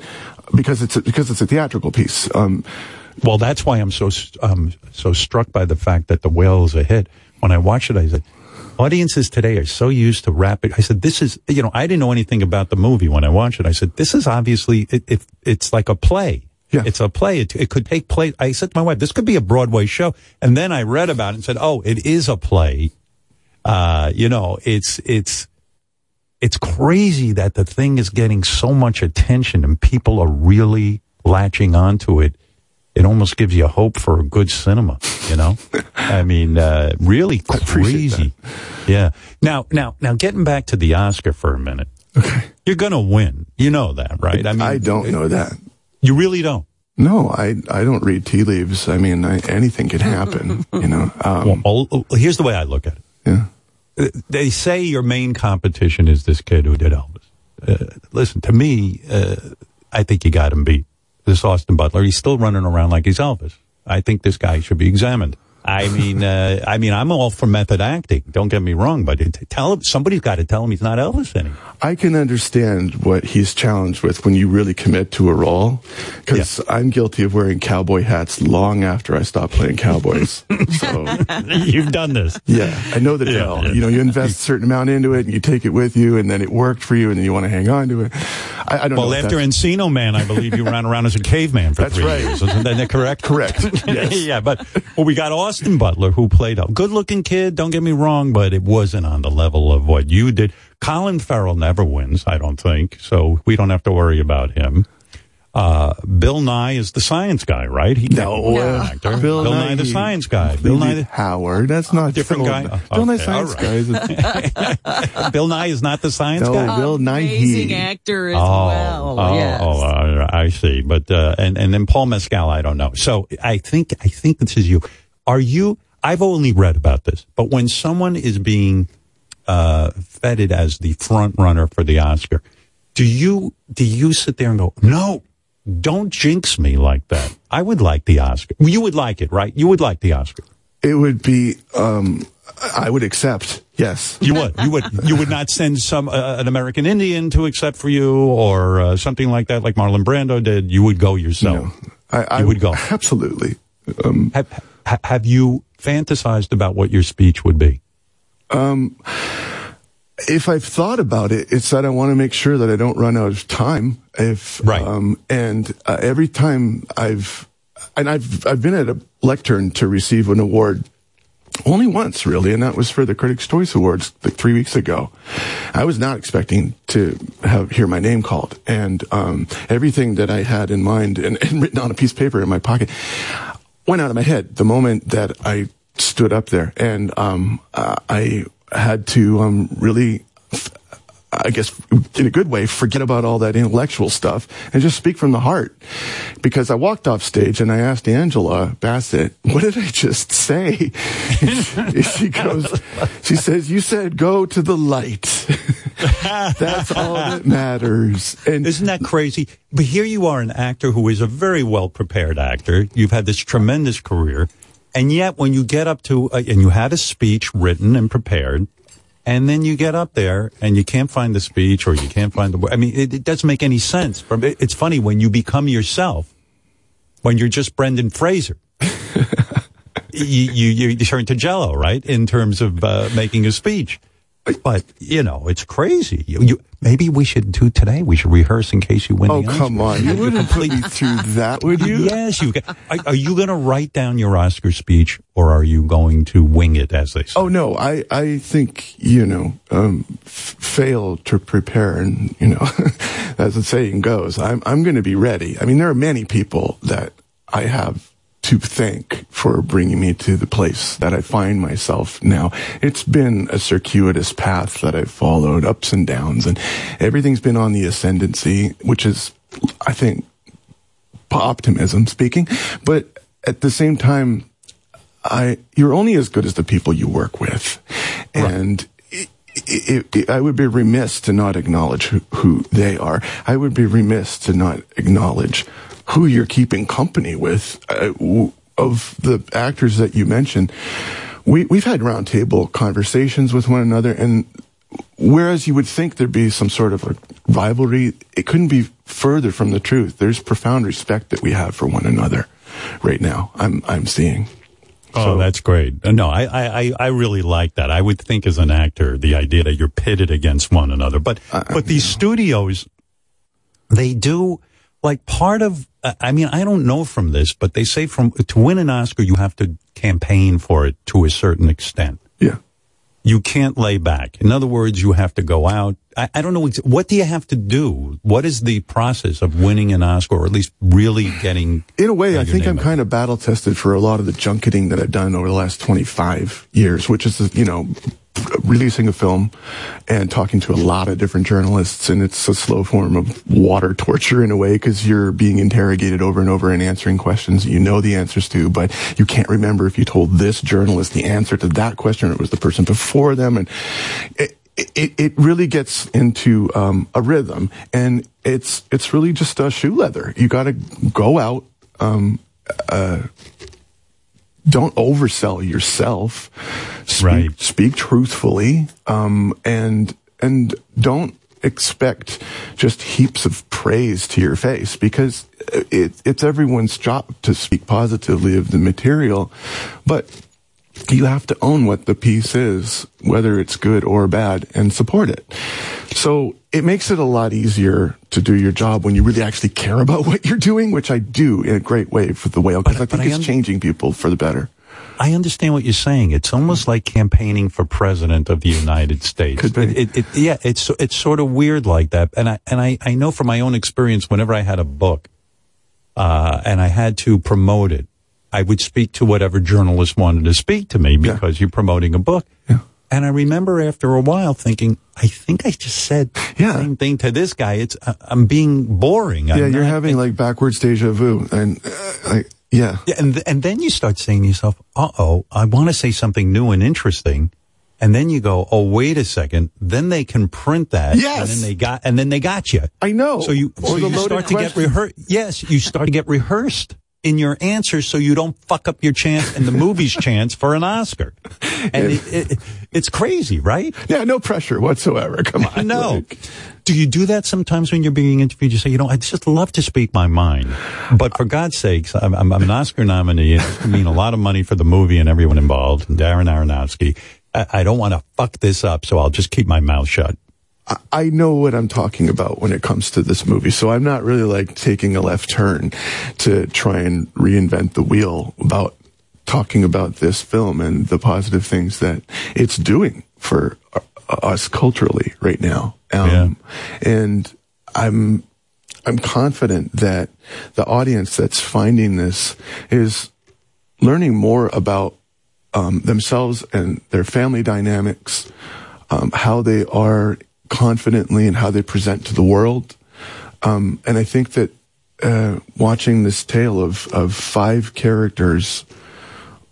because it's a, because it's a theatrical piece. Um, well, that's why I'm so um, so struck by the fact that the whale is a hit. When I watched it, I said, audiences today are so used to rapid. I said, this is you know I didn't know anything about the movie when I watched it. I said, this is obviously it, it it's like a play. Yeah. It's a play. It, it could take place. I said to my wife, this could be a Broadway show. And then I read about it and said, oh, it is a play. Uh, you know, it's, it's, it's crazy that the thing is getting so much attention and people are really latching onto it. It almost gives you hope for a good cinema, you know? I mean, uh, really crazy. Yeah. Now, now, now getting back to the Oscar for a minute. Okay. You're going to win. You know that, right? I mean, I don't know that. You really don't? No, I, I don't read tea leaves. I mean, I, anything can happen, you know? Um, well, here's the way I look at it. Yeah. They say your main competition is this kid who did Elvis. Uh, listen, to me, uh, I think you got him beat. This Austin Butler, he's still running around like he's Elvis. I think this guy should be examined. I mean, uh, I mean, I'm all for method acting. Don't get me wrong, but it, tell him somebody's got to tell him he's not Elvis anymore. I can understand what he's challenged with when you really commit to a role, because yeah. I'm guilty of wearing cowboy hats long after I stopped playing cowboys. so you've done this. Yeah, I know the drill. Yeah. You know, you invest a certain amount into it, and you take it with you, and then it worked for you, and then you want to hang on to it. I, I don't well, after Encino Man, I believe you ran around as a caveman for That's three right. years. Isn't that correct? Correct. Yes. yeah, but well, we got Austin Butler, who played a good-looking kid. Don't get me wrong, but it wasn't on the level of what you did. Colin Farrell never wins, I don't think, so we don't have to worry about him. Uh, Bill Nye is the science guy, right? He no, actor. Bill, Bill Nye, the science guy. Bill Nye the, Howard. That's not different Bill, guy. Bill Nye Okay, science all guy. Bill Nye is not the science No, guy. Bill Nye Amazing actor as oh, well. oh, yes. oh, uh, I see. But uh, and and then Paul Mescal, I don't know. So I think I think this is you. Are you? I've only read about this, but when someone is being uh, feted as the front runner for the Oscar, do you do you sit there and go, no, don't jinx me like that? I would like the Oscar. You would like it, right? You would like the Oscar. It would be. Um, I would accept. Yes. You would. You would. You would not send some uh, an American Indian to accept for you, or uh, something like that, like Marlon Brando did. You would go yourself. I, I you would go. Absolutely. Um, Have, ha- have you fantasized about what your speech would be? Um, if I've thought about it, it's that I want to make sure that I don't run out of time. If Right. um, and uh, every time I've and I've I've been at a lectern to receive an award only once really, and that was for the Critics' Choice Awards like three weeks ago. I was not expecting to have hear my name called, and um, everything that I had in mind and, and written on a piece of paper in my pocket went out of my head the moment that I stood up there, and um, uh, I had to um, really. I guess in a good way, forget about all that intellectual stuff and just speak from the heart. Because I walked off stage and I asked Angela Bassett, what did I just say? She goes, she says, you said go to the light. That's all that matters. And Isn't that crazy? But here you are, an actor who is a very well prepared actor. You've had this tremendous career. And yet, when you get up to, uh, and you had a speech written and prepared, and then you get up there and you can't find the speech or you can't find the. I mean, it, it doesn't make any sense. From It's funny when you become yourself, when you're just Brendan Fraser. you, you, you turn to jello, right? In terms of uh, making a speech. But, you know, it's crazy. You, you, maybe we should do today. We should rehearse in case you win Oh, the come Oscar. on. You wouldn't put me through that, would you? Yes, you. Can. Are, are you going to write down your Oscar speech, or are you going to wing it, as they say? Oh no, I I think you know um, f- fail to prepare, and you know as the saying goes, I'm I'm going to be ready. I mean, there are many people that I have to thank for bringing me to the place that I find myself now. It's been a circuitous path that I've followed, ups and downs, and everything's been on the ascendancy, which is, I think, optimism speaking, but at the same time, I you're only as good as the people you work with, and. It, it, it, I would be remiss to not acknowledge who, who they are. I would be remiss to not acknowledge who you're keeping company with. Uh, of the actors that you mentioned, we, we've had roundtable conversations with one another, and whereas you would think there'd be some sort of a rivalry, it couldn't be further from the truth. There's profound respect that we have for one another right now. I'm I'm seeing. Oh, that's great. Uh, No, I, I, I- really like that. I would think as an actor, the idea that you're pitted against one another. But, but these studios, they do, like part of, I mean, I don't know from this, but they say from, to win an Oscar, you have to campaign for it to a certain extent. Yeah. You can't lay back. In other words, you have to go out. I, I don't know. What do you have to do? What is the process of winning an Oscar or at least really getting, In a way, I think I'm kind of battle tested for a lot of the junketing that I've done over the last 25 years, which is, you know, releasing a film and talking to a lot of different journalists. And it's a slow form of water torture in a way because you're being interrogated over and over and answering questions you know the answers to, but you can't remember if you told this journalist the answer to that question or it was the person before them. And it, it, it really gets into um, a rhythm and it's it's really just a shoe leather you got to go out um, uh, don't oversell yourself speak, Right. speak truthfully um, and and don't expect just heaps of praise to your face because it, it's everyone's job to speak positively of the material but you have to own what the piece is, whether it's good or bad, and support it. So it makes it a lot easier to do your job when you really actually care about what you're doing, which I do in a great way for the whale, because I think I it's un- changing people for the better. I understand what you're saying. It's almost like campaigning for president of the United States. It, it, it, yeah, it's it's sort of weird like that. And I and I, I know from my own experience, whenever I had a book, uh, and I had to promote it, I would speak to whatever journalist wanted to speak to me because you're promoting a book. And I remember after a while thinking, I think I just said the same thing to this guy. It's I- I'm being boring. yeah, I'm you're having like backwards deja vu, and uh, like, yeah, yeah, and th- and then you start saying to yourself, "Uh oh, I want to say something new and interesting," and then you go, "Oh, wait a second. Then they can print that, Yes. and then they got, and then they got you. I know. So you, Or so the you start to get rehearsed. Yes, you start to get rehearsed in your answer so you don't fuck up your chance and the movie's chance for an Oscar. And it, it, it's crazy, right? Yeah, no pressure whatsoever. Come on, no. Do you do that sometimes when you're being interviewed? You say, you know, I'd just love to speak my mind, but for God's sakes, I'm, I'm, I'm an Oscar nominee. It mean a lot of money for the movie and everyone involved, and Darren Aronofsky. I, I don't want to fuck this up, so I'll just keep my mouth shut. I- know what I'm talking about when it comes to this movie. So I'm not really like taking a left turn to try and reinvent the wheel about talking about this film and the positive things that it's doing for us culturally right now. Um, and I'm, I'm confident that the audience that's finding this is learning more about um, themselves and their family dynamics, um, how they are confidently and how they present to the world. Um, and I think that uh, watching this tale of, of five characters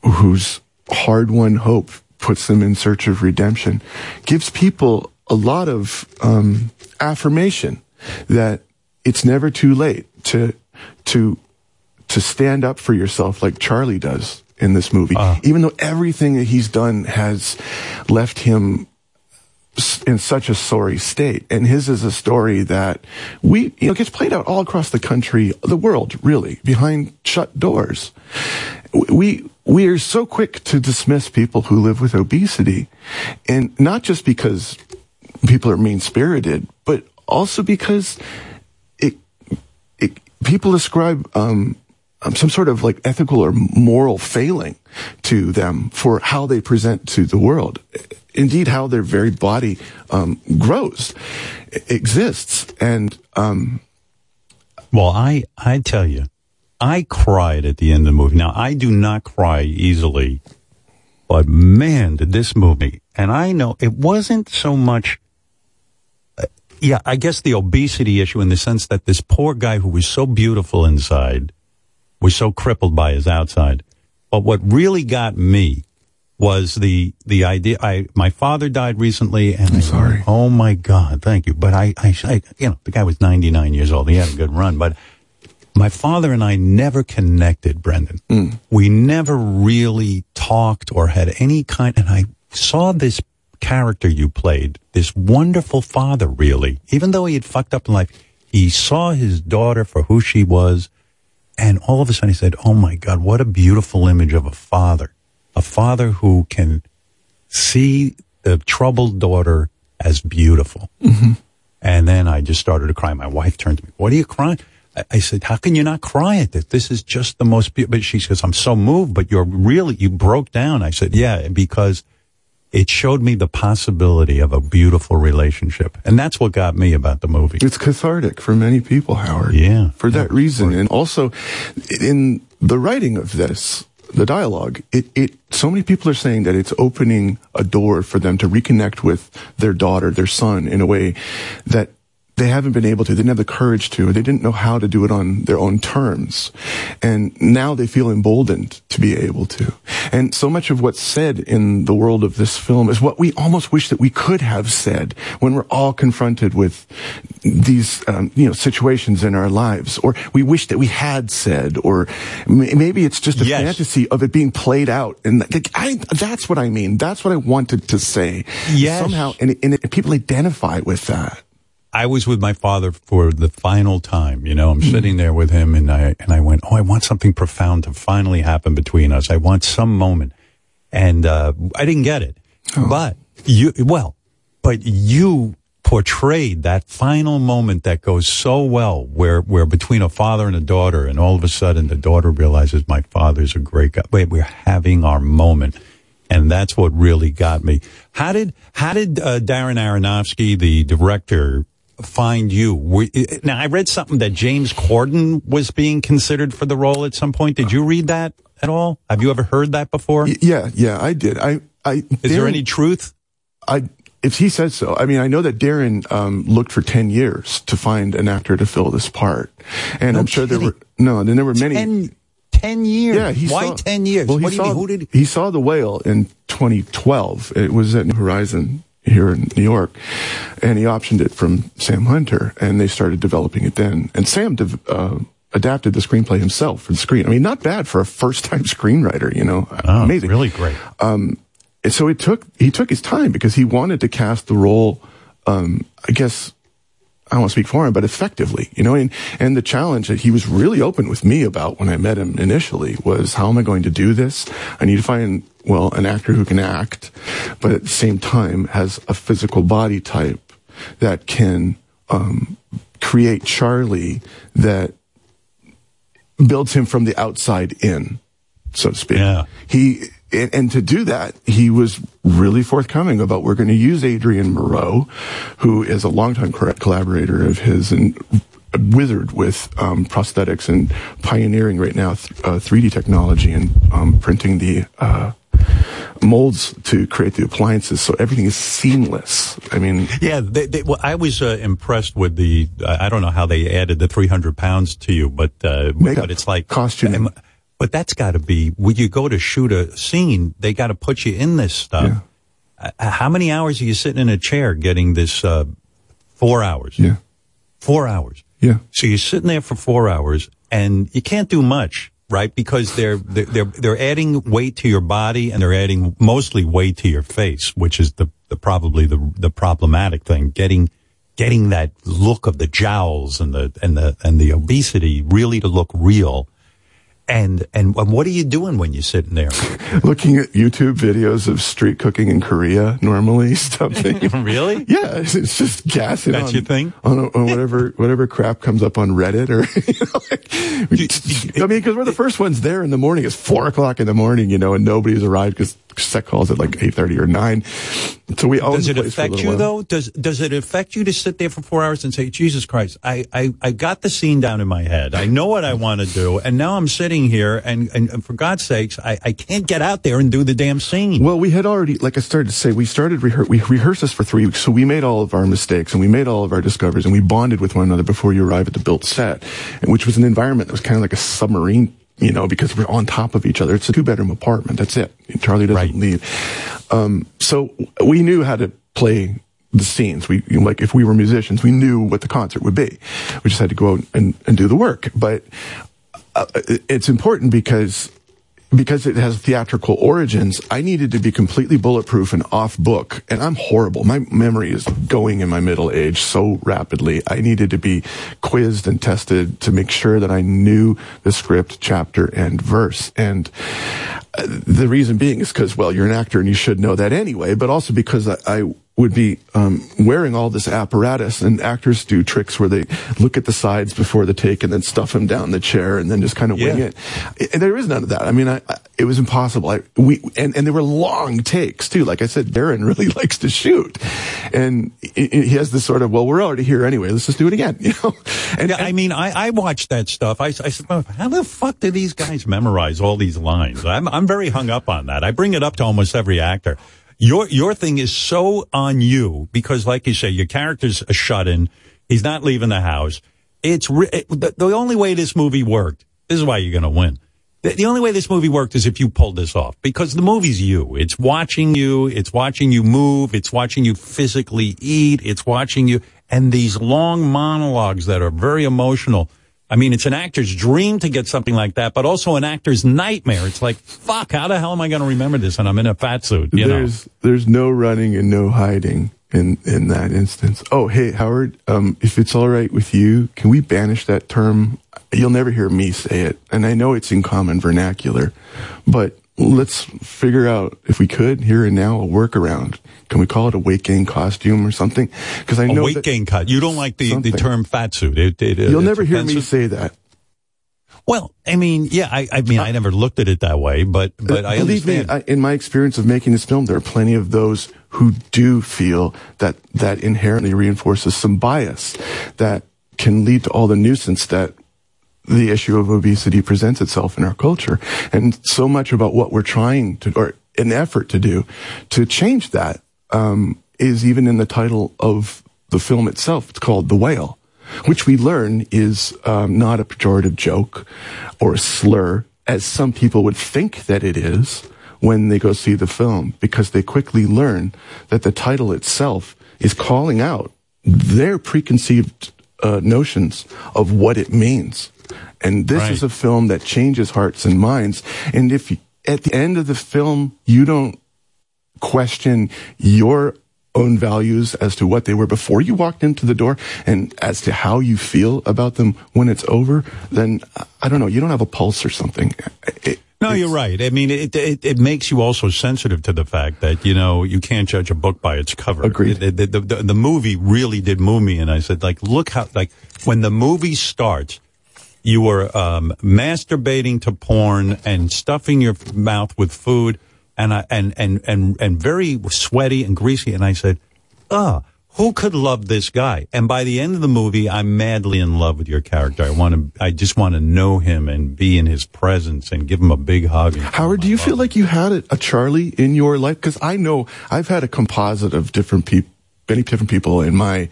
whose hard won hope puts them in search of redemption gives people a lot of um, affirmation that it's never too late to to to stand up for yourself like Charlie does in this movie. Even though everything that he's done has left him in such a sorry state. And his is a story that we, you know, gets played out all across the country, the world, really, behind shut doors. We, we are so quick to dismiss people who live with obesity. And not just because people are mean spirited, but also because it, it, people ascribe, um, um, some sort of like ethical or moral failing to them for how they present to the world. Indeed, how their very body um, grows, exists, and um, Well, I, I tell you, I cried at the end of the movie. Now, I do not cry easily, but man, did this movie, and I know it wasn't so much, uh, yeah, I guess the obesity issue in the sense that this poor guy who was so beautiful inside was so crippled by his outside. But what really got me was the the idea. I my father died recently, and I'm sorry. oh my God, thank you. But I, I, I, you know, the guy was 99 years old. He had a good run, but my father and I never connected, Brendan. Mm. We never really talked or had any kind, and I saw this character you played, this wonderful father, really, even though he had fucked up in life, he saw his daughter for who she was. And all of a sudden he said, Oh my God, what a beautiful image of a father. A father who can see the troubled daughter as beautiful. Mm-hmm. And then I just started to cry. My wife turned to me, What are you crying? I, I said, How can you not cry at this? This is just the most beautiful. But she says, I'm so moved, but you're really, you broke down. I said, Yeah, because it showed me the possibility of a beautiful relationship. And that's what got me about the movie. It's cathartic for many people, Howard. Yeah. For that reason. And also in the writing of this, the dialogue, it, it, so many people are saying that it's opening a door for them to reconnect with their daughter, their son in a way that they haven't been able to. They didn't have the courage to. They didn't know how to do it on their own terms. And now they feel emboldened to be able to. And so much of what's said in the world of this film is what we almost wish that we could have said when we're all confronted with these, um, you know, situations in our lives. Or we wish that we had said, or maybe it's just a Yes. fantasy of it being played out. And like, I, that's what I mean. That's what I wanted to say. Yes. Somehow, and, and it, people identify with that. I was with my father for the final time. You know, I'm sitting there with him, and I and I went, "Oh, I want something profound to finally happen between us. I want some moment." And uh, I didn't get it, but you, well, but you portrayed that final moment that goes so well, where where between a father and a daughter, and all of a sudden the daughter realizes my father's a great guy. Wait, we're having our moment. And that's what really got me. How did how did uh, Darren Aronofsky, the director, find you? Were, now I read something that James Corden was being considered for the role at some point. Did you read that at all? Have you ever heard that before? Yeah, yeah, I did. I, I. Is there any truth? I, if he says so, I mean, I know that Darren um, looked for ten years to find an actor to fill this part, and I'm sure there were no, and there were many. Ten, years. Yeah, he Why saw, ten years? Well, he what do you saw, mean? Who did? he saw the whale in 2012. It was at New Horizon here in New York, and he optioned it from Sam Hunter, and they started developing it then. And Sam uh, adapted the screenplay himself for the screen. I mean, not bad for a first-time screenwriter. You know, Oh, amazing, really great. Um, and so it took he took his time because he wanted to cast the role. Um, I guess I don't want to speak for him, but effectively, you know, and, and the challenge that he was really open with me about when I met him initially was how am I going to do this? I need to find, well, an actor who can act, but at the same time has a physical body type that can, um, create Charlie that builds him from the outside in, so to speak. Yeah. He, and, and to do that, he was really forthcoming about we're going to use Adrien Morot, who is a longtime collaborator of his and wizard with um, prosthetics and pioneering right now th- uh, 3D technology and um, printing the uh, molds to create the appliances. So everything is seamless. I mean, Yeah, they, they, well, I was uh, impressed with the. Uh, I don't know how they added the 300 pounds to you, but uh, Makeup, but it's like costume. But that's got to be when you go to shoot a scene. They got to put you in this stuff. Uh, how many hours are you sitting in a chair getting this? Uh, four hours. Yeah. Four hours. Yeah. So you're sitting there for four hours, and you can't do much, right? Because they're they're they're, adding weight to your body, and they're adding mostly weight to your face, which is the, the probably the the problematic thing. Getting getting that look of the jowls and the and the and the obesity really to look real. And and what are you doing when you're sitting there? looking at YouTube videos of street cooking in Korea normally something. really? Yeah, it's, it's just gassing. That's on, your thing? on, on whatever whatever crap comes up on Reddit or. You know, like, just- I mean, because we're the first ones there in the morning. It's four o'clock in the morning, you know, and nobody's arrived because set calls at like eight thirty or nine. So we own Does the it affect you while. though? Does does it affect you to sit there for four hours and say, Jesus Christ, I, I, I got the scene down in my head. I know what I want to do, and now I'm sitting here and, and, and for God's sakes, I, I can't get out there and do the damn scene. Well, we had already, like I started to say, we started rehear- we rehearsed this for three weeks, so we made all of our mistakes and we made all of our discoveries and we bonded with one another before you arrive at the built set, and which was an environment that was kind of like a submarine, you know, because we're on top of each other. It's a two bedroom apartment. That's it. Charlie doesn't leave. Um, so we knew how to play the scenes. We you know, like if we were musicians, we knew what the concert would be. We just had to go out and, and do the work. But uh, it's important because because it has theatrical origins, I needed to be completely bulletproof and off book. And I'm horrible. My memory is going in my middle age so rapidly. I needed to be quizzed and tested to make sure that I knew the script, chapter, and verse. And uh, the reason being is because, well, you're an actor and you should know that anyway, but also because I, I would be um, wearing all this apparatus, and actors do tricks where they look at the sides before the take and then stuff them down the chair and then just kind of wing it. And there is none of that. I mean, I, I, it was impossible. I, we and, and there were long takes too. Like I said, Darren really likes to shoot, and he, has this sort of, well, we're already here anyway. Let's just do it again. You know, And, I mean, I, I watched that stuff. I, I said, "Well, how the fuck do these guys memorize all these lines? I'm, I'm very hung up on that. I bring it up to almost every actor. Your, your thing is so on you because, like you say, your character's a shut in. He's not leaving the house. It's it, the, the only way this movie worked. This is why you're going to win. The, the only way this movie worked is if you pulled this off because the movie's you. It's watching you. It's watching you move. It's watching you physically eat. It's watching you and these long monologues that are very emotional. I mean, it's an actor's dream to get something like that, but also an actor's nightmare. It's like, fuck, how the hell am I going to remember this? And I'm in a fat suit, you know? there's there's no running and no hiding in in that instance. Oh, hey Howard, um, if it's all right with you, can we banish that term? You'll never hear me say it, and I know it's in common vernacular, but let's figure out if we could here and now a workaround. Can we call it a weight gain costume or something? Because I know weight gain cut. You don't like the, the term fat suit. It, it, You'll never hear me say that. Well, I mean, yeah, I, I mean, I never looked at it that way, but, uh, but I Believe understand. me, I, in my experience of making this film, there are plenty of those who do feel that that inherently reinforces some bias that can lead to all the nuisance that the issue of obesity presents itself in our culture. And so much about what we're trying to, or an effort to do to change that, um, is even in the title of the film itself. It's called The Whale, which we learn is um, not a pejorative joke or a slur, as some people would think that it is when they go see the film, because they quickly learn that the title itself is calling out their preconceived uh, notions of what it means. And this Right. is a film that changes hearts and minds. And if at the end of the film you don't question your own values as to what they were before you walked into the door and as to how you feel about them when it's over, then I don't know, you don't have a pulse or something. It- No, you're right. I mean, it, it it makes you also sensitive to the fact that you know you can't judge a book by its cover. Agreed. The, the, the, the movie really did move me, and I said, like, look how like when the movie starts, you were um, masturbating to porn and stuffing your mouth with food, and I, and and and and very sweaty and greasy, and I said, ah. Who could love this guy? And by the end of the movie, I'm madly in love with your character. I want to, I just want to know him and be in his presence and give him a big hug. Howard, do you feel like you had a, a Charlie in your life? Because I know I've had a composite of different people, many different people in my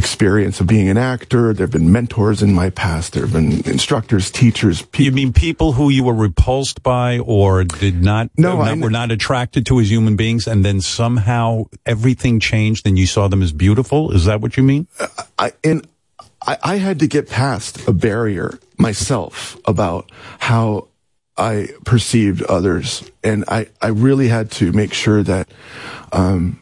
experience of being an actor. There have been mentors in my past. There have been instructors, teachers. You mean people who you were repulsed by or did not, No, uh, I not- were not attracted to as human beings, and then somehow everything changed and you saw them as beautiful? Is that what you mean? I and I, I had to get past a barrier myself about how I perceived others, and I I really had to make sure that um,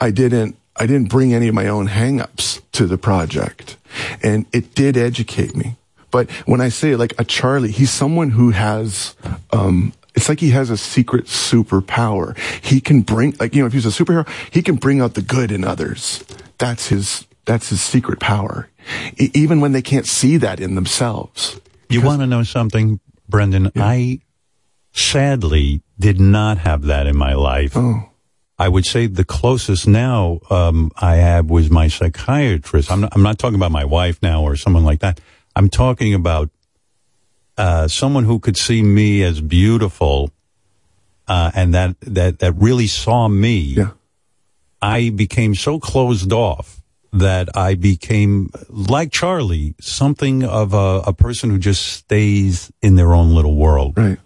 I didn't I didn't bring any of my own hangups to the project, and it did educate me. But when I say like a Charlie, he's someone who has um, it's like he has a secret superpower. He can bring like you know if he's a superhero, he can bring out the good in others. That's his that's his secret power. E- even when they can't see that in themselves. You want to know something, Brendan? I sadly did not have that in my life. Oh. I would say the closest now um, I have was my psychiatrist. I'm not, I'm not talking about my wife now or someone like that. I'm talking about uh, someone who could see me as beautiful, uh, and that that that really saw me. Yeah. I became so closed off that I became like Charlie, something of a, a person who just stays in their own little world. Right.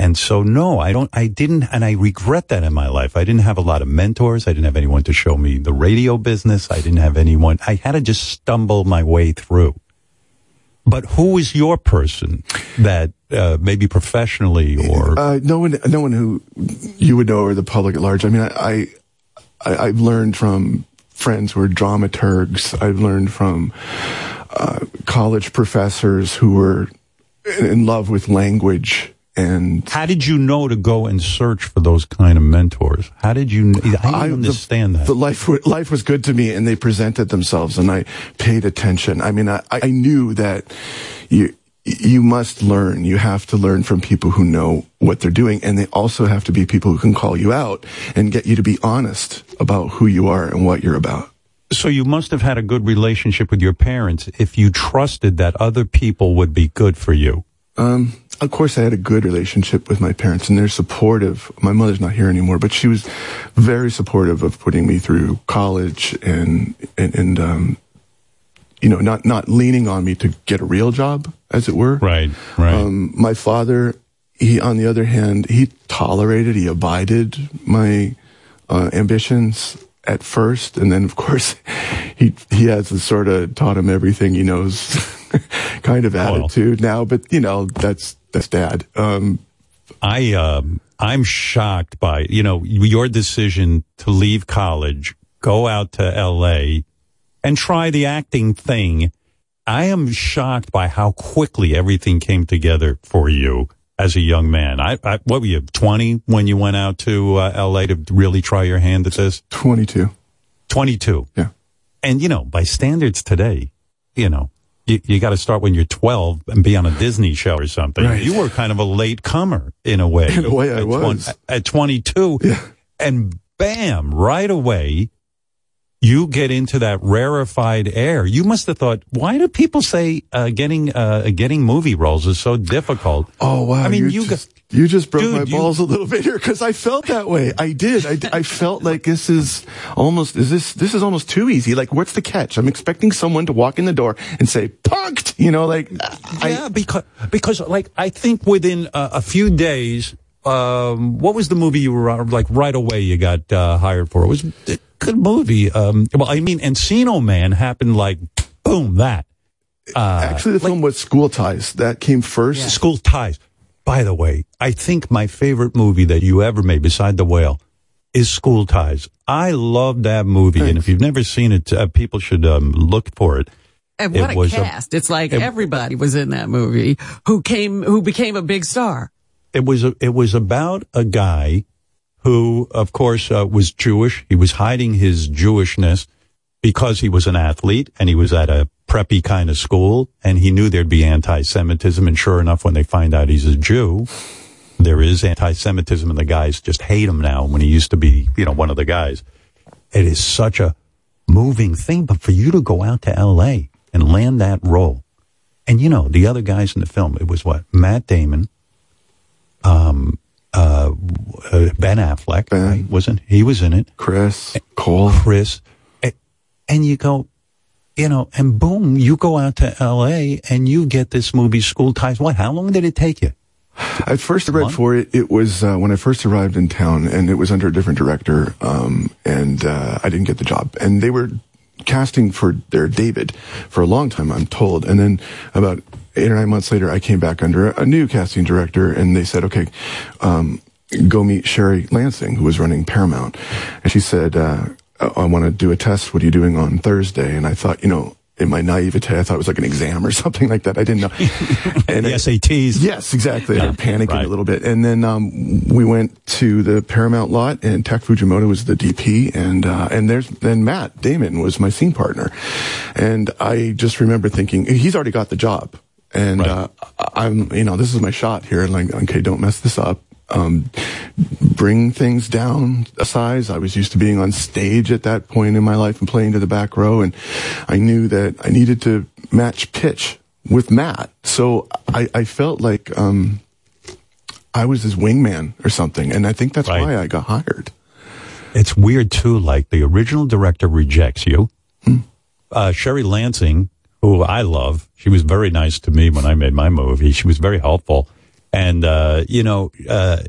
And so, no, I don't, I didn't, and I regret that in my life. I didn't have a lot of mentors. I didn't have anyone to show me the radio business. I didn't have anyone. I had to just stumble my way through. But who is your person that, uh, maybe professionally or? Uh, no one, no one who you would know or the public at large. I mean, I, I, I've learned from friends who are dramaturgs. I've learned from uh, college professors who were in, in love with language. And how did you know to go and search for those kind of mentors? How did you? I didn't understand the, that. The life, life was good to me, and they presented themselves, and I paid attention. I mean, I, I knew that you you must learn. You have to learn from people who know what they're doing, and they also have to be people who can call you out and get you to be honest about who you are and what you're about. So you must have had a good relationship with your parents if you trusted that other people would be good for you. Um, of course, I had a good relationship with my parents, and they're supportive. My mother's not here anymore, but she was very supportive of putting me through college and and, and um, you know, not not leaning on me to get a real job, as it were. Right, right. Um, my father, he, on the other hand, he tolerated, he abided my uh, ambitions at first, and then of course, he he has the sort of taught him everything he knows kind of attitude now. But you know, that's that's dad. Um, I um I'm shocked by you know your decision to leave college, go out to L.A. and try the acting thing. I am shocked by how quickly everything came together for you as a young man. I, I what were you 20 when you went out to uh, L.A. to really try your hand at this? 22. 22. Yeah. And you know, by standards today, you know, you, you got to start when you're 12 and be on a Disney show or something. Right. You were kind of a late comer in a way. In a way, I at was. at 22. And bam, right away, you get into that rarefied air. You must have thought, why do people say uh, getting uh, getting movie roles is so difficult? Oh wow! I mean, you just, you just broke Dude, my you- balls a little bit here because I felt that way. I did. I, I felt like this is almost is this this is almost too easy. Like, what's the catch? I'm expecting someone to walk in the door and say "punked," you know, like yeah, because because like I think within uh, a few days, um, what was the movie you were? Like right away, you got uh, hired for. It was a good movie. Um, well, I mean, Encino Man happened like boom that. Uh, Actually, the film was School Ties. That came first. School Ties. By the way, I think my favorite movie that you ever made, beside The Whale, is School Ties. I love that movie, and if you've never seen it, uh, people should um, look for it. And It what a was a- cast. it's like it- everybody was in that movie who came, who became a big star. it was a, it was about a guy who, of course, uh, was Jewish. He was hiding his Jewishness because he was an athlete and he was at a preppy kind of school, and he knew there'd be anti-Semitism. And sure enough, when they find out he's a Jew, there is anti-Semitism, and the guys just hate him now. When he used to be, you know, one of the guys, it is such a moving thing. But for you to go out to L.A. and land that role, and you know, the other guys in the film, it was what Matt Damon um, uh, uh, Ben Affleck, right? Wasn't he was in it? Chris Cole, Chris, and you go, you know, and boom, you go out to L.A. and you get this movie, School Ties. What? How long did it take you? At first, I read for it. It was uh, when I first arrived in town, and it was under a different director, um, and uh, I didn't get the job. And they were casting for their David for a long time, I'm told. And then about eight or nine months later, I came back under a new casting director, and they said, "Okay, um, go meet Sherry Lansing, who was running Paramount." And she said, uh, "I want to do a test. What are you doing on Thursday?" And I thought, you know. In my naivete, I thought it was like an exam or something like that. I didn't know. And the SATs. Yes, exactly. Yeah, I was panicking right. a little bit. And then um, we went to the Paramount lot, and Tak Fujimoto was the DP, and uh, and there's then Matt Damon was my scene partner, and I just remember thinking he's already got the job, and uh, I'm you know this is my shot here, and like okay, don't mess this up. Um, bring things down a size. I was used to being on stage at that point in my life and playing to the back row, and I knew that I needed to match pitch with Matt. So I, I felt like um, I was his wingman or something, and I think that's why I got hired. It's weird too. Like the original director rejects you. Uh, Sherry Lansing, who I love, she was very nice to me when I made my movie. She was very helpful. And, uh, you know, uh,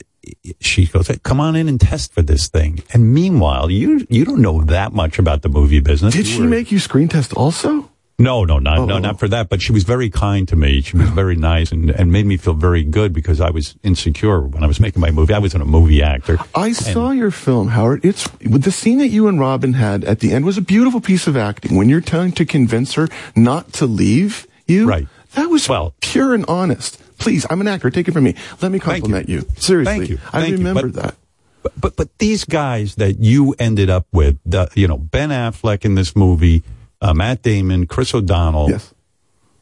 she goes, "Hey, come on in and test for this thing. And meanwhile, you, you don't know that much about the movie business. Did You she were- make you screen test also? no, no, not, no, not for that. But she was very kind to me. She was very nice and, and made me feel very good because I was insecure when I was making my movie. I wasn't a movie actor. I saw your film, Howard. It's the scene that you and Robin had at the end was a beautiful piece of acting. When you're trying to convince her not to leave you, right? That was well pure and honest. Please, I'm an actor. Take it from me. Let me compliment you. Seriously, Thank you. I Thank you. remember But- that. But, but but these guys that you ended up with, the, you know, Ben Affleck in this movie, uh, Matt Damon, Chris O'Donnell. Yes.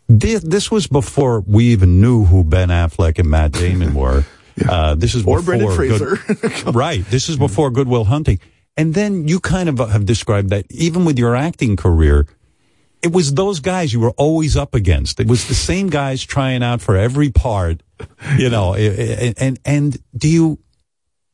This, this was before we even knew who Ben Affleck and Matt Damon were. Uh, this is Or before Brendan Fraser. Good- right. This is before Good Will Hunting. And then you kind of have described that even with your acting career, it was those guys you were always up against. It was the same guys trying out for every part, you know. i- And and do you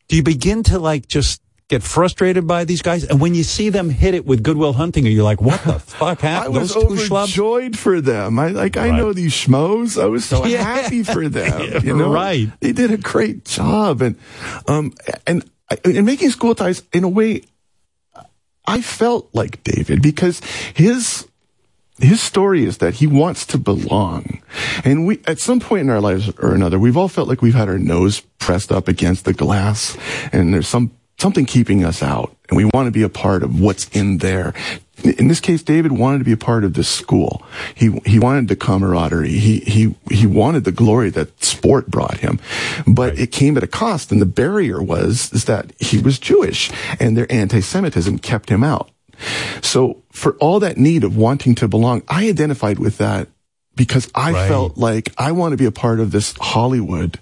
do you begin to like just get frustrated by these guys? And when you see them hit it with Good Will Hunting, are you like, what the fuck happened? I was Those two schlubs? overjoyed for them. I like. I Right. know these schmoes. I was so Yeah. happy for them. You know? Right. They did a great job, and um, and in making school ties, in a way, I felt like David because his his story is that he wants to belong. And we, at some point in our lives or another, we've all felt like we've had our nose pressed up against the glass and there's some, something keeping us out and we want to be a part of what's in there. In this case, David wanted to be a part of this school. He, he wanted the camaraderie. He, he, he wanted the glory that sport brought him. But it came at a cost and the barrier was, is that he was Jewish and their anti-Semitism kept him out. So for all that need of wanting to belong, I identified with that because I Right. felt like I want to be a part of this Hollywood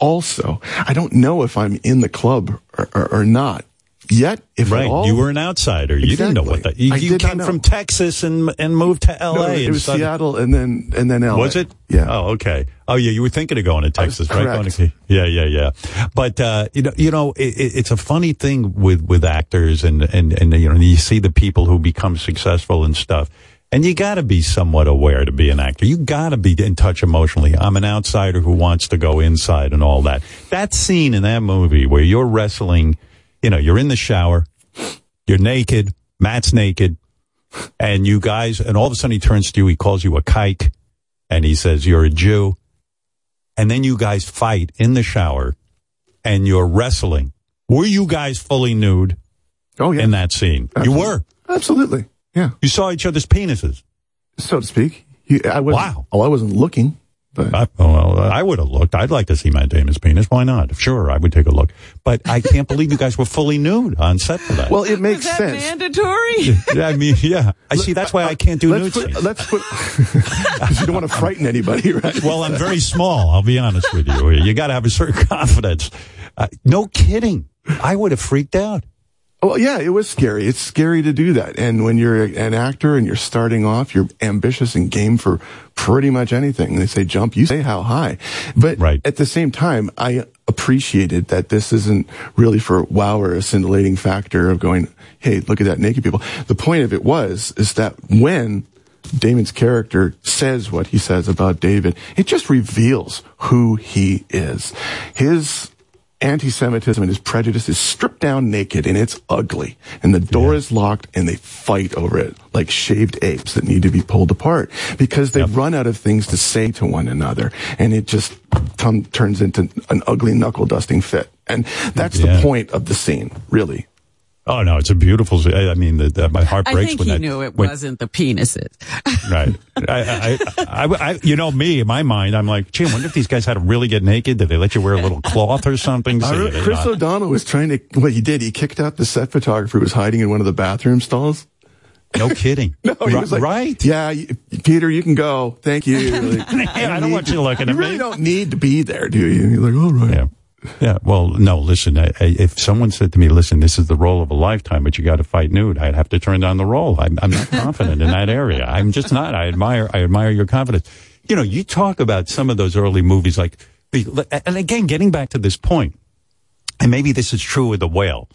also. I don't know if I'm in the club or, or, or not yet. If Right, all. you were an outsider. You didn't know what that. You, you came from Texas and and moved to L.A. No, it was started- Seattle and then and then LA. Was it? Yeah. Oh, okay. Oh, yeah. You were thinking of going to Texas, right? correct. To- yeah, yeah, yeah. But uh, you know, you know, it- it's a funny thing with with actors, and and and you know, you see the people who become successful and stuff. And you got to be somewhat aware to be an actor. You got to be in touch emotionally. I'm an outsider who wants to go inside and all that. That scene in that movie where you're wrestling, you know, you're in the shower, you're naked, Matt's naked, and you guys, and all of a sudden he turns to you, he calls you a kike, and he says you're a Jew, and then you guys fight in the shower, and you're wrestling. Were you guys fully nude? Oh yeah, in that scene, you were absolutely. Yeah, you saw each other's penises, so to speak. I was, Wow. Oh, I wasn't looking. But I, well, I would have looked. I'd like to see Matt Damon's penis. Why not? Sure, I would take a look. But I can't believe you guys were fully nude on set for that. Well, it makes Is that sense. mandatory? yeah, I mean, yeah. I see. That's why I can't do nude Let's put, let's put, because you don't want to frighten anybody, right? Well, I'm very small. I'll be honest with you. You got to have a certain confidence. Uh, no kidding. I would have freaked out. Well, yeah, it was scary. It's scary to do that. And when you're an actor and you're starting off, you're ambitious and game for pretty much anything. They say jump, you say how high. But at the same time, I appreciated that this isn't really for wow or a scintillating factor of going, hey, look at that naked people. The point of it was, is that when Damon's character says what he says about David, it just reveals who he is. His anti-Semitism and his prejudice is stripped down naked and it's ugly. And the door is locked and they fight over it like shaved apes that need to be pulled apart because they run out of things to say to one another. And it just come, turns into an ugly knuckle dusting fit. And that's Yeah. the point of the scene, really. Oh no, it's a beautiful. I I mean, the, the, my heart breaks I breaks think when he that. knew it when- wasn't the penises. Right. I, I, I, I, you know me, in my mind, I'm like, gee, I wonder if these guys had to really get naked. Did they let you wear a little cloth or something? I So remember Chris not- O'Donnell was trying to, well, he did. He kicked out the set photographer who was hiding in one of the bathroom stalls. no kidding. No, he Ri- was like, right. Yeah, you, Peter, you can go. Thank you. Like, Yeah, I don't want you looking you at really don't need to be there, do you? You're like, all right. Yeah. Yeah. Well, no, listen, I, I, if someone said to me, listen, this is the role of a lifetime, but you got to fight nude, I'd have to turn down the role. I'm, I'm not confident in that area. I'm just not. I admire, I admire your confidence. You know, you talk about some of those early movies like, the, and again, getting back to this point, and maybe this is true with the whale,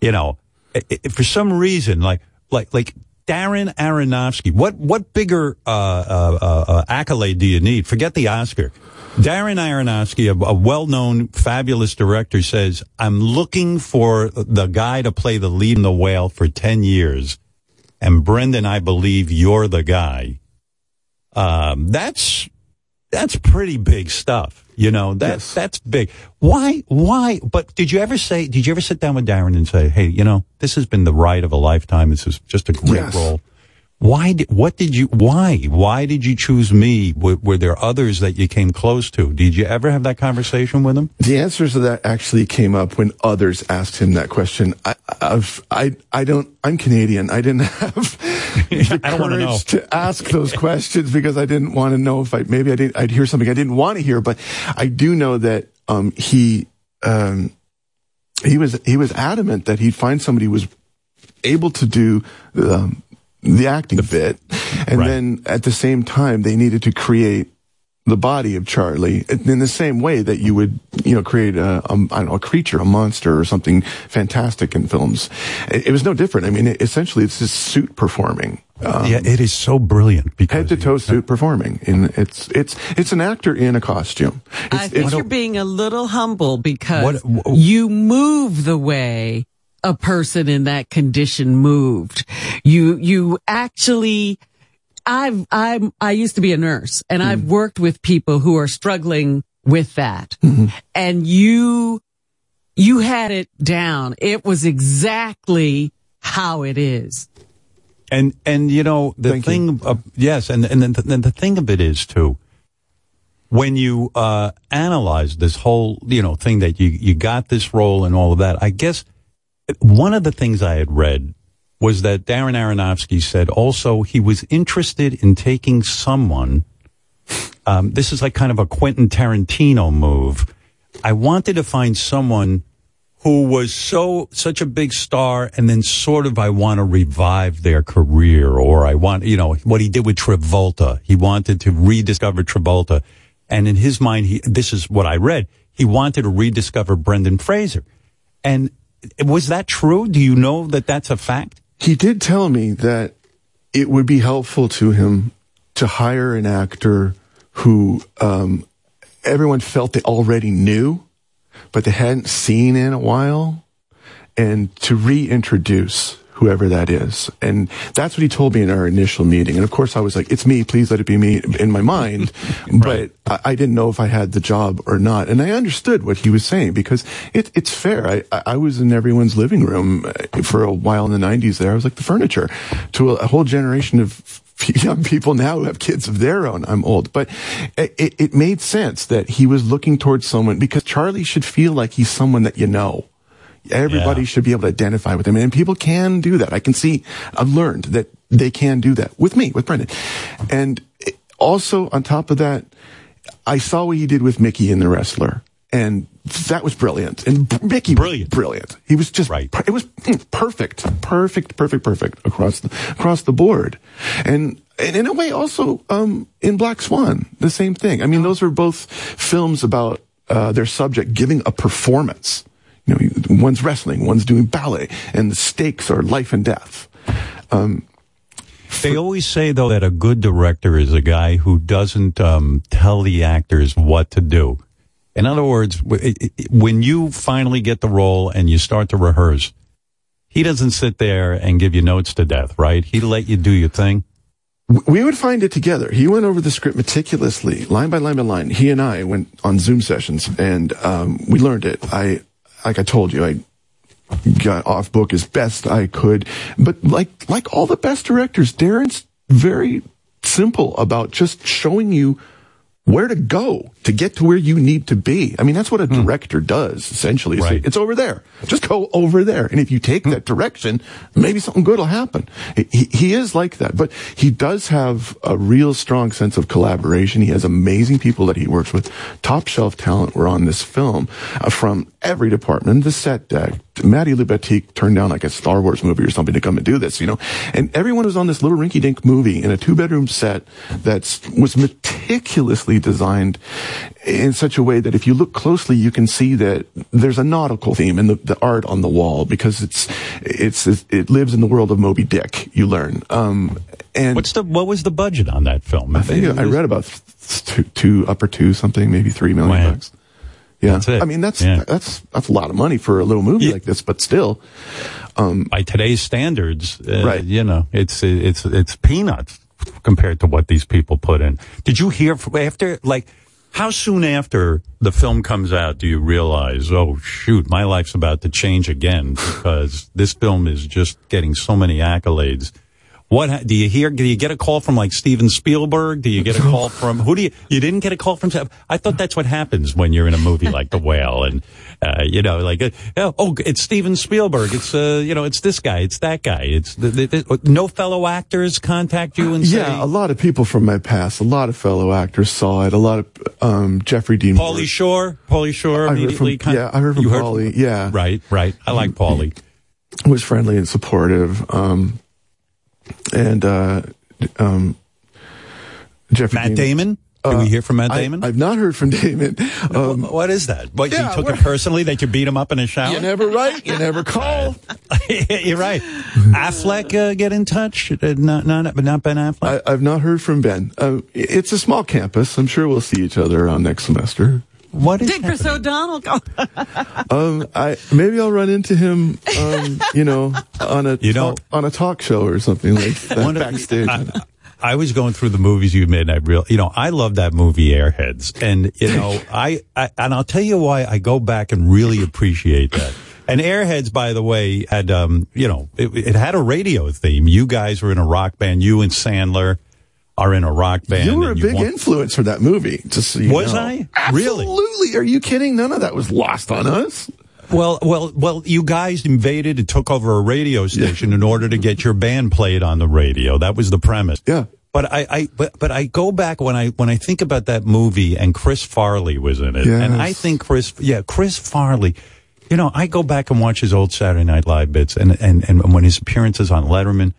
you know, i- i- for some reason, like, like, like Darren Aronofsky. What what bigger uh, uh, uh, uh, accolade do you need? Forget the Oscar. Darren Aronofsky, a, a well-known, fabulous director, says, "I'm looking for the guy to play the lead in The Whale for ten years." And Brendan, I believe you're the guy. Um, that's that's pretty big stuff. You know, that's that's big. Why why but did you ever say did you ever sit down with Darren and say, Hey, you know, this has been the ride of a lifetime. This is just a great Yes. role. Why did what did you why? Why did you choose me? Were, were there others that you came close to? Did you ever have that conversation with him? The answers to that actually came up when others asked him that question. I, I've, I, I don't. I'm Canadian. I didn't have the I don't wanna courage know. to ask those questions because I didn't want to know if I maybe I didn't. I'd hear something I didn't want to hear. But I do know that um, he um, he was he was adamant that he'd find somebody who was able to do um, the acting bit, and then at the same time they needed to create the body of Charlie in the same way that you would, you know, create a, a I don't know, a creature, a monster, or something fantastic in films. It, it was no different. I mean, it, essentially, it's just suit performing. Um, yeah, it is so brilliant because head to toe suit performing, and it's it's it's an actor in a costume. It's, I think you're being a little humble because What- you move the way a person in that condition moved. You, you actually, I've, I'm, I used to be a nurse and I've worked with people who are struggling with that. And you, you had it down. It was exactly how it is. And and you know the thing, of, yes, and and then the, then the thing of it is too. When you uh, analyze this whole, you know, thing that you you got this role and all of that, I guess one of the things I had read was that Darren Aronofsky said also he was interested in taking someone. Um, this is like kind of a Quentin Tarantino move. I wanted to find someone who was so such a big star and then sort of I want to revive their career or I want you know what he did with Travolta he wanted to rediscover Travolta and in his mind he this is what I read he wanted to rediscover Brendan Fraser and was that true? Do you know that that's a fact? He did tell me that it would be helpful to him to hire an actor who um, everyone felt they already knew, but they hadn't seen in a while, and to reintroduce whoever that is. And that's what he told me in our initial meeting. And of course, I was like, it's me, please let it be me in my mind. But I, I didn't know if I had the job or not. And I understood what he was saying because it, it's fair. I, I was in everyone's living room uh, for a while in the 90s there. I was like the furniture to a, a whole generation of young people now who have kids of their own. I'm old, but it, it made sense that he was looking towards someone because Charlie should feel like he's someone that you know. Everybody should be able to identify with him. And people can do that. I can see, I've learned that they can do that with me, with Brendan. And also on top of that, I saw what he did with Mickey in The Wrestler. And that was brilliant. And Mickey, brilliant, brilliant. He was just right. It was mm, perfect, perfect, perfect, perfect across the across the board. And and in a way, also um, in Black Swan, the same thing. I mean, those are both films about uh, their subject giving a performance. You know, one's wrestling, one's doing ballet, and the stakes are life and death. Um, They always say though that a good director is a guy who doesn't um, tell the actors what to do. In other words, w- it- it- when you finally get the role and you start to rehearse, he doesn't sit there and give you notes to death, right? He let you do your thing. we would find it together. He went over the script meticulously, line by line by line. He and I went on Zoom sessions, and um, we learned it. I, like I told you, I got off book as best I could. But like like all the best directors, Darren's very simple about just showing you where to go to get to where you need to be. I mean, that's what a director does essentially. It's, Right. it's over there. Just go over there. And if you take that direction, maybe something good will happen. He, he is like that, but he does have a real strong sense of collaboration. He has amazing people that he works with. Top shelf talent were on this film uh, from every department, the set deck Matty Libatique turned down like a Star Wars movie or something to come and do this, you know? And everyone was on this little rinky dink movie in a two bedroom set that was meticulously designed in such a way that if you look closely, you can see that there's a nautical theme in the, the art on the wall because it's, it's, it lives in the world of Moby Dick, you learn. Um, and what's the, what was the budget on that film? I think I read about two, two upper two something, maybe three million Wow. bucks. Yeah, That's it. I mean that's Yeah. that's that's a lot of money for a little movie like this, but still, um, by today's standards, uh, Right. You know, it's it's it's peanuts compared to what these people put in. Did you hear after like? How soon after the film comes out do you realize, oh shoot, my life's about to change again because this film is just getting so many accolades? What do you hear? Do you get a call from like Steven Spielberg? Do you get a call from who do you? You didn't get a call from? I thought that's what happens when you're in a movie like The Whale, and uh, you know, like uh, oh, it's Steven Spielberg. It's uh, you know, it's this guy. It's that guy. It's the, the, the, no fellow actors contact you and say, yeah, a lot of people from my past, a lot of fellow actors saw it. A lot of um, Jeffrey Dean. Pauly Shore. Pauly Shore I heard immediately. from- yeah, I heard from you Pauly, yeah. right, right. I like Pauly. was friendly and supportive. Um, and uh, um, Jeffrey Matt Dean- Damon. Did we hear from Matt Uh, I- Damon? I've not heard from Damon. Um, what is that? What yeah, you took it personally that you beat him up in a shower? you never write, you never call. You're right. Affleck uh, get in touch? Uh, not, not, but not Ben Affleck. I, I've not heard from Ben. Um, it's a small campus. I'm sure we'll see each other around next semester. What is Dick Chris O'Donnell. Go. Um, I maybe I'll run into him. Um, you know, on a You know- talk, on a talk show or something like that One of- backstage. I, I was going through the movies you made, and I real, you know, I love that movie Airheads, and you know, I, I, and I'll tell you why I go back and really appreciate that. And Airheads, by the way, had, um, you know, it, it had a radio theme. You guys were in a rock band. You and Sandler are in a rock band. you were a big won- influence for that movie. Just so you Was know. I? Really? Absolutely. Are you kidding? None of that was lost on us. Well, well, well, you guys invaded and took over a radio station in order to get your band played on the radio. That was the premise. Yeah. But I, I, but, but I go back when I, when I think about that movie and Chris Farley was in it. And I think Chris, yeah, Chris Farley, you know, I go back and watch his old Saturday Night Live bits and, and, and when his appearances on Letterman.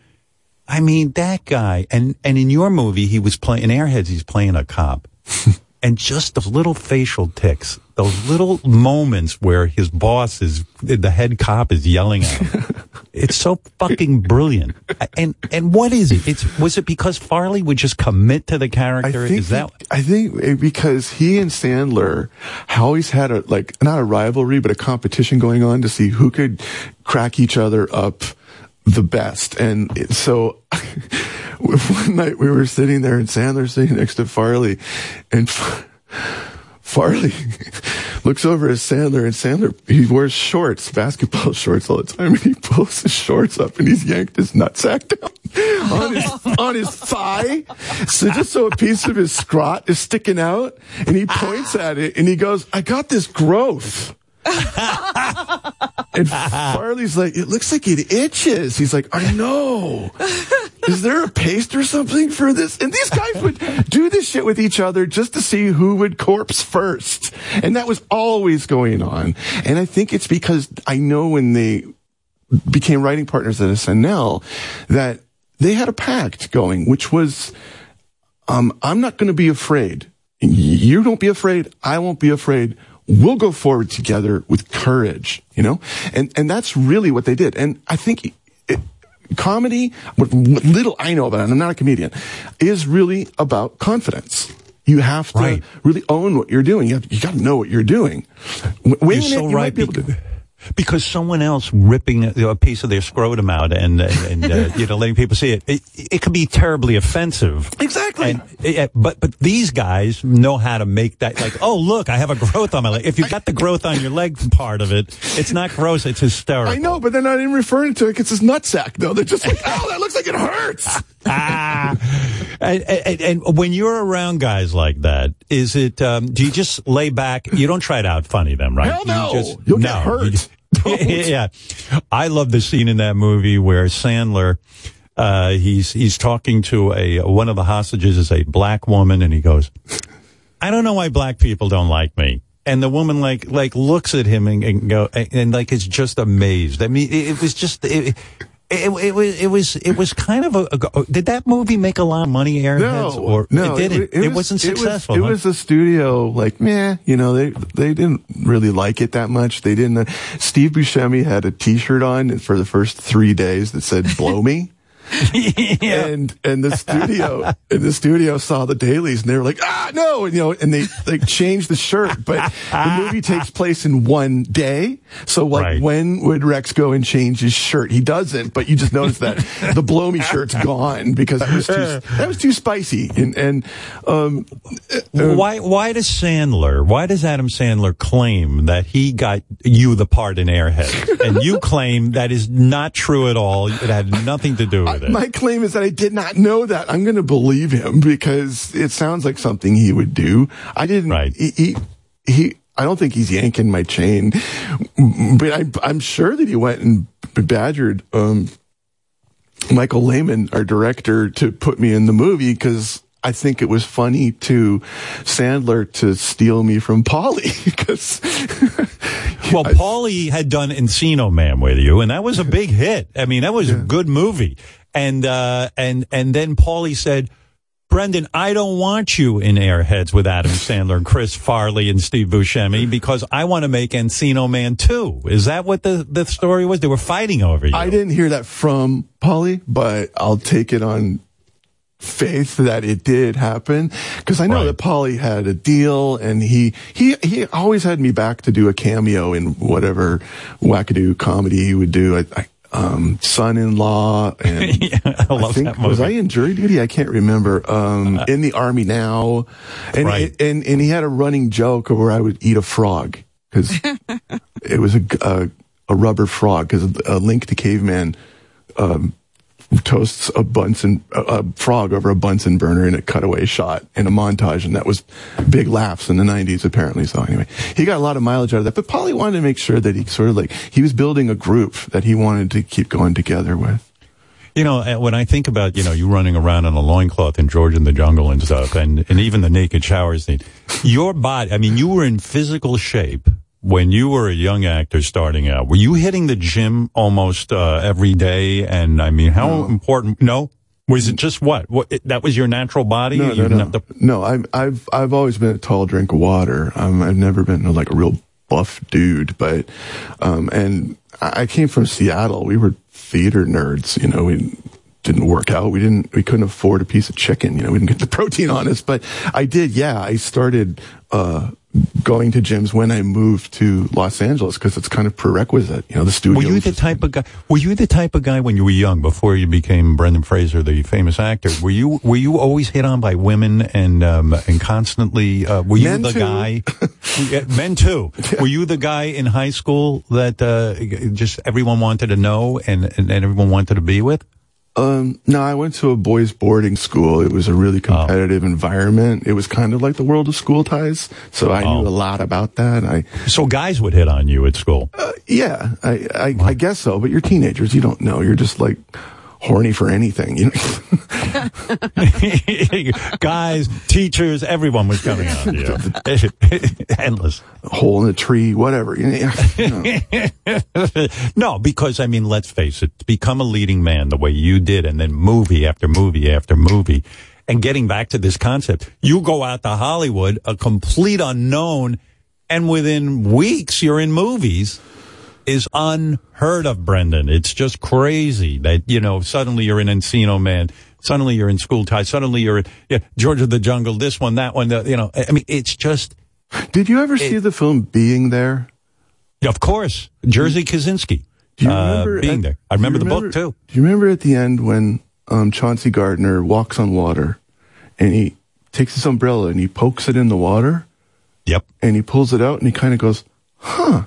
I mean, that guy, and, and in your movie, he was playing, in Airheads, he's playing a cop. and just those little facial ticks, those little moments where his boss is, the head cop is yelling at him. it's so fucking brilliant. And, and what is it? It's, was it because Farley would just commit to the character? think is that, I think because he and Sandler always had a like not a rivalry but a competition going on to see who could crack each other up the best. And so one night we were sitting there and Sandler sitting next to Farley and Farley looks over at Sandler and Sandler, he wears shorts, basketball shorts all the time and he pulls his shorts up and he's yanked his nutsack down on his, on his thigh. So just so a piece of his scrot is sticking out and he points at it and he goes, I got this growth. And Farley's like, it looks like it itches. He's like, I know. Is there a paste or something for this? And these guys would do this shit with each other just to see who would corpse first. And that was always going on. And I think it's because I know when they became writing partners at SNL that they had a pact going, which was, um, I'm not going to be afraid. You don't be afraid. I won't be afraid. We'll go forward together with courage, you know? And, and that's really what they did. And I think it, comedy, what little I know about it, and I'm not a comedian, is really about confidence. You have to Right. really own what you're doing. You, have, you got to know what you're doing. W- You're so it, you right. might be Because, someone else ripping a, a piece of their scrotum out and and, uh, you know letting people see it, it, it could be terribly offensive. Exactly. And, yeah, but but these guys know how to make that like, oh look, I have a growth on my leg. If you've got the growth on your leg part of it, it's not gross. It's hysterical. I know, but they're not even referring to it. It's his nutsack, though. They're just like, oh, that looks like it hurts. Ah. and, and, and when you're around guys like that, is it? Um, do you just lay back? You don't try to out funny them, right? Hell no. You just, You'll get hurt. you just- yeah, I love the scene in that movie where Sandler. Uh, he's he's talking to a one of the hostages is a black woman, and he goes, "I don't know why black people don't like me." and the woman like like looks at him and, and go and, and like is just amazed. I mean, it, it was just it, it, it was it was it was kind of a, a- Did that movie make a lot of money, Airheads? No, or no, it didn't. It, was- wasn't it was- successful. It huh? was, a studio like meh, you know they they didn't really like it that much. They didn't. Uh, Steve Buscemi had a T-shirt on for the first three days that said "Blow Me." And and the studio and the studio saw the dailies and they were like ah no! And you know and they like changed the shirt. But the movie takes place in one day. So like when would Rex go and change his shirt? He doesn't but you just notice that the blow me shirt's gone because it was too, that was too spicy. And and um why why does Sandler why does Adam Sandler claim that he got you the part in Airhead? And you claim that is not true at all. It had nothing to do with My claim is that I did not know that. I'm going to believe him because it sounds like something he would do. I didn't. Right. He, he, he I don't think he's yanking my chain, but I, I'm sure that he went and badgered um, Michael Lehmann, our director, to put me in the movie because. I think it was funny to Sandler to steal me from Pauly because Well, Pauly had done Encino Man with you, and that was a big hit. I mean, that was a good movie. And uh, and and then Pauly said, "Brendan, I don't want you in Airheads with Adam Sandler and Chris Farley and Steve Buscemi because I want to make Encino Man too." Is that what the the story was? They were fighting over you. I didn't hear that from Pauly, but I'll take it on faith that it did happen because I know that Pauly had a deal and he he he always had me back to do a cameo in whatever wackadoo comedy he would do. I, I um, son-in-law and I love think, that movie. was I in jury duty? I can't remember. Um, in the army now, and, Right. and and he had a running joke where I would eat a frog because it was a, a, a rubber frog because a link to caveman um, toasts a Bunsen a, frog over a Bunsen burner in a cutaway shot in a montage, and that was big laughs in the '90s apparently. So anyway, he got a lot of mileage out of that. But Pauly wanted to make sure that he sort of like he was building a group that he wanted to keep going together with. You know, uh, when I think about, you know, you running around in a loincloth in George in the jungle and stuff, and, and even the naked shower scene, your body, I mean, you were in physical shape when you were a young actor starting out. Were you hitting the gym almost uh, every day? And I mean, how important? No? Was it just what? what it, that was your natural body? No, You no, didn't no. have to- no. I've I've I've always been a tall drink of water. Um, I've never been like a real buff dude, but um, and I I came from Seattle. We were theater nerds. You know, we didn't work out. We didn't. We couldn't afford a piece of chicken. You know, we didn't get the protein on us. But I did. Yeah, I started. Uh, going to gyms when I moved to Los Angeles because it's kind of prerequisite. You know, the studio. Were you the type of guy? Were you the type of guy when you were young, before you became Brendan Fraser, the famous actor? Were you were you always hit on by women and um, and constantly? Uh, were you Men the too. guy? Men too. Were you the guy in high school that uh, just everyone wanted to know and, and and everyone wanted to be with? Um, no, I went to a boys' boarding school. It was a really Oh. competitive environment. It was kind of like the world of school ties, so I knew a lot about that. I so guys would hit on you at school. Uh, yeah, I, I I guess so. But you're teenagers. You don't know. You're just like horny for anything. You know. Guys, teachers, everyone was coming on you. Endless. hole in a tree, whatever. You know, no, because I mean, let's face it, to become a leading man the way you did, and then movie after movie after movie, and getting back to this concept, you go out to Hollywood, a complete unknown, and within weeks you're in movies. Is unheard of, Brendan. It's just crazy that you know suddenly you're in Encino Man, suddenly you're in School Ties, suddenly you're in yeah, George of the Jungle, this one, that one. The, you know, I mean, it's just. Did you ever see the film Being There? Of course, Jerzy Kosinski. Do you uh, remember being at- there? I remember do the book too. Do you remember at the end when um, Chauncey Gardiner walks on water and he takes his umbrella and he pokes it in the water? Yep. And he pulls it out and he kind of goes, huh,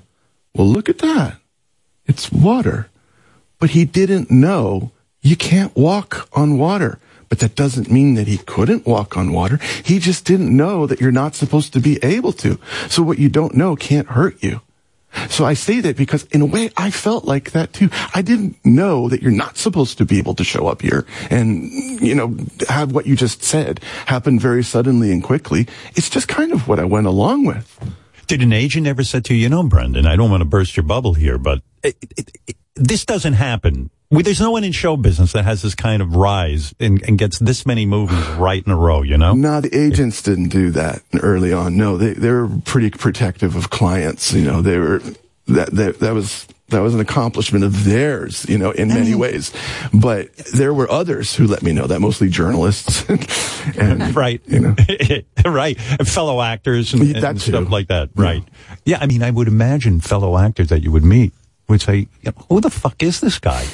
well, look at that. It's water. But he didn't know you can't walk on water. But that doesn't mean that he couldn't walk on water. He just didn't know that you're not supposed to be able to. So what you don't know can't hurt you. So I say that because in a way I felt like that too. I didn't know that you're not supposed to be able to show up here and, you know, have what you just said happen very suddenly and quickly. It's just kind of what I went along with. Did an agent ever say to you, you know, Brendan, I don't want to burst your bubble here, but it, it, it, this doesn't happen. We, there's no one in show business that has this kind of rise and, and gets this many movies right in a row, you know? No, the agents didn't do that early on. No, they they were pretty protective of clients. You know, they were that that that was that was an accomplishment of theirs, you know, in many ways. But there were others who let me know that, mostly journalists, and right, you know, right, and fellow actors and, and stuff like that, right? Yeah, I mean, I would imagine fellow actors that you would meet would say, "Who the fuck is this guy?"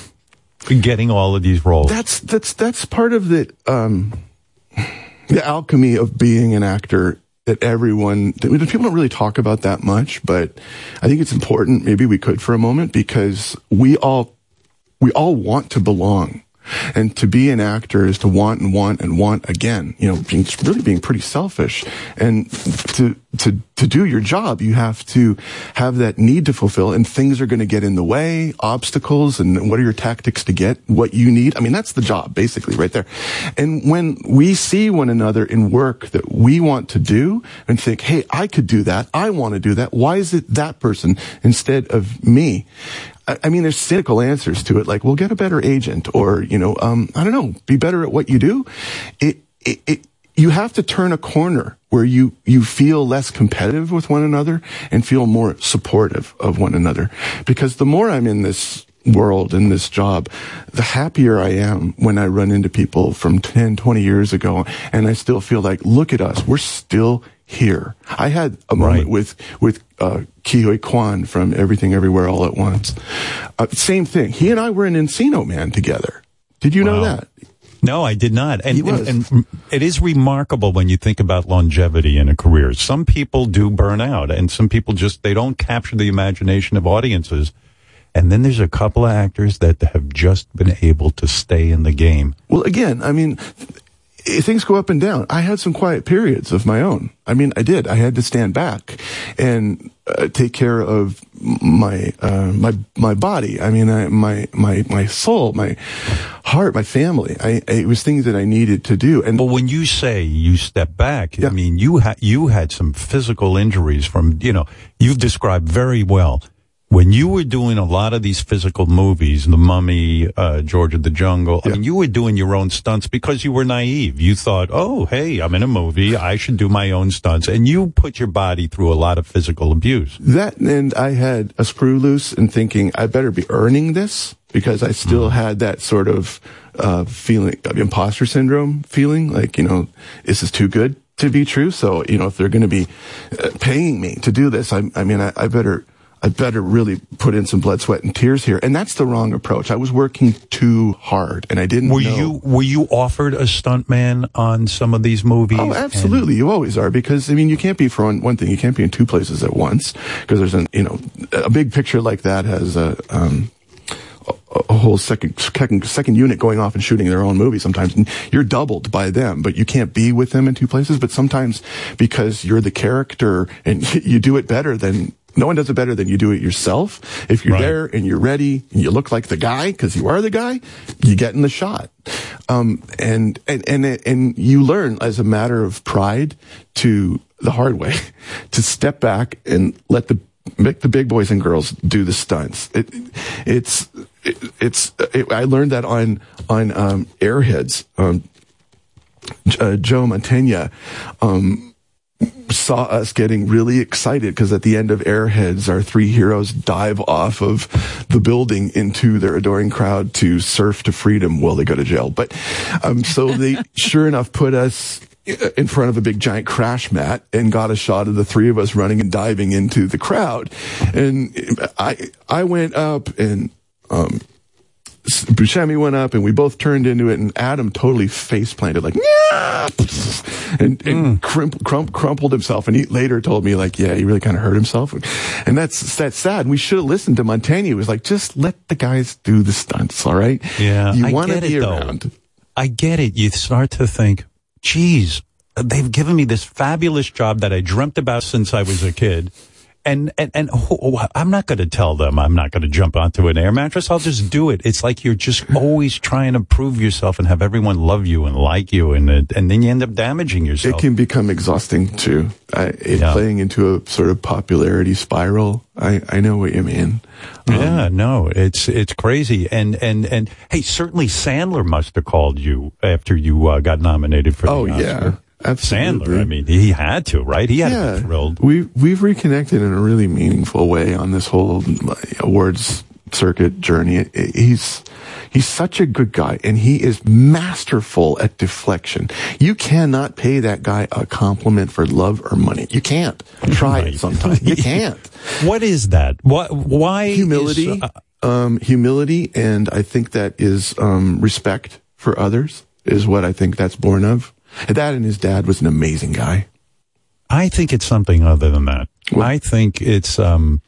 Getting all of these roles. that's that's that's part of the um the alchemy of being an actor that everyone that people don't really talk about that much but i think it's important maybe we could for a moment because we all we all want to belong and to be an actor is to want and want and want again you know being really being pretty selfish. And to to to do your job you have to have that need to fulfill and things are going to get in the way obstacles and what are your tactics to get what you need. I mean that's the job basically right there. And when we see one another in work that we want to do and think hey i could do that. I want to do that. Why is it that person instead of me I mean, there's cynical answers to it, like, well, get a better agent, or you know, um, I don't know, be better at what you do. It, it, it, you have to turn a corner where you you feel less competitive with one another and feel more supportive of one another. Because the more I'm in this world in this job, the happier I am when I run into people from 10, 20 years ago, and I still feel like, look at us, we're still here. I had a moment with with uh, Ke Huy Quan from Everything Everywhere All at Once. Uh, same thing. He and I were in Encino Man together. Did you know that? No, I did not. And, and, and it is remarkable when you think about longevity in a career. Some people do burn out and some people just, they don't capture the imagination of audiences. And then there's a couple of actors that have just been able to stay in the game. Well, again, I mean, things go up and down. I had some quiet periods of my own. I mean, I did. I had to stand back and uh, take care of my uh, my my body. I mean, I, my my my soul, my heart, my family. I, I it was things that I needed to do. And But when you say you step back, I mean, you had, you had some physical injuries from, you know, you've described very well. When you were doing a lot of these physical movies, The Mummy, uh, George of the Jungle, I mean, you were doing your own stunts because you were naive. You thought, oh, hey, I'm in a movie. I should do my own stunts. And you put your body through a lot of physical abuse. That and I had a screw loose and thinking I better be earning this because I still had that sort of uh, feeling of imposter syndrome feeling like, you know, this is too good to be true. So, you know, if they're going to be uh, paying me to do this, I, I mean, I, I better, I better really put in some blood, sweat and tears here. And that's the wrong approach. I was working too hard and I didn't Were know. you, were you offered a stuntman on some of these movies? Oh, absolutely. You always are because I mean, you can't be for one, one thing. You can't be in two places at once because there's an you know a big picture like that has a um a, a whole second second second unit going off and shooting their own movie. Sometimes And you're doubled by them, but you can't be with them in two places. But sometimes because you're the character and you do it better than. No one does it better than you do it yourself. If you're there and you're ready and you look like the guy because you are the guy, you get in the shot. Um, and, and, and, and you learn as a matter of pride to the hard way to step back and let the, make the big boys and girls do the stunts. It, it's, it, it's, it, I learned that on, on, um, Airheads, um, uh, Joe Mantegna, um, saw us getting really excited because at the end of Airheads, our three heroes dive off of the building into their adoring crowd to surf to freedom while they go to jail. But um, so they sure enough put us in front of a big giant crash mat and got a shot of the three of us running and diving into the crowd. And I I went up and um Buscemi went up and we both turned into it and Adam totally face planted like and, and mm. crimp, crump, crumpled himself. And he later told me like yeah he really kind of hurt himself. And that's that's sad. We should have listened to Mantegna. He was like just let the guys do the stunts all right? Yeah, you I want to get be it, though. around. I get it. You start to think, geez, they've given me this fabulous job that I dreamt about since I was a kid. And and and oh, I'm not going to tell them I'm not going to jump onto an air mattress. I'll just do it. It's like you're just always trying to prove yourself and have everyone love you and like you, and and then you end up damaging yourself. It can become exhausting too. I, it Yeah. playing into a sort of popularity spiral. I, I know what you mean. Um, yeah, no, it's it's crazy, and and and hey, certainly Sandler must have called you after you uh, got nominated for. Oh the Oscar. yeah, absolutely. Sandler. I mean, he had to, right? He had to be thrilled. We we've reconnected in a really meaningful way on this whole awards circuit journey. He's he's such a good guy, and he is masterful at deflection. You cannot pay that guy a compliment for love or money. You can't. Try it sometime. You can't. What is that? What? Why? humility? is, uh, um, humility, and I think that is um, respect for others is what I think that's born of. That and his dad was an amazing guy. I think it's something other than that. I think it's um,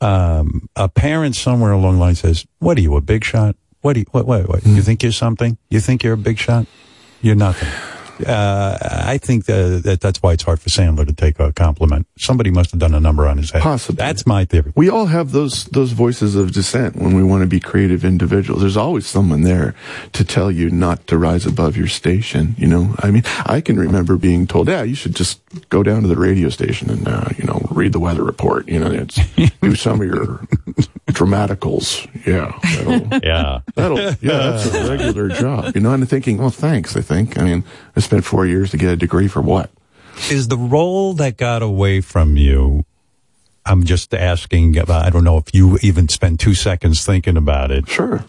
um, a parent somewhere along the line says, "What are you, a big shot? What do you? What? What? what? You think you're something? You think you're a big shot? You're nothing." Uh, I think that, that that's why it's hard for Sandler to take a compliment. Somebody must have done a number on his head. Possibly. That's my theory. We all have those those voices of dissent when we want to be creative individuals. There's always someone there to tell you not to rise above your station. You know, I mean, I can remember being told, "Yeah, you should just go down to the radio station and uh, you know read the weather report. You know, it's, do some of your dramaticals. Yeah, that'll, yeah, that'll yeah, that's a regular job. You know, and I'm thinking, well, thanks. I think. I mean, I spent four years to get a degree for what? Is the role that got away from you? I'm just asking. About, I don't know if you even spent two seconds thinking about it. Sure.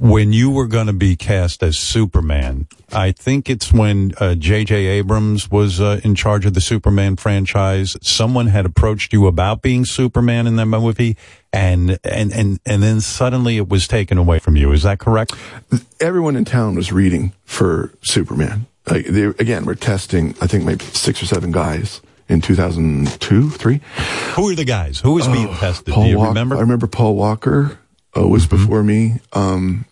When you were going to be cast as Superman, I think it's when uh, J.J. Abrams was uh, in charge of the Superman franchise. Someone had approached you about being Superman in that movie, and and and and then suddenly it was taken away from you. Is that correct? everyone in town was reading for Superman. Like they, again, we're testing, I think maybe six or seven guys in 2002, three. Who are the guys? Who was being tested? Paul Do you Walker- remember? I remember Paul Walker uh, was before me. Um,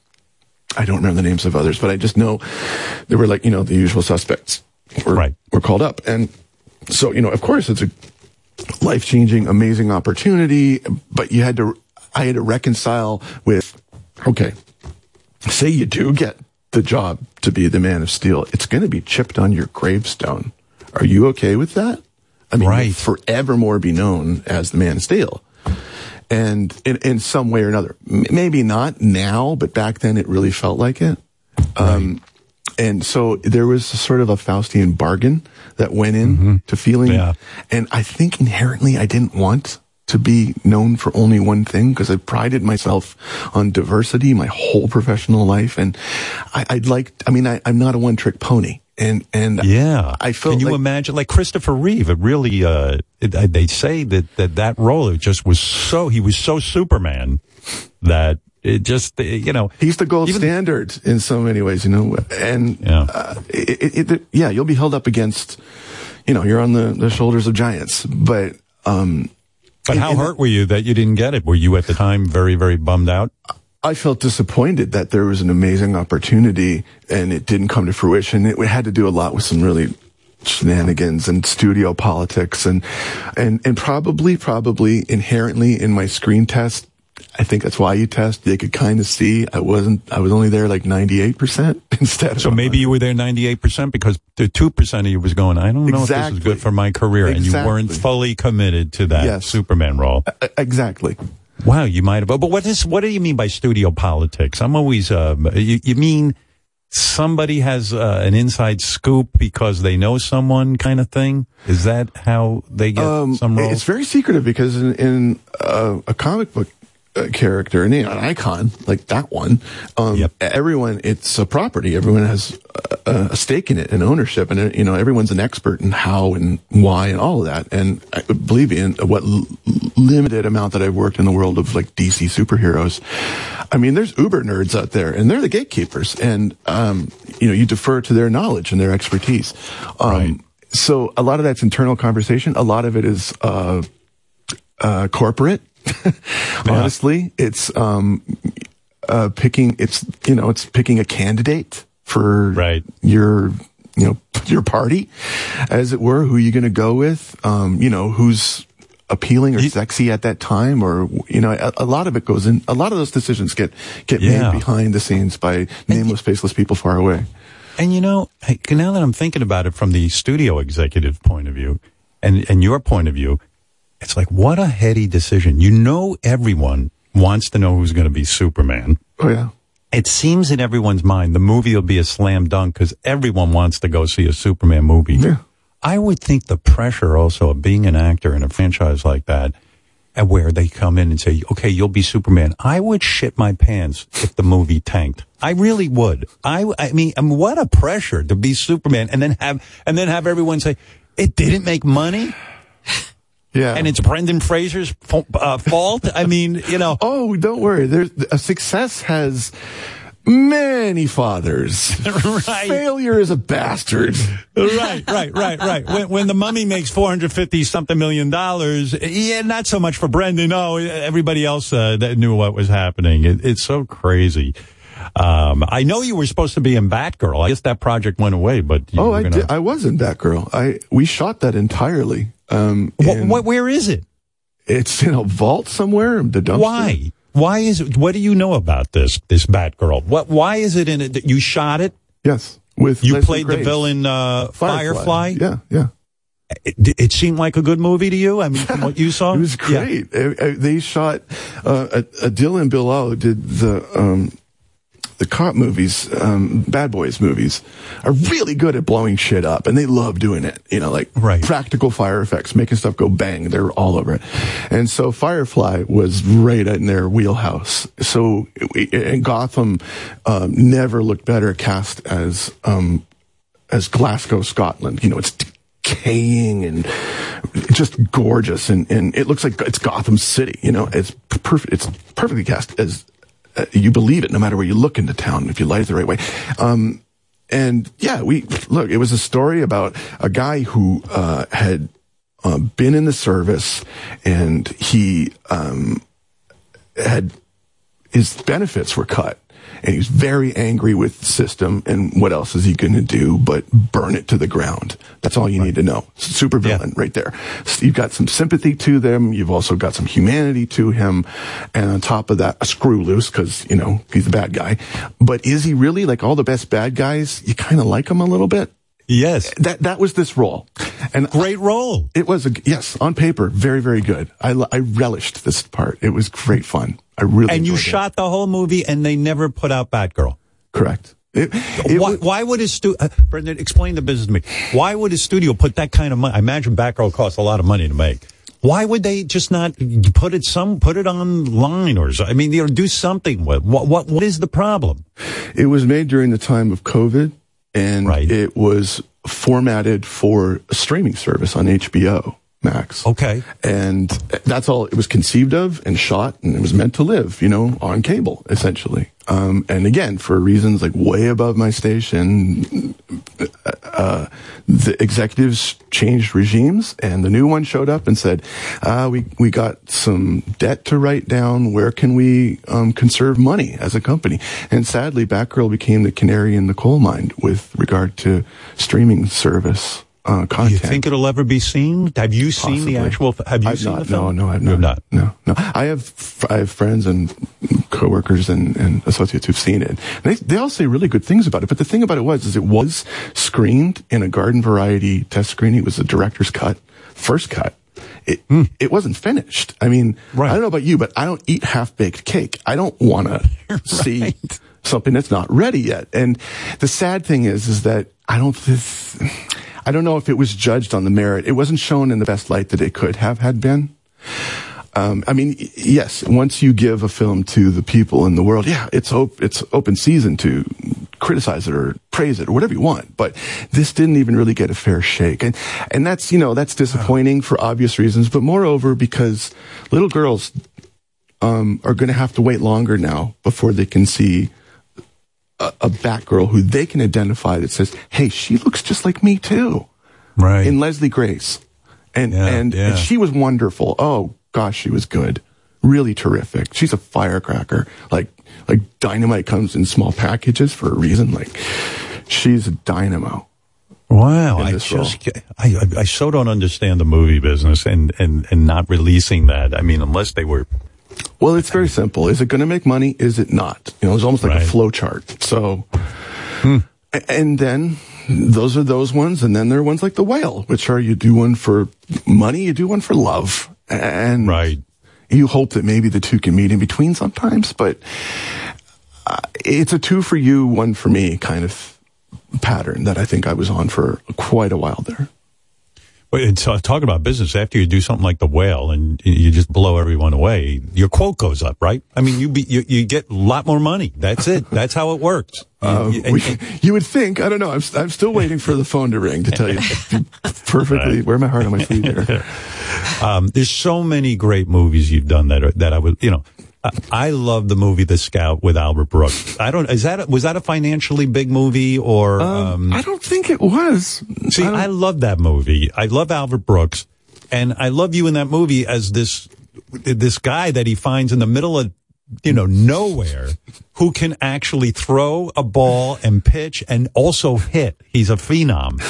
I don't remember the names of others, but I just know they were like, you know, the usual suspects were, were called up. And so, you know, of course it's a life changing, amazing opportunity, but you had to, I had to reconcile with, okay, say you do get the job to be the man of steel, it's going to be chipped on your gravestone. Are you okay with that? I mean, right. forevermore be known as the man of steel. And in, in some way or another, maybe not now, but back then it really felt like it. Um, and so there was a sort of a Faustian bargain that went in to feeling. Yeah. And I think inherently I didn't want to be known for only one thing because I prided myself on diversity my whole professional life. And I, I'd like, I mean, I, I'm not a one trick pony. And, and Yeah, I felt Can you like- imagine, like Christopher Reeve? It really, uh, it, they say that, that that role it just was so he was so Superman that it just uh, you know he's the gold standard in so many ways, you know. And uh, it, it, it, yeah, you'll be held up against, you know, you're on the, the shoulders of giants. But um, But how hurt were you that you didn't get it? Were you at the time very very bummed out? I felt disappointed that there was an amazing opportunity and it didn't come to fruition. It had to do a lot with some really shenanigans and studio politics and and and probably probably inherently in my screen test I think that's why you test. They could kind of see I wasn't. I was only there like ninety eight percent instead. So maybe you were there ninety eight percent because the two percent of you was going. I don't know if this Exactly. is good for my career, and you weren't fully committed to that Yes. Superman role. exactly. Wow, you might have. But what is? What do you mean by studio politics? I'm always. Um, you, you mean somebody has uh, an inside scoop because they know someone, kind of thing? Is that how they get some roles? Um, It's very secretive because in, in uh, a comic book uh, character, and an icon like that one, um, everyone, it's a property. Everyone has a, a stake in it and ownership, and you know, everyone's an expert in how and why and all of that. And I believe me, in what l- limited amount that I've worked in the world of like DC superheroes, I mean, there's uber nerds out there, and they're the gatekeepers, and um, you know, you defer to their knowledge and their expertise. Um, So a lot of that's internal conversation. A lot of it is uh, uh, corporate. Honestly, it's um, uh, picking. It's you know, it's picking a candidate for your you know your party, as it were. Who are you going to go with? Um, you know, who's appealing or sexy at that time, or you know, a, a lot of it goes in. A lot of those decisions get get Yeah. made behind the scenes by nameless, faceless people far away. And you know, now that I'm thinking about it from the studio executive point of view and, and your point of view, it's like, what a heady decision. You know, everyone wants to know who's going to be Superman. Oh, yeah. It seems in everyone's mind the movie will be a slam dunk because everyone wants to go see a Superman movie. Yeah. I would think the pressure also of being an actor in a franchise like that, and where they come in and say, okay, you'll be Superman. I would shit my pants if the movie tanked. I really would. I, I mean, I mean, what a pressure to be Superman and then have, and then have everyone say, it didn't make money. Yeah. And it's Brendan Fraser's uh, fault. I mean, you know. Oh, don't worry. There's a success has many fathers. right. Failure is a bastard. right, right, right, right. When, when the mummy makes 450 something million dollars, yeah, not so much for Brendan. No, everybody else uh, that knew what was happening. It, it's so crazy. Um, I know you were supposed to be in Batgirl. I guess that project went away, but you Oh, I gonna- did. I was in Batgirl. I we shot that entirely. Um, What, what, where is it? It's in a vault somewhere. In the dumpster. Why? Why is it? What do you know about this this Batgirl? What? Why is it in it? You shot it? Yes. With you Leslie played the villain uh, Firefly. Yeah, yeah. It, it seemed like a good movie to you. I mean, from what you saw, It was great. Uh, They shot. Uh, Dylan Bilal did the um, the cop movies, um, Bad Boys movies, are really good at blowing shit up, and they love doing it. You know, like right. practical fire effects, making stuff go bang. They're all over it. And so Firefly was right in their wheelhouse. So and Gotham um, never looked better cast as um, as Glasgow, Scotland. You know, it's decaying and just gorgeous, and, and it looks like it's Gotham City. You know, it's perfect. It's perfectly cast as you believe it, no matter where you look into town, if you light it the right way. Um, and yeah, we look. It was a story about a guy who uh, had uh, been in the service, and he um, had his benefits were cut and he's very angry with the system and what else is he going to do but burn it to the ground that's all you need to know super villain right there so you've got some sympathy to them you've also got some humanity to him and on top of that a screw loose because you know he's a bad guy but is he really like all the best bad guys you kind of like him a little bit Yes. That that was this role. And great role. It was a yes, on paper, very very good. I relished this part. It was great fun. I really and you it. shot the whole movie, and they never put out Batgirl. Correct. why, why would his studio, uh, Brendan explain the business to me? Why would his studio put that kind of money? I imagine Batgirl costs a lot of money to make. Why would they just not put it some put it online or? I mean, you know, do something with what what what is the problem? It was made during the time of COVID, and it was formatted for a streaming service on HBO Max. Okay. And that's all it was conceived of and shot, and it was meant to live, you know, on cable, essentially. Um, and again, for reasons like way above my station, uh, the executives changed regimes, and the new one showed up and said, uh, "We we got some debt to write down. Where can we um, conserve money as a company?" And sadly, Batgirl became the canary in the coal mine with regard to streaming service uh, Do content. you think it'll ever be seen? Have you seen the Possibly. actual? Have you I've seen not, the film? No, no, I've not. No, no. I have I have friends and coworkers and, and associates who've seen it. And they they all say really good things about it. But the thing about it was is it was screened in a garden variety test screening. It was a director's cut, first cut. It Hmm. it wasn't finished. I mean, I don't know about you, but I don't eat half baked cake. I don't want to see something that's not ready yet. And the sad thing is, is that I don't. This, I don't know if it was judged on the merit. It wasn't shown in the best light that it could have had been. Um, I mean, yes, once you give a film to the people in the world, yeah, it's op- it's open season to criticize it or praise it or whatever you want. But this didn't even really get a fair shake, and and that's you know that's disappointing for obvious reasons, but moreover because little girls um, are going to have to wait longer now before they can see a, a Batgirl who they can identify that says, "Hey, she looks just like me too." Right. In Leslie Grace, and Yeah, and, yeah. and she was wonderful. Oh gosh, she was good, really terrific. She's a firecracker. Like like dynamite comes in small packages for a reason. Like she's a dynamo. Wow, I just I, I I so don't understand the movie business and and and not releasing that. I mean, unless they were Well, it's very simple. Is it going to make money? Is it not? You know, it's almost like a flow chart. So, Hmm. and then those are those ones, and then there are ones like the whale, which are you do one for money, you do one for love, and right. You hope that maybe the two can meet in between sometimes, but uh, it's a two for you, one for me kind of pattern that I think I was on for quite a while there. Well, it's, uh, talking about business. After you do something like the whale and you- just blow everyone away, your quote goes up, right? I mean, you be, you, you get a lot more money. That's it. That's how it works. You- Uh, you- and- we, you would think, I don't know, I'm, I'm still waiting for the phone to ring to tell you perfectly, wear my heart on my sleeve here. um, there's so many great movies you've done that are, that I would, you know, I, I love the movie The Scout with Albert Brooks. I don't, is that, a, was that a financially big movie or, um, I don't think it was. See, I, love that movie. I love Albert Brooks, and I love you in that movie as this this guy that he finds in the middle of you know nowhere who can actually throw a ball and pitch and also hit. He's a phenom.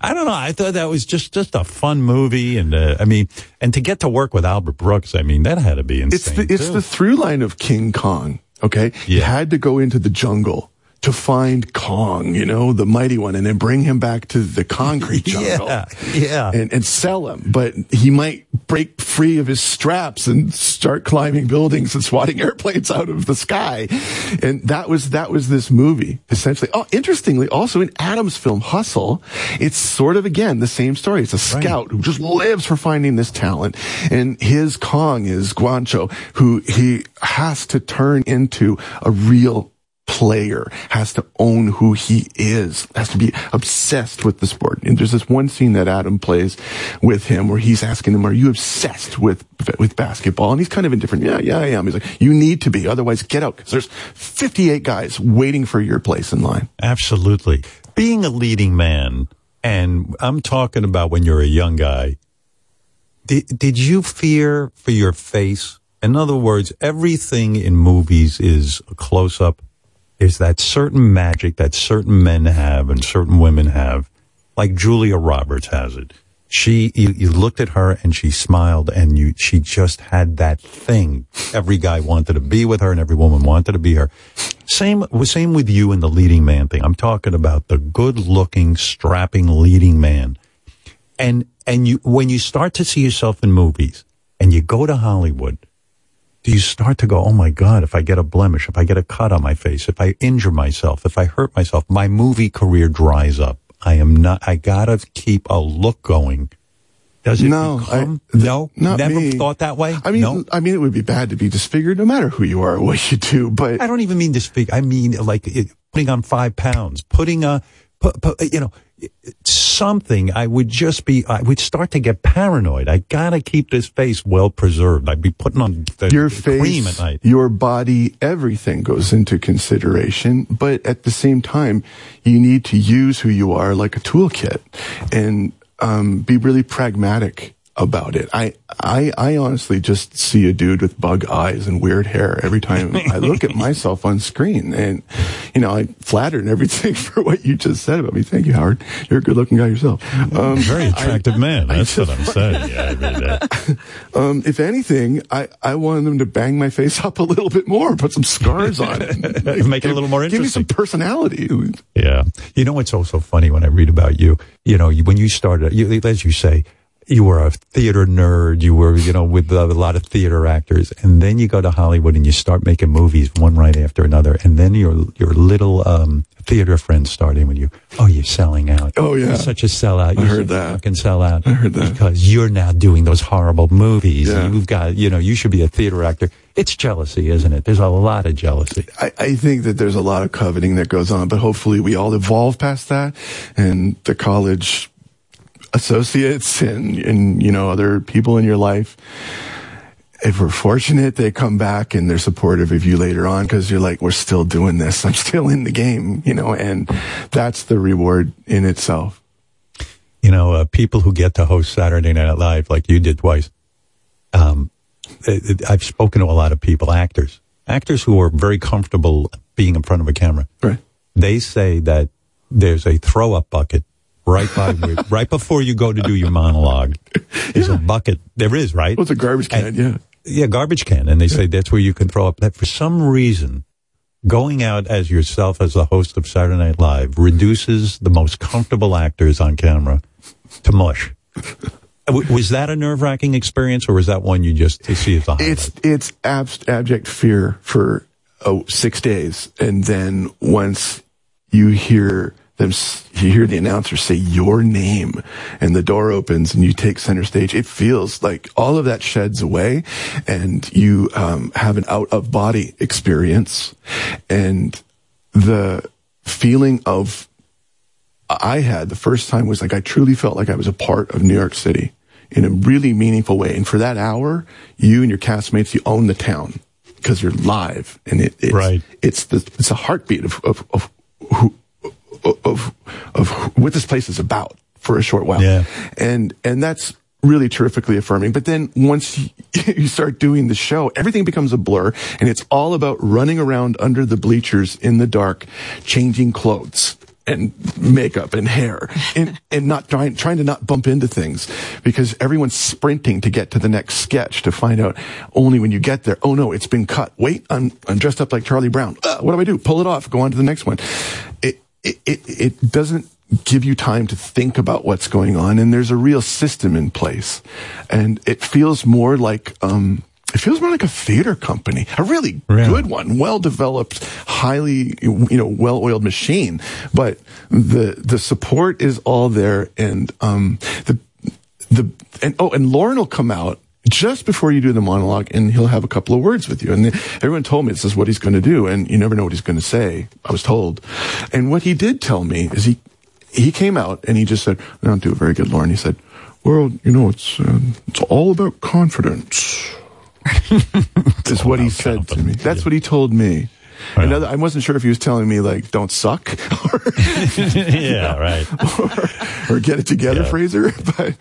I don't know. I thought that was just just a fun movie, and uh, I mean, and to get to work with Albert Brooks, I mean, that had to be insane. It's the, it's too. the through line of King Kong. Okay. He had to go into the jungle to find Kong, you know, the mighty one, and then bring him back to the concrete jungle. Yeah, yeah. And, and sell him. But he might break free of his straps and start climbing buildings and swatting airplanes out of the sky. And that was, that was this movie, essentially. Oh, interestingly, also in Adam's film Hustle, it's sort of again the same story. It's a scout who just lives for finding this talent. And his Kong is Juancho, who he has to turn into a real player, has to own who he is, has to be obsessed with the sport. And there's this one scene that Adam plays with him where he's asking him, are you obsessed with, with basketball? And he's kind of indifferent. Yeah, yeah, I am. He's like, you need to be. Otherwise get out because there's 58 guys waiting for your place in line. Absolutely. Being a leading man, and I'm talking about when you're a young guy, did, did you fear for your face? In other words, everything in movies is a close up. Is that certain magic that certain men have and certain women have, like Julia Roberts has it. She, you, you looked at her and she smiled and you, she just had that thing. Every guy wanted to be with her and every woman wanted to be her. Same, same with you and the leading man thing. I'm talking about the good looking, strapping leading man. And, and you, when you start to see yourself in movies and you go to Hollywood, do you start to go, oh my God, if I get a blemish, if I get a cut on my face, if I injure myself, if I hurt myself, my movie career dries up. I am not, I gotta keep a look going. Does it No, become, I- no, not never me. thought that way? I mean, no. I mean, it would be bad to be disfigured no matter who you are or what you do, but I don't even mean big. I mean like it, putting on five pounds, putting a, put, put, you know, something. I would just be, I would start to get paranoid. I gotta keep this face well preserved. I'd be putting on the, your the cream face, at night. your body, everything goes into consideration. But at the same time, you need to use who you are like a toolkit and um, be really pragmatic about it. I, I, I honestly just see a dude with bug eyes and weird hair every time I look at myself on screen. And, you know, I flattered and everything for what you just said about me. Thank you, Howard. You're a good looking guy yourself. Um, Very attractive I- man. I That's what I'm saying. Yeah, I mean, that. um, if anything, I, I wanted them to bang my face up a little bit more, put some scars on it. Make it a little more interesting. Give me some personality. Yeah. You know what's also funny when I read about you? You know, when you started, you, as you say, you were a theater nerd. You were, you know, with a lot of theater actors, and then you go to Hollywood and you start making movies one right after another, and then your your little um, theater friends start in with you. Oh, you're selling out. Oh yeah, you're such a sellout. I You're heard that. Fucking sellout. I heard that. because you're now doing those horrible movies. Yeah. You've got, you know, you should be a theater actor. It's jealousy, isn't it? There's a lot of jealousy. I, I think that there's a lot of coveting that goes on, but hopefully we all evolve past that and the college associates and, and, you know, other people in your life. If we're fortunate, they come back and they're supportive of you later on because you're like, we're still doing this. I'm still in the game, you know, and that's the reward in itself. you know, uh, people who get to host Saturday Night Live like you did twice. Um, it, it- I've spoken to a lot of people, actors, actors who are very comfortable being in front of a camera. Right. They say that there's a throw up bucket right by right before you go to do your monologue. There's a bucket. There is, right? Well, it's a garbage can, yeah. Yeah, garbage can. And they say that's where you can throw up. That for some reason, going out as yourself as the host of Saturday Night Live reduces the most comfortable actors on camera to mush. Uh, was that a nerve wracking experience, or was that one you just see as a highlight? It's it's abs- abject fear for oh, six days, and then once you hear them, you hear the announcer say your name, and the door opens, and you take center stage. It feels like all of that sheds away, and you um, have an out of body experience, and the feeling of I had the first time was like I truly felt like I was a part of New York City in a really meaningful way. And for that hour, you and your castmates, you own the town because you're live, and it, it's Right. it's the it's a heartbeat of of of who, of of what this place is about for a short while. Yeah. and and that's really terrifically affirming. But then once you, you start doing the show, everything becomes a blur, and it's all about running around under the bleachers in the dark, changing clothes and makeup and hair and, and not trying, trying to not bump into things because everyone's sprinting to get to the next sketch to find out only when you get there. Oh no, it's been cut. Wait, I'm, I'm dressed up like Charlie Brown. Uh, what do I do? Pull it off. Go on to the next one. It, it, it, it doesn't give you time to think about what's going on and there's a real system in place and it feels more like, um, it feels more like a theater company, a really good one, well developed, highly, you know, well oiled machine. But the, the support is all there. And, um, the, the, and, oh, and Lauren will come out just before you do the monologue and he'll have a couple of words with you. And everyone told me this is what he's going to do. And you never know what he's going to say. I was told. And what he did tell me is he, he came out and he just said, I don't do a very good, Lorne. He said, well, you know, it's, uh, it's all about confidence. is what he said to me. That's what he told me. And other, I wasn't sure if he was telling me like "don't suck" or, yeah, right. or "get it together," Fraser. But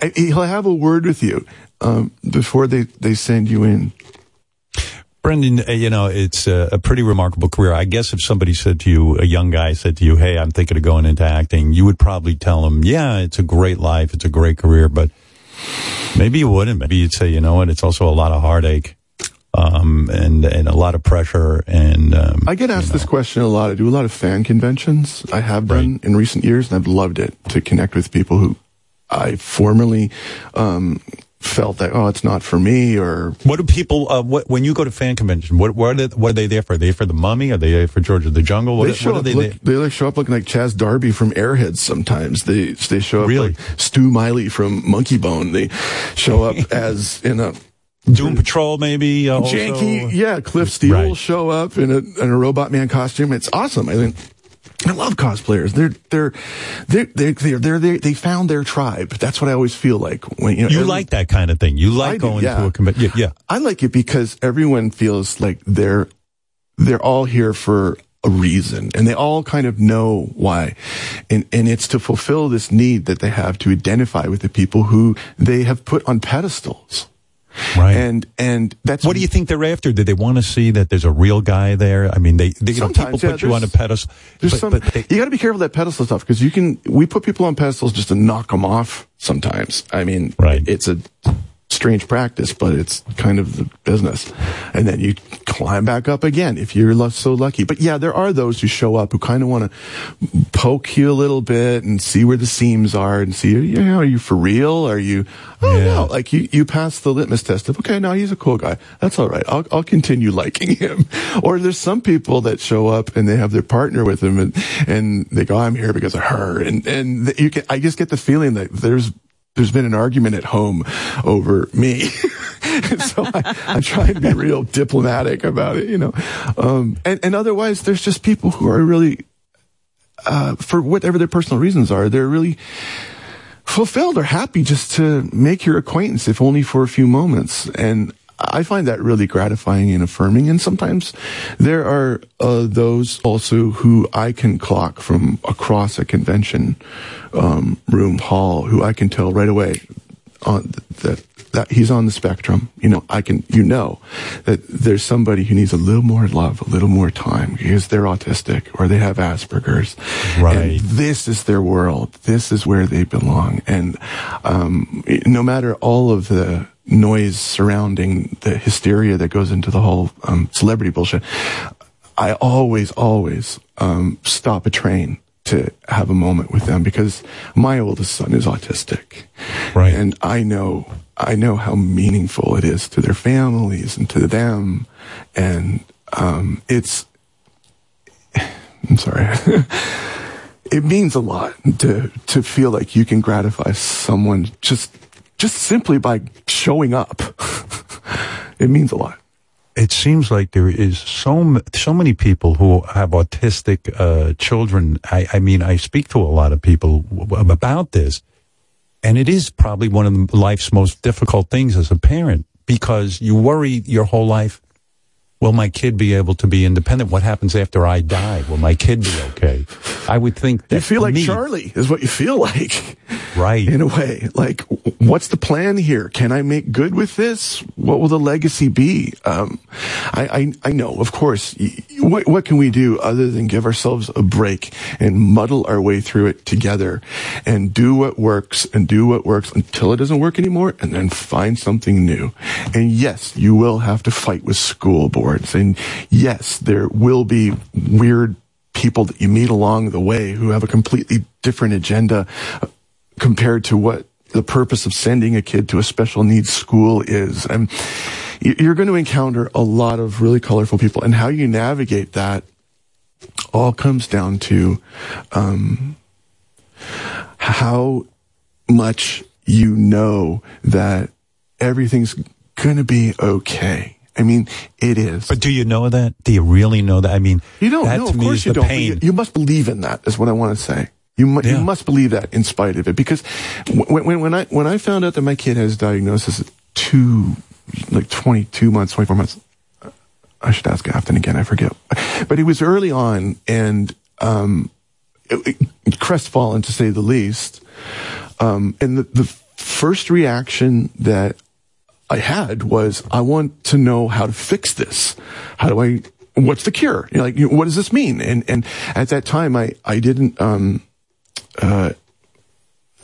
th- he'll have a word with you um, before they they send you in. Brendan, uh, you know, it's a, a pretty remarkable career. I guess if somebody said to you, a young guy said to you, hey, I'm thinking of going into acting, you would probably tell him, yeah, it's a great life. It's a great career, but maybe you wouldn't. Maybe you'd say, you know what? It's also a lot of heartache. Um, and, and a lot of pressure and, um, I get asked this question a lot. I do a lot of fan conventions. I have done in recent years, and I've loved it to connect with people who I formerly um, felt that oh, it's not for me, or what do people, uh, what, when you go to fan convention, what, what are they, what are they there for? Are they for the mummy? Are they there for George of the Jungle? What, they show what are up they look, they like show up looking like Chazz Darby from Airheads. Sometimes they they show up like Stu Miley from Monkeybone. They show up as in a Doom Patrol, maybe. Uh, janky. Yeah, Cliff Steele will show up in a in a robot man costume. It's awesome. I mean. I love cosplayers. They're they're they're they're they're, they're, they they found their tribe. That's what I always feel like when you know. You every- like that kind of thing. You I like do, going yeah. to a convention. Yeah, yeah. I like it because everyone feels like they're they're all here for a reason and they all kind of know why. And and it's to fulfill this need that they have to identify with the people who they have put on pedestals. Right. And and that's What do you think they're after? Do they want to see that there's a real guy there? I mean, they, they you know, people yeah, put you on a pedestal. But- some, but they- you got to be careful that pedestal stuff because you can. We put people on pedestals just to knock them off. Sometimes, I mean, right. it's a strange practice, but it's kind of the business. And then you climb back up again if you're so lucky. But yeah, there are those who show up who kind of want to poke you a little bit and see where the seams are and see, you know, are you for real? Are you? Oh no, like you, you pass the litmus test of okay, no, he's a cool guy. That's all right. I'll, I'll continue liking him. Or there's some people that show up and they have their partner with them and, and they go, I'm here because of her. And, and you can, I just get the feeling that there's, there's been an argument at home over me. so I, I try and be real diplomatic about it, you know. Um, and, and otherwise there's just people who are really, uh, for whatever their personal reasons are, they're really, fulfilled or happy just to make your acquaintance, if only for a few moments. And I find that really gratifying and affirming. And sometimes there are uh, those also who I can clock from across a convention um, room hall who I can tell right away. on that that he's on the spectrum. You know, I can you know that there's somebody who needs a little more love, a little more time because they're autistic or they have Asperger's. Right. And this is their world. This is where they belong. And um, no matter all of the noise surrounding the hysteria that goes into the whole um, celebrity bullshit, I always, always um, stop a train to have a moment with them because my oldest son is autistic. Right. And I know, I know how meaningful it is to their families and to them. And, um, it's, I'm sorry. it means a lot to, to feel like you can gratify someone just, just simply by showing up. it means a lot it seems like there is so so many people who have autistic uh, children. I, I, mean, I speak to a lot of people about this, and it is probably one of life's most difficult things as a parent because you worry your whole life. Will my kid be able to be independent? What happens after I die? Will my kid be okay? I would think that you feel like me, Charlie is what you feel like, right? In a way, like what's the plan here? Can I make good with this? What will the legacy be? Um, I, I, I know, of course. What what can we do other than give ourselves a break and muddle our way through it together, and do what works and do what works until it doesn't work anymore, and then find something new. And yes, you will have to fight with school and yes, there will be weird people that you meet along the way who have a completely different agenda compared to what the purpose of sending a kid to a special needs school is. And you're going to encounter a lot of really colorful people and how you navigate that all comes down to, um, how much you know that everything's going to be okay. I mean, it is. But do you know that? Do you really know that? I mean, you don't. That No, of course you don't. You, you must believe in that. Is what I want to say. You, mu- you must believe that in spite of it, because when, when, when I when I found out that my kid has diagnosis two, like twenty two months, twenty four months, I should ask Afton again. I forget, but it was early on, and um, it, it, crestfallen to say the least. Um, and the, the first reaction that I had was, I want to know how to fix this. How do I, what's the cure? You know, like, you know, what does this mean? And, and at that time, I, I didn't, um, uh,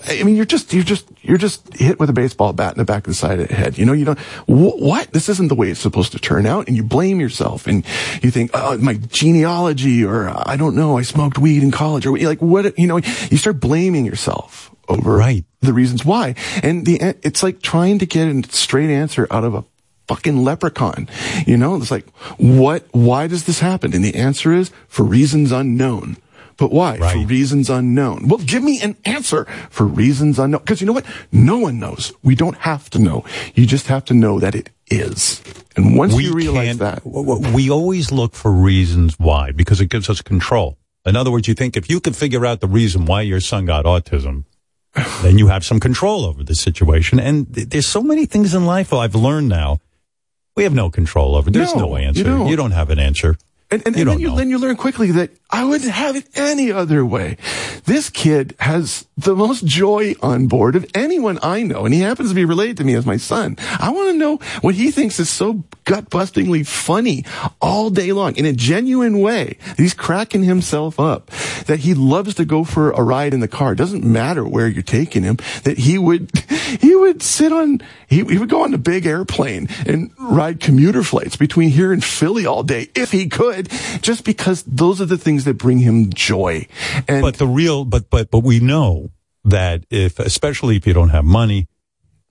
I mean, you're just, you're just, you're just hit with a baseball bat in the back of the side of the head. You know, you don't, wh- what? This isn't the way it's supposed to turn out. And you blame yourself and you think, oh, my genealogy or I don't know, I smoked weed in college or like what, you know, you start blaming yourself over right. the reasons why. And the, it's like trying to get a straight answer out of a fucking leprechaun. You know, it's like, what, why does this happen? And the answer is for reasons unknown. But why? For reasons unknown. Well, give me an answer for reasons unknown. Because you know what? No one knows. We don't have to know. You just have to know that it is. And once we you realize that, we always look for reasons why because it gives us control. In other words, you think if you could figure out the reason why your son got autism, then you have some control over the situation. And th- there's so many things in life I've learned now. We have no control over. There's No, no, answer. you don't. You don't have an answer. And, and, You and then, you, then you learn quickly that I wouldn't have it any other way. This kid has the most joy on board of anyone I know, and he happens to be related to me as my son. I want to know what he thinks is so gut bustingly funny all day long in a genuine way. He's cracking himself up. That he loves to go for a ride in the car. Doesn't matter where you're taking him. That he would, he would sit on, he, he would go on the big airplane and ride commuter flights between here and Philly all day if he could, just because those are the things that bring him joy. And but the real, but, but, but we know that if, especially if you don't have money,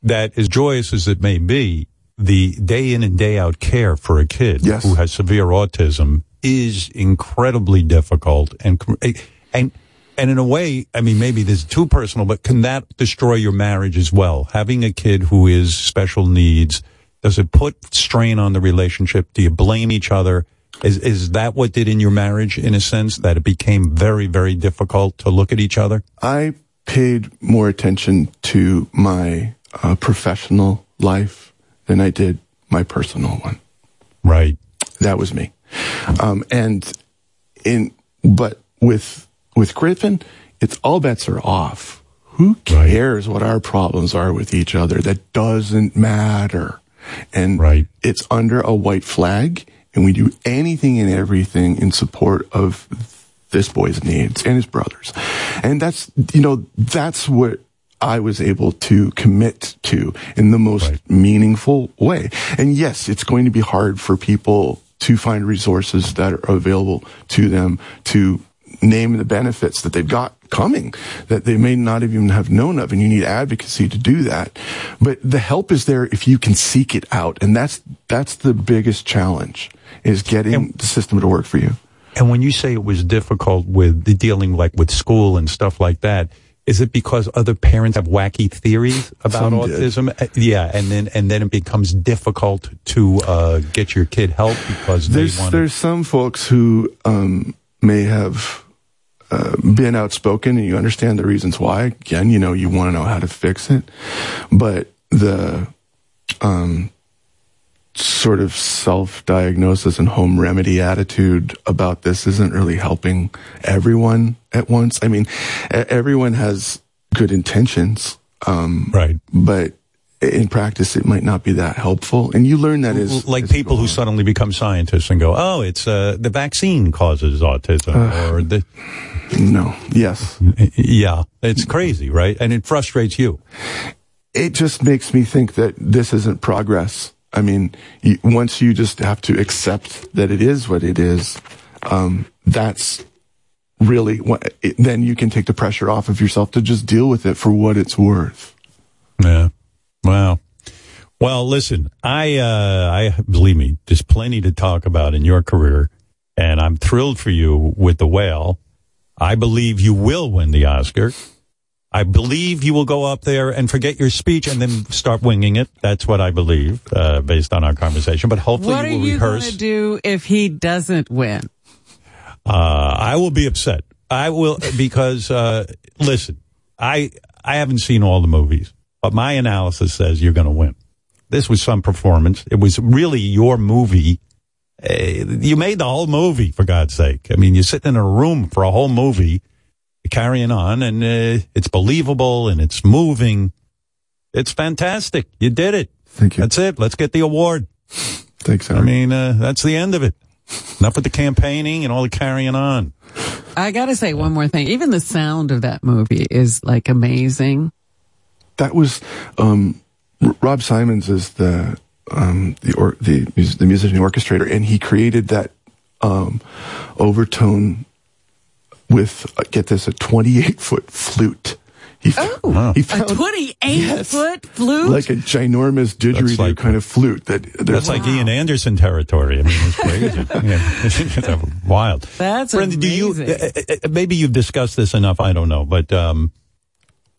that as joyous as it may be, the day in and day out care for a kid who has severe autism is incredibly difficult and, eh, and, and in a way, I mean, maybe this is too personal, but can that destroy your marriage as well? Having a kid who is special needs, does it put strain on the relationship? Do you blame each other? Is, is that what did in your marriage in a sense that it became very, very difficult to look at each other? I paid more attention to my uh, professional life than I did my personal one. Right. That was me. Um, and in, but with, with Griffin, it's all bets are off. Who cares what our problems are with each other? That doesn't matter. And right. it's under a white flag, and we do anything and everything in support of this boy's needs and his brothers. And that's, you know, that's what I was able to commit to in the most right. meaningful way. And yes, it's going to be hard for people to find resources that are available to them to name the benefits that they've got coming that they may not even have known of and you need advocacy to do that but the help is there if you can seek it out and that's that's the biggest challenge is getting and, the system to work for you and when you say it was difficult with dealing like with school and stuff like that is it because other parents have wacky theories about Some autism? Did. Uh, yeah, and then and then it becomes difficult to uh, get your kid help because there's wanna... there's some folks who um, may have uh, been outspoken and you understand the reasons why. Again, you know you want to know how to fix it, but the um, sort of self-diagnosis and home remedy attitude about this isn't really helping everyone at once. I mean, everyone has good intentions. Um, right. But in practice, it might not be that helpful. And you learn that as like as people who suddenly become scientists and go, "Oh, it's uh, the vaccine causes autism," uh, or the no, yes, yeah, it's crazy, right? And it frustrates you. It just makes me think that this isn't progress. I mean, once you just have to accept that it is what it is, um, that's really what, it, then you can take the pressure off of yourself to just deal with it for what it's worth. Yeah. Wow. Well, listen, I, uh, I believe me, there's plenty to talk about in your career, and I'm thrilled for you with the whale. I believe you will win the Oscar. I believe you will go up there and forget your speech and then start winging it. That's what I believe, uh, based on our conversation. But hopefully, what you will rehearse. What are you rehearse. going to do if he doesn't win? Uh, I will be upset. I will because uh, listen, I I haven't seen all the movies, but my analysis says you're going to win. This was some performance. It was really your movie. Uh, you made the whole movie for God's sake. I mean, you're sitting in a room for a whole movie carrying on and uh, it's believable and it's moving. It's fantastic. You did it. Thank you. That's it. Let's get the award. Thanks, Howard. I mean, uh, that's the end of it. Enough with the campaigning and all the carrying on. I gotta say one more thing. Even the sound of that movie is like amazing. That was, um, Rob Simonsen is the, um, the, or, the, the musician orchestrator and he created that, um, overtone with uh, get this a 28 foot flute. He, oh, he found, a 28 yes, foot flute, like a ginormous didgeridoo like, kind of flute. That that's wow. like Ian Anderson territory. I mean, it's crazy. yeah, it's wild. That's Brenda, amazing. do you? Uh, uh, uh, maybe you've discussed this enough. I don't know, but um,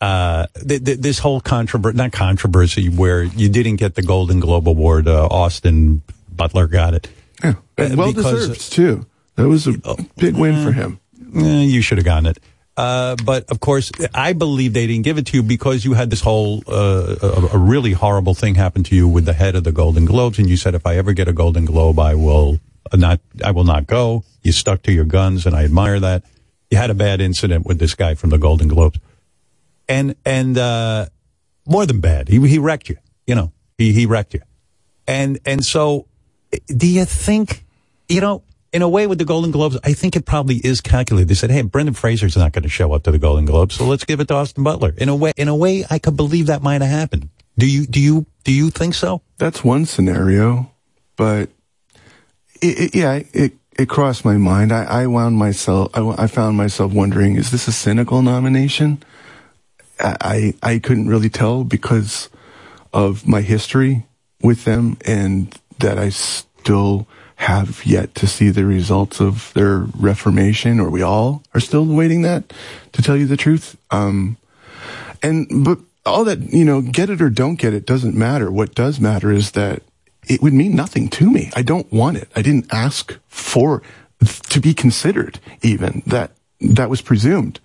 uh, th- th- this whole controversy, not controversy, where you didn't get the Golden Globe Award. Uh, Austin Butler got it. Yeah, well because, deserved too. That was a oh, big win for him eh, you should have gotten it. Uh, but of course, I believe they didn't give it to you because you had this whole uh, a, a, really horrible thing happen to you with the head of the Golden Globes, and you said, "If I ever get a Golden Globe, I will not, I will not go." You stuck to your guns, and I admire that. You had a bad incident with this guy from the Golden Globes, and and uh, more than bad, he he wrecked you. You know, he he wrecked you, and and so, do you think, you know? In a way with the Golden Globes, I think it probably is calculated. They said, "Hey, Brendan Fraser's not going to show up to the Golden Globes, so let's give it to Austin Butler." In a way, in a way, I could believe that might have happened. Do you? Do you? Do you think so? That's one scenario, but it, it, yeah, it it crossed my mind. I, I wound myself. I, I, found myself wondering: Is this a cynical nomination? I, I I couldn't really tell because of my history with them, and that I still have yet to see the results of their reformation, or we all are still awaiting that, to tell you the truth. Um, and, but all that, you know, get it or don't get it doesn't matter. What does matter is that it would mean nothing to me. I don't want it. I didn't ask for to be considered even that that was presumed.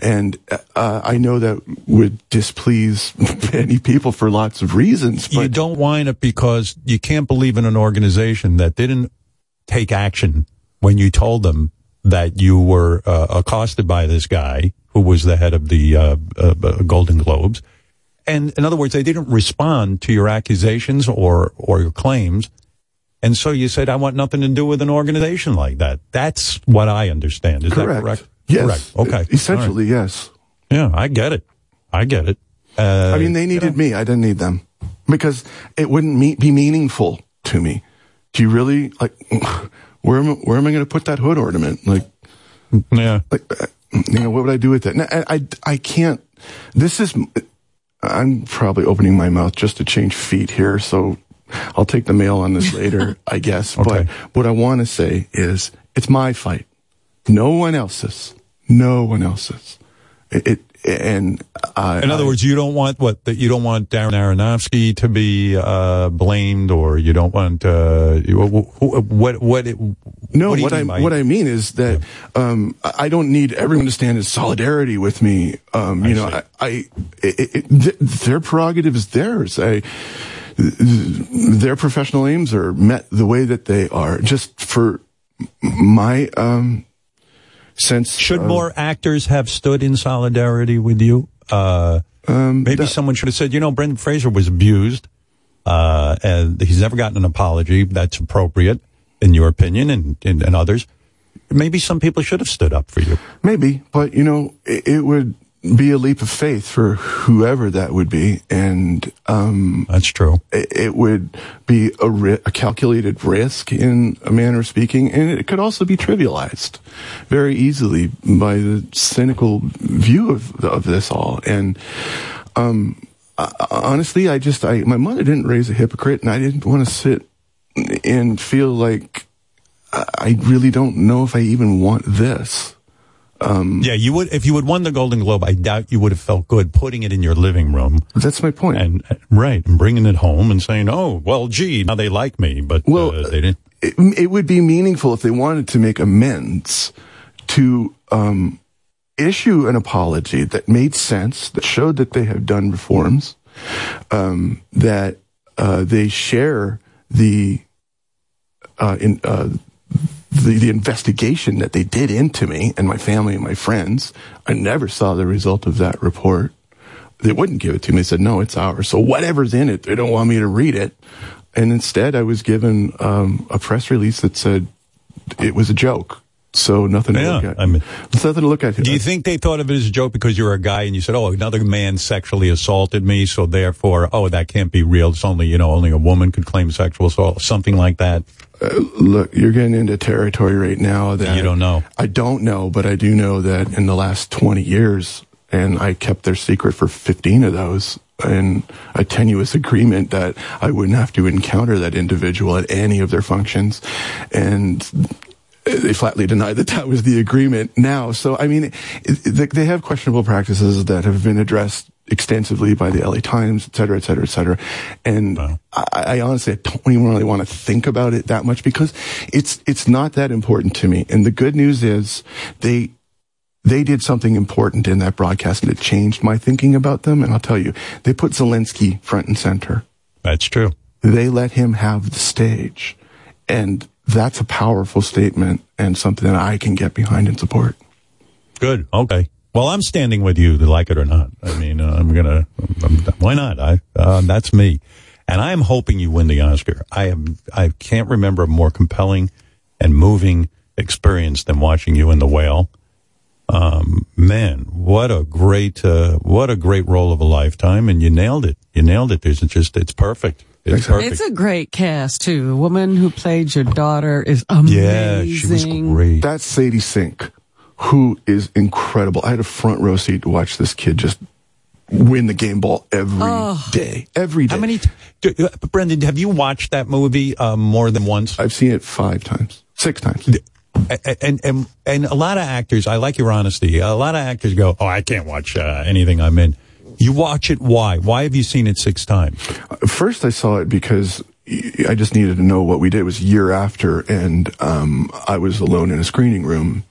And uh, I know that would displease many people for lots of reasons. But you don't whine it because you can't believe in an organization that didn't take action when you told them that you were uh, accosted by this guy who was the head of the uh, uh, uh, Golden Globes. And in other words, they didn't respond to your accusations or or your claims. And so you said, I want nothing to do with an organization like that. That's what I understand. Is Correct. that correct? Yes. Correct. Okay. Essentially, yes. Yeah, I get it. I get it. Uh, I mean, they needed me. I didn't need them because it wouldn't me- be meaningful to me. Do you really like? Where am where am I going to put that hood ornament? Like, yeah, like uh, you know, what would I do with it? I, I I can't. This is. I'm probably opening my mouth just to change feet here, so I'll take the mail on this later, I guess. But what I want to say is, it's my fight. No one else's. No one else's. It, it and I, in other words, you don't want what that you don't want Darren Aronofsky to be uh, blamed, or you don't want uh, you- wh- what what it, No, what, what, I by- what I mean is that um, I I don't need everyone to stand in solidarity with me. Um, you know, I, I it, it, th- their prerogative is theirs. I, their professional aims are met the way that they are. Just for my um, sense, should of- more actors have stood in solidarity with you? Uh, Um, maybe someone should have said, you know, Brendan Fraser was abused, uh, and he's never gotten an apology. That's appropriate, in your opinion, and, and, and others. Maybe some people should have stood up for you. Maybe, but you know, it, it would be a leap of faith for whoever that would be, and um, that's true. It, it would be a, ri- a calculated risk in a manner of speaking, and it could also be trivialized very easily by the cynical view of of this all. And um, I, honestly, I just I my mother didn't raise a hypocrite, and I didn't want to sit and feel like I I really don't know if I even want this. Um, Yeah, you would if you had won the Golden Globe. I doubt you would have felt good putting it in your living room. That's my point. And uh, right, and bringing it home and saying, "Oh, well, gee, now they like me," but Well, uh, they didn't. it, it would be meaningful if they wanted to make amends to um, issue an apology that made sense, that showed that they have done reforms, um, that uh, they share the uh, in uh, the, the investigation that they did into me and my family and my friends. I never saw the result of that report. They wouldn't give it to me. They said, no, it's ours. So whatever's in it, they don't want me to read it. And instead, I was given um, a press release that said it was a joke. So nothing to Yeah, look at. I mean- There's nothing to look at. Do you think they thought of it as a joke because you're a guy and you said, "Oh, another man sexually assaulted me, so therefore, oh, that can't be real. It's only you know only a woman could claim sexual assault, something like that." Uh, look, you're getting into territory right now that You don't know. I don't know, but I do know that in the last 20 years, and I kept their secret for 15 of those, in a tenuous agreement that I wouldn't have to encounter that individual at any of their functions, and they flatly denied that that was the agreement now. So, I mean, they have questionable practices that have been addressed extensively by the LA Times, et cetera, et cetera, et cetera. And I, I honestly I don't even really want to think about it that much because it's, it's not that important to me. And the good news is they, they did something important in that broadcast and it changed my thinking about them. And I'll tell you, they put Zelensky front and center. That's true. They let him have the stage. And that's a powerful statement and something that I can get behind and support. Good. Okay. Well, I'm standing with you, like it or not. I mean, uh, I'm gonna. I'm, why not? I. Uh, that's me, and I am hoping you win the Oscar. I am. I can't remember a more compelling and moving experience than watching you in The Whale. Um, man, what a great, uh, what a great role of a lifetime, and you nailed it. You nailed it. There's just, it's perfect. It's perfect. It's a great cast too. The woman who played your daughter is amazing. Yeah, she was great. That's Sadie Sink, who is incredible. I had a front row seat to watch this kid just win the game ball every day, Oh. every day. How many? Do, uh, Brendan, have you watched that movie uh, more than once? I've seen it five times, six times. And and and a lot of actors, I like your honesty. A lot of actors go, "Oh, I can't watch uh, anything I'm in." You watch it. Why? Why have you seen it six times? First, I saw it because I just needed to know what we did. It was a year after, and um, I was alone in a screening room,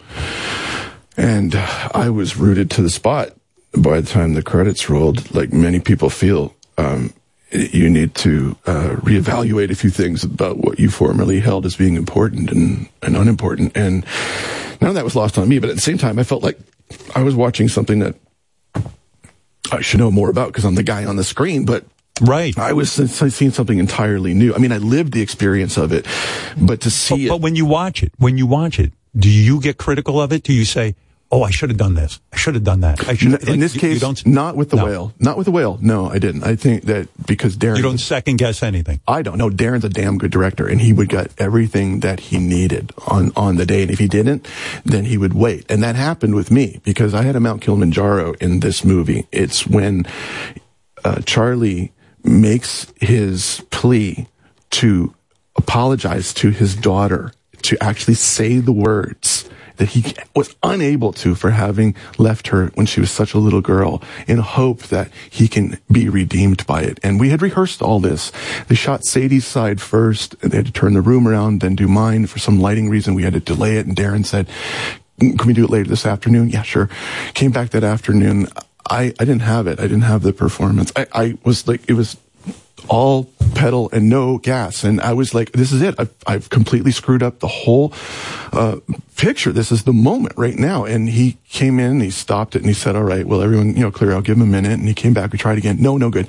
and I was rooted to the spot. By the time the credits rolled, like many people feel, um, you need to uh, reevaluate a few things about what you formerly held as being important and, and unimportant. And none of that was lost on me. But at the same time, I felt like I was watching something that I should know more about because I'm the guy on the screen, but Right. I was seeing something entirely new. I mean, I lived the experience of it, but to see but, it. but when you watch it, when you watch it, do you get critical of it? Do you say, "Oh, I should have done this. I should have done that. I should." in this case, not with the No. whale. Not with the whale. No, I didn't. I think that because Darren. You don't second guess anything. I don't know. Darren's a damn good director, and he would get everything that he needed on on the day. And if he didn't, then he would wait. And that happened with me because I had a Mount Kilimanjaro in this movie. It's when uh, Charlie makes his plea to apologize to his daughter to actually say the words that he was unable to for having left her when she was such a little girl in hope that he can be redeemed by it. And we had rehearsed all this. They shot Sadie's side first and they had to turn the room around, then do mine for some lighting reason. We had to delay it. And Darren said, mm, can we do it later this afternoon? Yeah, sure. Came back that afternoon. I, I didn't have it. I didn't have the performance. I, I was like, it was all pedal and no gas. And I was like, this is it. I've, I've completely screwed up the whole uh, picture. This is the moment right now. And he came in, he stopped it, and he said, all right, well, everyone, you know, clear. I'll give him a minute. And he came back. We tried again. No, no good.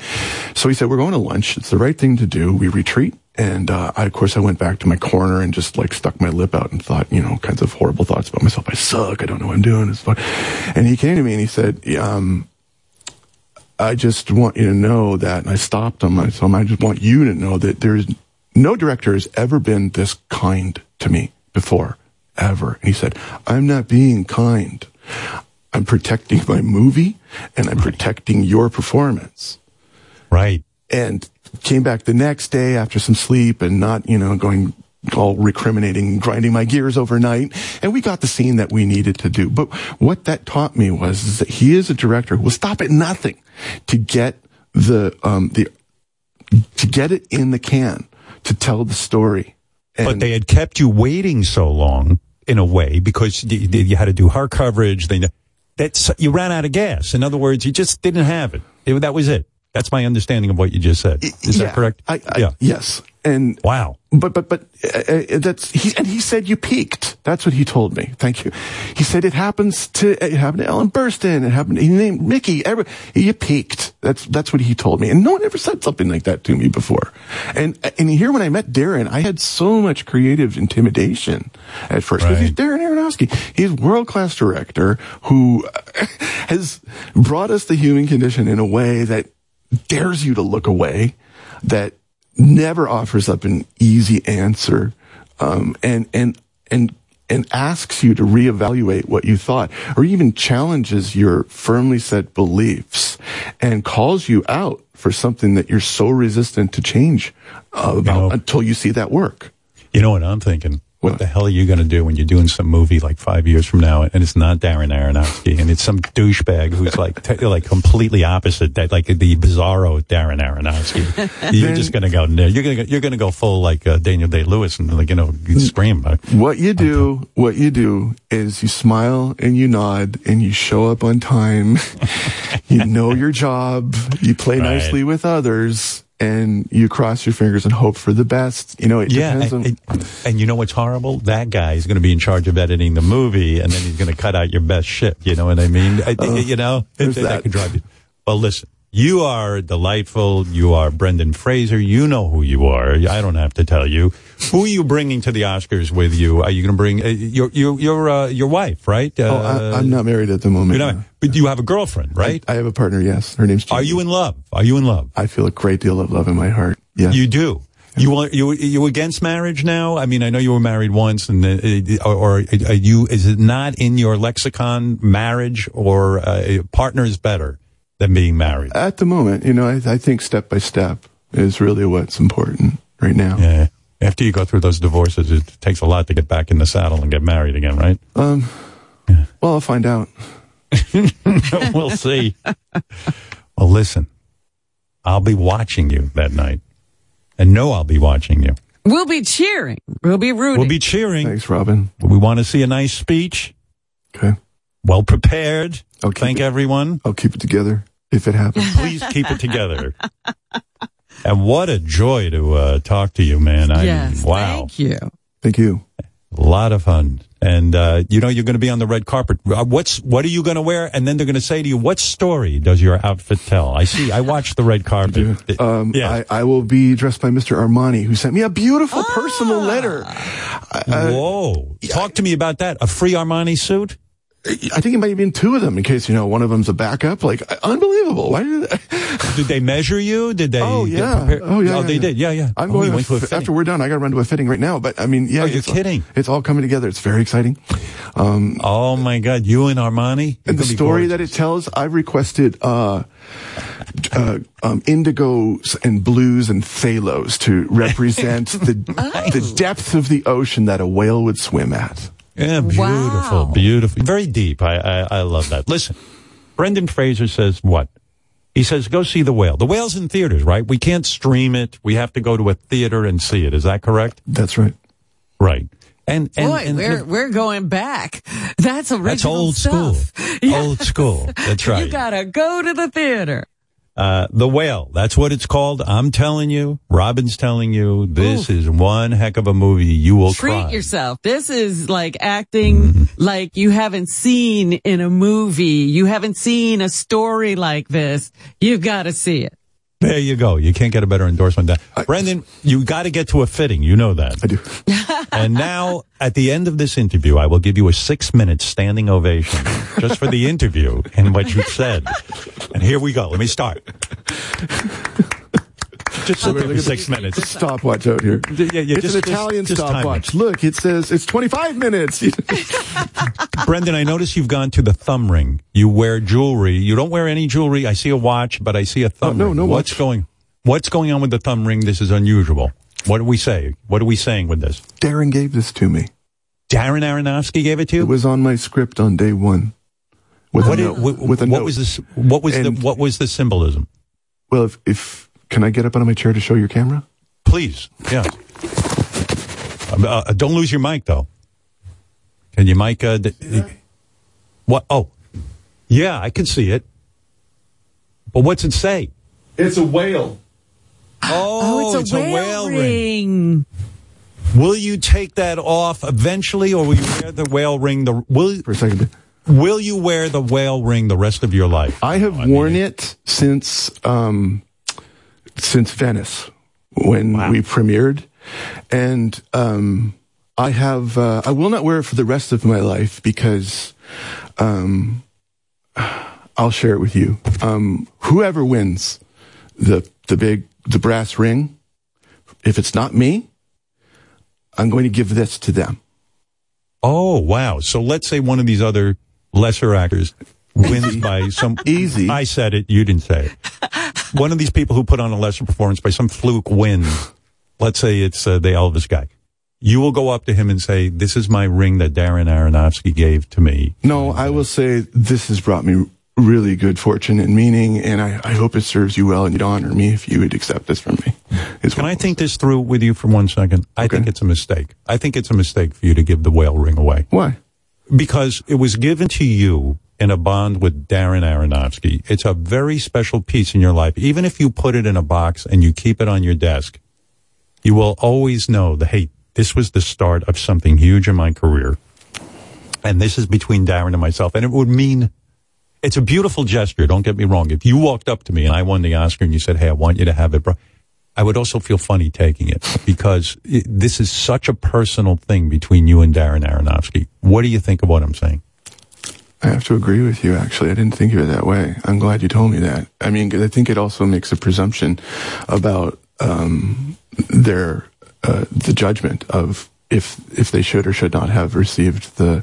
So he said, we're going to lunch. It's the right thing to do. We retreat. And uh, I, of course, I went back to my corner and just like stuck my lip out and thought, you know, kinds of horrible thoughts about myself. I suck. I don't know what I'm doing. It's fun. And he came to me and he said, um, I just want you to know that, and I stopped him. I told him, I just want you to know that there's no director has ever been this kind to me before, ever. And he said, I'm not being kind. I'm protecting my movie and I'm protecting your performance. Right. And came back the next day after some sleep and not, you know, going all recriminating, grinding my gears overnight. And we got the scene that we needed to do. But what that taught me was is that he is a director who will stop at nothing to get the, um, the, to get it in the can, to tell the story. but they had kept you waiting so long in a way because you, you had to do her coverage. They, that's, you ran out of gas. In other words, you just didn't have it. It- that was it. That's my understanding of what you just said. Is Yeah, that correct? I, I, Yes. And wow. But but but uh, uh, that's he and he said you peaked. That's what he told me. Thank you. He said it happens to it happened to Ellen Burstyn. It happened. He named Mickey. Every, you peaked. That's that's what he told me. And no one ever said something like that to me before. And and here when I met Darren, I had so much creative intimidation at first because he's Darren Aronofsky. He's world class director who has brought us the human condition in a way that dares you to look away, that never offers up an easy answer, um, and and and and asks you to reevaluate what you thought, or even challenges your firmly set beliefs, and calls you out for something that you're so resistant to change uh, about until you see that work. You know what I'm thinking? What the hell are you going to do when you're doing some movie like five years from now and it's not Darren Aronofsky and it's some douchebag who's like t- like completely opposite that like the bizarro Darren Aronofsky? You're Then- just going to go no, you're going to you're going to go full like uh, Daniel Day Lewis and like you know scream. What you do, what you do is you smile and you nod and you show up on time. you know your job. You play Right. nicely with others and you cross your fingers and hope for the best. You know, it Yeah, depends on. and, and- and you know what's horrible? That guy is going to be in charge of editing the movie, and then he's going to cut out your best shit. You know what I mean? I- Uh, you know, there's that, that. could drive you. Well, listen, you are delightful. You are Brendan Fraser. You know who you are. I don't have to tell you. Who are you bringing to the Oscars with you? Are you going to bring uh, your your your uh, your wife? Right? Uh, oh, I, I'm not married at the moment. Not, but you have a girlfriend, right? I, I have a partner. Yes, her name's. Are you in love? Are you in love? I feel a great deal of love in my heart. Yeah. You do. You want you you against marriage now? I mean, I know you were married once, and uh, or, or are you? Is it not in your lexicon marriage or uh, partner is better than being married? At the moment, you know, I, I think step by step is really what's important right now. Yeah. After you go through those divorces, it takes a lot to get back in the saddle and get married again, right? Um. Well, I'll find out. we'll see. Well, listen, I'll be watching you that night, and know I'll be watching you. We'll be cheering. We'll be rooting. We'll be cheering. Thanks, Robin. We want to see a nice speech. Okay. Well prepared. I'll Thank it- everyone. I'll keep it together if it happens. Please keep it together. and what a joy to uh, talk to you, man. I yes. wow. Thank you. Thank you. A lot of fun. And uh, you know you're going to be on the red carpet. Uh, What's what are you going to wear? And then they're going to say to you, "What story does your outfit tell?" I see. I watched the red carpet. Um, I, I will be dressed by Mr. Armani, who sent me a beautiful personal letter. Uh, Whoa! Talk to me about that. A free Armani suit? I think it might have been two of them, in case you know one of them's a backup. Like unbelievable. Why did? Did they measure you? Did they? Oh yeah. prepared? Oh yeah. Oh, yeah, they yeah. did. Yeah, yeah. I'm Oh, going to to f- after we're done. I got to run to a fitting right now. But I mean, yeah. Oh, you're it's all- kidding. It's all coming together. It's very exciting. Um, oh my God! You and Armani. and the story that it tells, I've requested uh, uh, um, indigos and blues and phalos to represent the the depth of the ocean that a whale would swim at. Yeah, beautiful, beautiful, very deep. I, I I love that. Listen, Brendan Fraser says what? He says go see the whale. The whale's in theaters, right? We can't stream it. We have to go to a theater and see it. Is that correct? That's right. Right. And and, Boy, and- we're we're going back. That's original that's old school. stuff. Old school. That's right. You gotta go to the theater. Uh, the whale. That's what it's called. I'm telling you. Robin's telling you. This is one heck of a movie. You will Treat cry. yourself. This is like acting like you haven't seen in a movie. You haven't seen a story like this. You've got to see it. There you go. You can't get a better endorsement than that. Brendan, you got to get to a fitting. You know that. I do. and now, at the end of this interview, I will give you a six minute standing ovation just for the interview and what you said. And here we go. Let me start. Just sit there for six minutes. Stopwatch out here. Yeah, yeah, it's just- an Italian just stopwatch. Look, it says it's 25 minutes. Brendan, I notice you've gone to the thumb ring. You wear jewelry. You don't wear any jewelry. I see a watch, but I see a thumb oh, no, ring. no What's watch. going What's going on with the thumb ring? This is unusual. What do we say? What are we saying with this? Darren gave this to me. Darren Aronofsky gave it to you? It was on my script on day one. With What a did- note. what- with a what note. was this? What was And- the what was the symbolism? Well, if, if can I get up out of my chair to show your camera? Please, yeah. Uh, uh, don't lose your mic though. Can you mic? Uh, d- what? Oh, yeah, I can see it. But what's it say? It's a whale. Oh, it's a whale, ring. Will you take that off eventually, or will you wear the whale ring? The will for a second. Will you wear the whale ring the rest of your life? I have worn it since um, since Venice when we premiered, and um, I have uh, I will not wear it for the rest of my life because um, I'll share it with you. Um, whoever wins the the big the brass ring, if it's not me, I'm going to give this to them. Oh wow! So let's say one of these other lesser actors wins by some easy. I said it. You didn't say it. One of these people who put on a lesser performance by some fluke wins. Let's say it's uh, the Elvis guy. You will go up to him and say, "This is my ring that Darren Aronofsky gave to me." No, I will say this has brought me really good fortune and meaning, and I, I hope it serves you well and you'd honor me if you would accept this from me. Can I think this through with you for one second? I think it's a mistake. I think it's a mistake for you to give the whale ring away. Why? Because it was given to you in a bond with Darren Aronofsky. It's a very special piece in your life. Even if you put it in a box and you keep it on your desk, you will always know that, hey, this was the start of something huge in my career. And this is between Darren and myself. And it would mean it's a beautiful gesture. Don't get me wrong. If you walked up to me and I won the Oscar and you said, Hey, I want you to have it, bro. I would also feel funny taking it because it, this is such a personal thing between you and Darren Aronofsky. What do you think of what I'm saying? I have to agree with you, actually. I didn't think of it that way. I'm glad you told me that. I mean, I think it also makes a presumption about um, their uh, the judgment of if if they should or should not have received the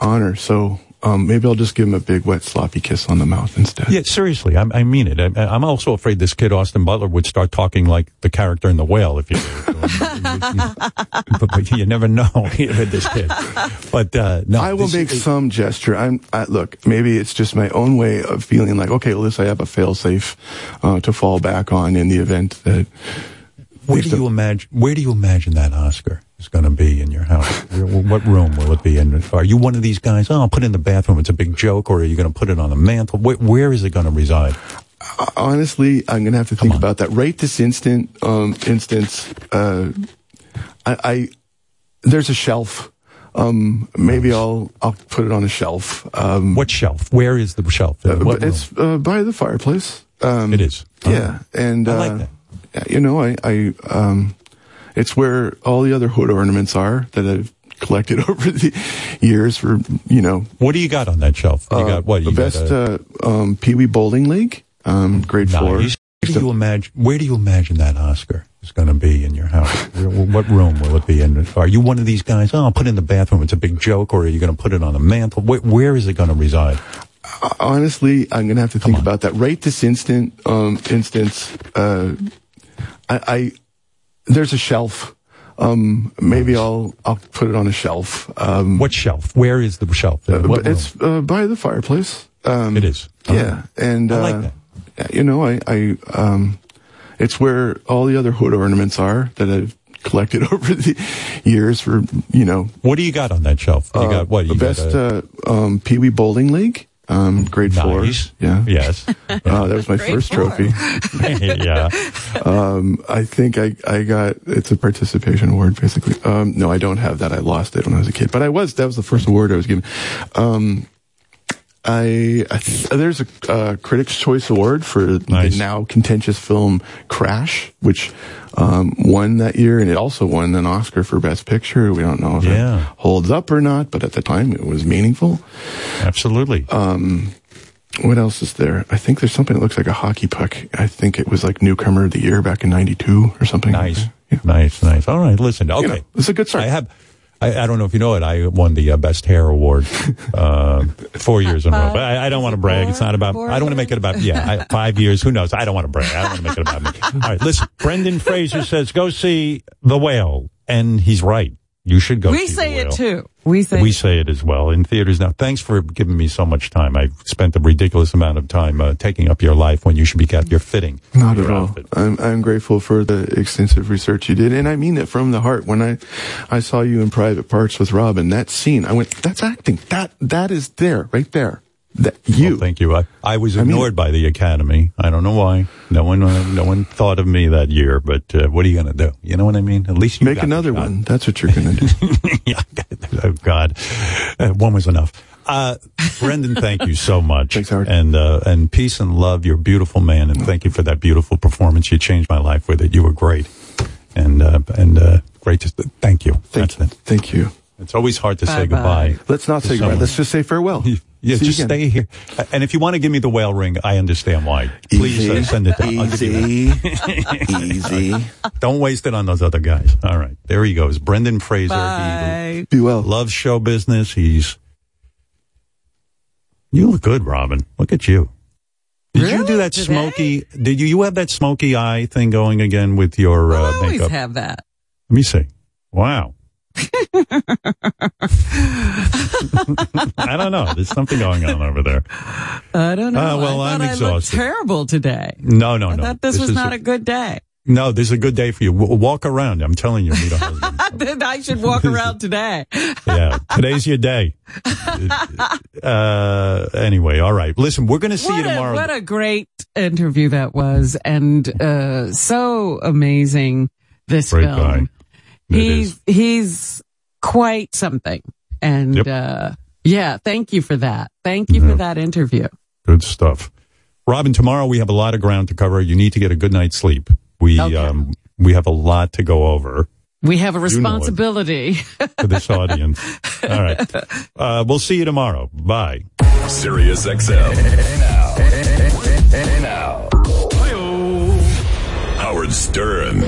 honor. So um, maybe I'll just give him a big, wet, sloppy kiss on the mouth instead. Yeah, seriously, I, I mean it. I, I'm also afraid this kid Austin Butler would start talking like the character in The Whale if you. but, but you never know with this kid. But uh, no, I will make some gesture. I'm I, look. Maybe it's just my own way of feeling like, okay, well, this I have a failsafe uh, to fall back on in the event that. Where do you imagine? Where do you imagine that Oscar is going to be in your house? What room will it be in? Are you one of these guys? Oh, I'll put it in the bathroom. It's a big joke, or are you going to put it on the mantle? Where, where is it going to reside? honestly, I'm gonna have to think about that. Right this instant, um, instance, uh, I, I there's a shelf Um, maybe I'll I'll put it on a shelf. Um, what shelf? Where is the shelf? Uh, it's uh, by the fireplace. Um, It is. Yeah, and I like uh, that. You know, I, I um, it's where all the other hood ornaments are that I've collected over the years. For you know, What do you got on that shelf? You uh, got what? the You got best a- uh, um, Pee Wee Bowling League, um, grade four. Where do you imagine? Where do you imagine that Oscar is going to be in your house? What room will it be in? Are you one of these guys? Oh, I'll put it in the bathroom. It's a big joke, or are you going to put it on the mantle? Where, where is it going to reside? honestly, I'm gonna have to think about that. Right this instant, um, instance, uh, I, I, there's a shelf. Um, maybe I'll, I'll put it on a shelf. Um, what shelf? Where is the shelf? Uh, it's uh, by the fireplace. Um, It is. Yeah, and I like uh, yeah, You know, I, I, um, it's where all the other hood ornaments are that I've collected over the years. For you know, What do you got on that shelf? You uh, got what? You the got best a- uh, um, Pee Wee Bowling League, um, grade Nice. four. Yeah. Yes. Uh, that was my Grade first four. trophy. yeah. Um, I think I, I got, it's a participation award basically. Um, no, I don't have that. I lost it when I was a kid, but I was, that was the first award I was given. Um, I, I th- there's a uh, Critics' Choice Award for the now contentious film Crash, which um, won that year, and it also won an Oscar for Best Picture. We don't know if Yeah. it holds up or not, but at the time it was meaningful. Absolutely. Um, what else is there? I think there's something that looks like a hockey puck. I think it was like newcomer of the year back in '92 or something. Nice, nice, nice. All right, listen. Okay, know, it's a good start. I have. I, I don't know if you know it. I won the uh, best hair award uh, four years in a row. But I, I don't want to brag. It's not about. I don't want to make it about. Yeah, I, five years. Who knows? I don't want to brag. I don't want to make it about me. All right, listen. Brendan Fraser says go see the whale, and he's right. You should go. we see say the it too. We say we say it as well in theaters now. Thanks for giving me so much time. I've spent a ridiculous amount of time uh, taking up your life when you should be at your fitting. Not your at all. I'm I'm grateful for the extensive research you did, and I mean it from the heart. When I I saw you in private parts with Robin, that scene, I went, "That's acting. That that is there, right there." That you. Well, thank you. I, I was mean- ignored by the Academy. I don't know why. No one, uh, no one thought of me that year. But uh, what are you going to do? You know what I mean? At least you Make got another one. That's what you're gonna do. yeah. Oh God, uh, one was enough. Uh, Brendan, thank you so much. Thanks, Howard. And uh, and peace and love. You're a beautiful man, and thank you for that beautiful performance. You changed my life with it. You were great, and uh, and uh, great to thank you. Thank you. Thank you. It's always hard to say Bye-bye. goodbye. Let's not to say goodbye. Let's just say farewell. Yeah, See you just again. stay here. And if you want to give me the whale ring, I understand why. Please uh, Easy. send it down. I'll give you that. Easy. Don't waste it on those other guys. All right. There he goes. Brendan Fraser. Bye. Be well. Loves show business. He's. You look good, Robin. Look at you. Did you do that Today? smoky? Did you? You have that smoky eye thing going again with your I uh, always makeup? have that. Let me see. Wow. I don't know. There's something going on over there. I don't know. Uh, well, I I exhausted. terrible today. No, no, I no. thought this, was not a, good day. No, this is a good day for you. W- walk around. I'm telling you, meet a husband. I should walk around today. yeah, today's your day. Uh, anyway, all right. Listen, we're going to see what you a, tomorrow. what a great interview that was, and uh, so amazing. This Great film. guy. It He's he's quite something, and Yep. uh, yeah, thank you for that. Thank you for that interview. Good stuff. Robin, tomorrow we have a lot of ground to cover. You need to get a good night's sleep. We um, we have a lot to go over We have a You know it. responsibility. for this audience. All right. Uh, we'll see you tomorrow. Bye. Sirius XM. Hey now. Hey now. Howard Stern.